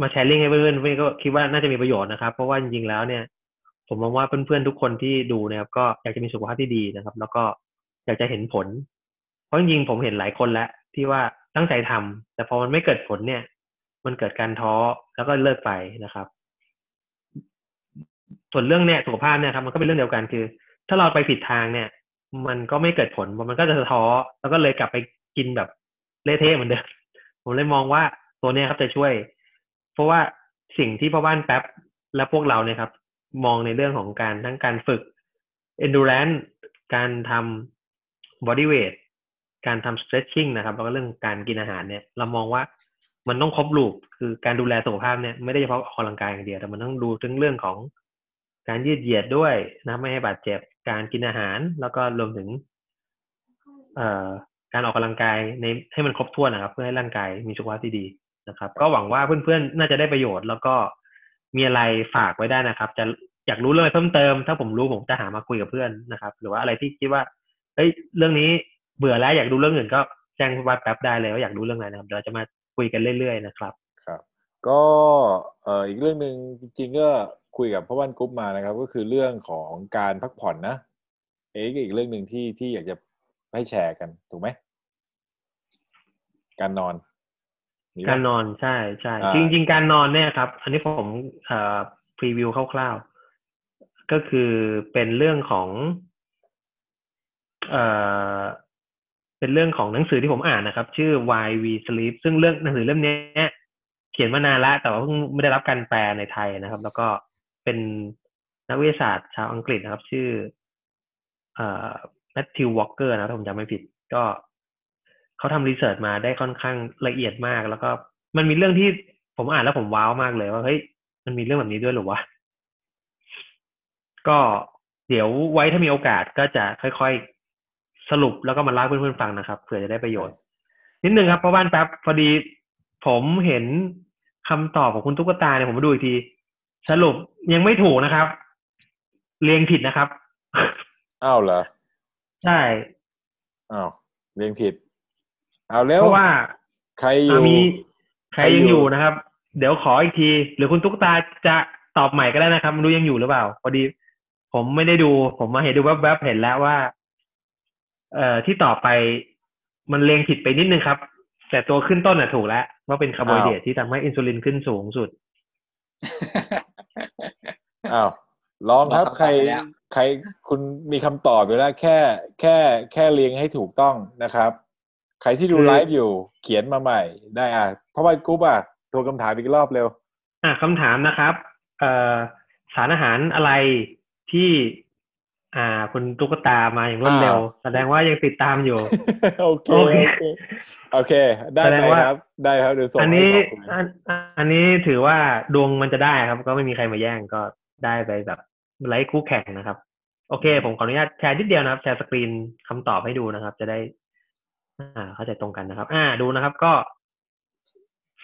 มาแชร์ลิงให้เพื่อนๆเพื่อนก็คิดว่าน่าจะมีประโยชน์นะครับ เพราะว่าจริงๆแล้วเนี่ย ผมมองว่าเพื่อนๆทุกคนที่ดูนะครับ ก็อยากจะมีสุขภาพที่ดีนะครับ แล้วก็อยากจะเห็นผล เพราะจริงๆผมเห็นหลายคนแล้ว ที่ว่าตั้งใจทำแต่พอมันไม่เกิดผลเนี่ย มันเกิดการท้อแล้วก็เลิกไปนะครับ ส่วนเรื่องเนี่ยสุขภาพเนี่ยครับมันก็เป็นเรื่องเดียวกันคือ ถ้าเราไปผิดทางเนี่ย มันก็ไม่เกิดผลมันก็จะท้อแล้วก็เลยกลับไปกินแบบเละเทะเหมือนเดิมผมเลยมองว่าตัวเนี้ยครับจะช่วย เพราะว่าสิ่งที่พ่อบ้านแป๊บและพวกเราเนี่ยครับ มองในเรื่องของการทั้งการฝึก endurance การทำ body weight การทำ stretching นะครับ แล้วก็เรื่องการกินอาหารเนี่ย เรามองว่ามันต้องครบลูปคือการดูแลสุขภาพเนี่ยไม่ได้เฉพาะออกกำลังกายอย่างเดียวแต่มันต้องดูถึงเรื่องของ การยืดเหยียดด้วยนะไม่ให้บาดเจ็บการกินอาหาร แล้วก็รวมถึง เอ่อการออกกำลังกายในให้มันครบถ้วนนะครับ เพื่อให้ร่างกายมีสุขภาพที่ดีนะครับ ก็หวังว่าเพื่อนๆน่าจะได้ประโยชน์ แล้วก็มีอะไรฝากไว้ได้นะครับ จะอยากรู้เรื่องอะไรเพิ่มเติม ถ้าผมรู้ผมจะหามาคุยกับเพื่อนนะครับ หรือว่าอะไรที่คิดว่าเฮ้ยเรื่องนี้เบื่อแล้วอยากดูเรื่องอื่นก็แจ้งวัดแป๊บได้เลยว่าอยากรู้เรื่องอะไรนะครับเดี๋ยวเราจะมาคุยกันเรื่อยๆนะครับ ครับ ก็เอ่ออีกเรื่องหนึ่งจริงๆก็ คุยกับพ่อบ้านกรุ๊ปมานะครับ ก็คือเรื่องของการพักผ่อนนะเอ๊ะก็อีกเรื่องหนึ่งที่ที่อยากจะให้แชร์กันถูกไหมการนอนมีไหมการนอนใช่ใช่อ่าจริง ๆ การนอนเนี่ยครับ อันนี้ผมเอ่อพรีวิวคร่าวๆก็คือเป็นเรื่องของ เอ่อเป็นเรื่องของหนังสือที่ผมอ่านนะครับ ชื่อ Why We Sleep ซึ่งเรื่องหนังสือเล่มเนี้ยเขียนมานานแล้วแต่ว่าเพิ่งไม่ได้รับการแปลในไทยนะครับ แล้วก็ เป็นนักวิทยาศาสตร์ชาวอังกฤษนะครับ ชื่อเอ่อ Matthew Walker นะถ้าผมจำไม่ผิด ก็เขาทำ research มาได้ค่อนข้างละเอียดมาก แล้วก็มันมีเรื่องที่ผมอ่านแล้วผมว้าวมากเลยว่าเฮ้ยมันมีเรื่องแบบนี้ด้วยเหรือวะก็เดี๋ยวไว้ถ้ามีโอกาสก็จะค่อยๆสรุปแล้วก็มาเล่าให้เพื่อนๆฟังนะครับเผื่อจะได้ประโยชน์ นิดนึงครับเพราะบ้านแป๊บพอดีผมเห็นคำตอบของคุณตุ๊กตาเนี่ยผมมาดูอีกที สรุปยังไม่ถูกนะครับ เรียงผิดนะครับ อ้าวเหรอ ใช่ อ้าวเรียงผิด เอาเร็วเพราะว่าใครอยู่อะมีใครยังอยู่นะครับ เดี๋ยวขออีกที หรือคุณตุ๊กตาจะตอบใหม่ก็ได้นะครับไม่รู้ยังอยู่หรือเปล่า พอดี ผมไม่ได้ดู ผมมาเห็นดูแวบๆเห็นแล้วว่า เอ่อที่ต่อไปมันเลงผิดไปนิดนึงครับ แต่ตัวขึ้นต้นน่ะถูกแล้วว่าเป็นคาร์โบไฮเดรตที่ทำให้อินซูลินขึ้นสูงสุด อ้าวลองครับบอกคำตอบใครไปแล้วใครคุณมีคำตอบอยู่แล้วแค่ แค่แค่เรียงให้ถูกต้องนะครับ ใครที่ดูคือไลฟ์อยู่เขียนมาใหม่ ได้อะเพราะว่ากรุ๊ปอะทวนคำถามอีกรอบเร็ว อะคำถามนะครับ เอ่อสารอาหารอะไรที่ อ่า คุณตุ๊กตามาอย่างรวดเร็ว แสดงว่ายังติดตามอยู่ โอเค โอเคโอเคโอเคได้แสดงไหมว่าครับ ได้ครับเดี๋ยวส่งอันให้นี้ขอบคุณอันอันนี้ถือว่าดวงมันจะได้ครับ ก็ไม่มีใครมาแย่งก็ได้ไปแบบไลฟ์คู่แข่งนะครับ โอเค ผมขออนุญาตแชร์นิดเดียวนะครับ share screen คำตอบให้ดูนะครับ จะได้ อ่า เข้าใจตรงกันนะครับ อ่า ดูนะครับ ก็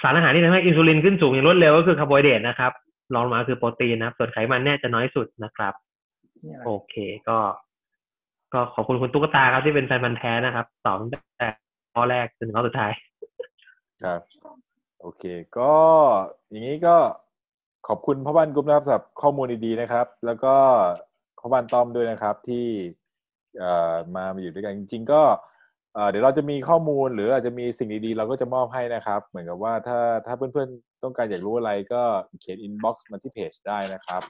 สารอาหารที่ทำให้อินซูลินขึ้นสูงอย่างรวดเร็วก็คือคาร์โบไฮเดรตนะครับรองลงมาคือโปรตีนนะครับ ส่วนไขมันเนี่ยจะน้อยสุดนะครับนี่อะไร โอเค ก็ ก็ขอบคุณคุณตุ๊กตาครับที่เป็นแฟนพันธุ์แท้นะครับตอบตั้งแต่ข้อแรกจนถึงข้อสุดท้าย ครับ โอเค ก็อย่างนี้ก็ขอบคุณพ่อบ้านกรุ๊ปนะครับสำหรับข้อมูลดีๆนะครับ แล้วก็พ่อบ้านต้อมด้วยนะครับที่เอ่อมามาอยู่ด้วยกันจริง ๆ ก็เอ่อเดี๋ยวเราจะมีข้อมูลหรืออาจจะมีสิ่งดีๆ เราก็จะมอบให้นะครับ เหมือนกับว่าถ้าถ้าเพื่อนๆ ต้องการอยากรู้อะไรก็เขียน inbox มาที่เพจได้นะครับ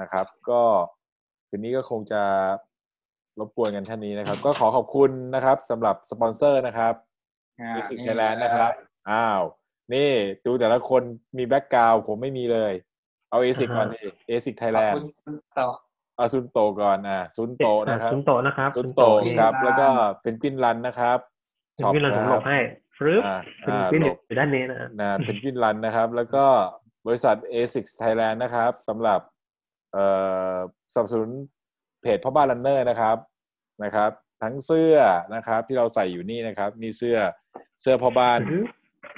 นะครับ ก็ คืนนี้ก็คงจะรบกวนกันท่านนี้นะครับ ก็ขอขอบคุณนะครับสำหรับสปอนเซอร์นะครับอ่าเอซิกนี่ไทยแลนด์นะครับ อ้าว นี่ดูแต่ละคนมีแบ็กกราวผมไม่มีเลย เอาเอซิกอ่าฮะก่อนดิเอซิกไทยขแลอบนคุด์ณคุณต่อเอาซุนโตก่อนอ่าซุนโตนะครับซุนโตะนะครับซุนโตนี่ครับซุนโตแล้วก็เป็นกวินรันนะครับเป็นวินลันผมหลบให้ฟรึบอ่าเป็นอ่าวินหลอยู่บด้านนี้นะนะเป็นกวินรันนะครับ แล้วก็บริษัท ASICS Thailand นะครับสำหรับเอ่อ สนับสนุนเพจพ่อบ้านรันเนอร์นะครับนะครับ ทั้งเสื้อนะครับที่เราใส่อยู่นี่นะครับมีเสื้อเสื้อพ่อบ้านอือฮึ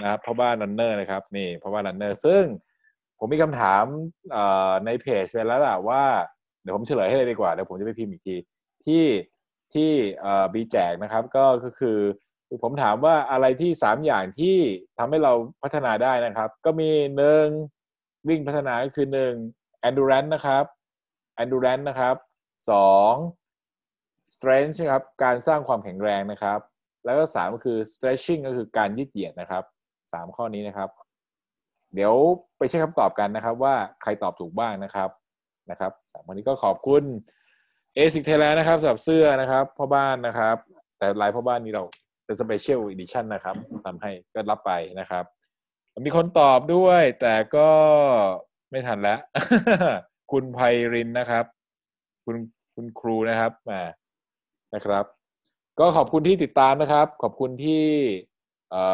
นะครับพ่อบ้านรันเนอร์นะครับนี่พ่อบ้านรันเนอร์ซึ่งผมมีคำถามเอ่อในเพจไปแล้วล่ะว่าเดี๋ยวผมเฉลยให้เลยดีกว่าเดี๋ยวผมจะไปพิมพ์อีกทีที่ที่เอ่อบีแจกนะครับก็ก็คือผมถามว่าอะไรที่สามอย่างที่ทำให้เราพัฒนาได้นะครับ ก็มีหนึ่งวิ่งพัฒนาก็คือหนึ่ง endurance นะครับ endurance นะครับสอง strength นะครับการสร้างความแข็งแรงนะครับ แล้วก็สามก็คือ stretching ก็คือการยืดเหยียดนะครับสามข้อนี้นะครับ เดี๋ยวไปเช็คคำตอบกันนะครับ ว่าใครตอบถูกบ้างนะครับนะครับสามวันนี้ก็ขอบคุณ ASIC Thailand นะครับสำหรับเสื้อนะครับพ่อบ้านนะครับ แต่ลายพ่อบ้านนี้เราเป็น Special Edition นะครับทำให้ก็รับไปนะครับ มีคนตอบด้วย แต่ก็ไม่ทันแล้ว คุณไพรินนะครับ คุณคุณครูนะครับมานะครับ ก็ขอบคุณที่ติดตามนะครับ ขอบคุณที่เอ่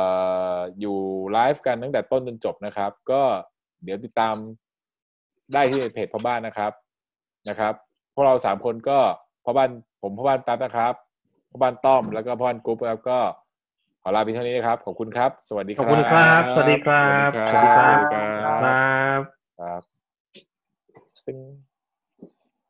ออยู่ไลฟ์กันตั้งแต่ต้นจนจบนะครับ ก็เดี๋ยวติดตามได้ที่เพจพ่อบ้านนะครับนะครับ พวกเราสามคนก็พ่อบ้านผมพ่อบ้านตั๊ดนะครับพ่อบ้านต้อมแล้วก็พ่อบ้านกรุ๊ปครับก็ขอลาไปเท่านี้นะครับ ขอบคุณครับ สวัสดีคขรัอบคุณครับ สวัสดีครับ สวัสดีครับสวัสดีครับ ค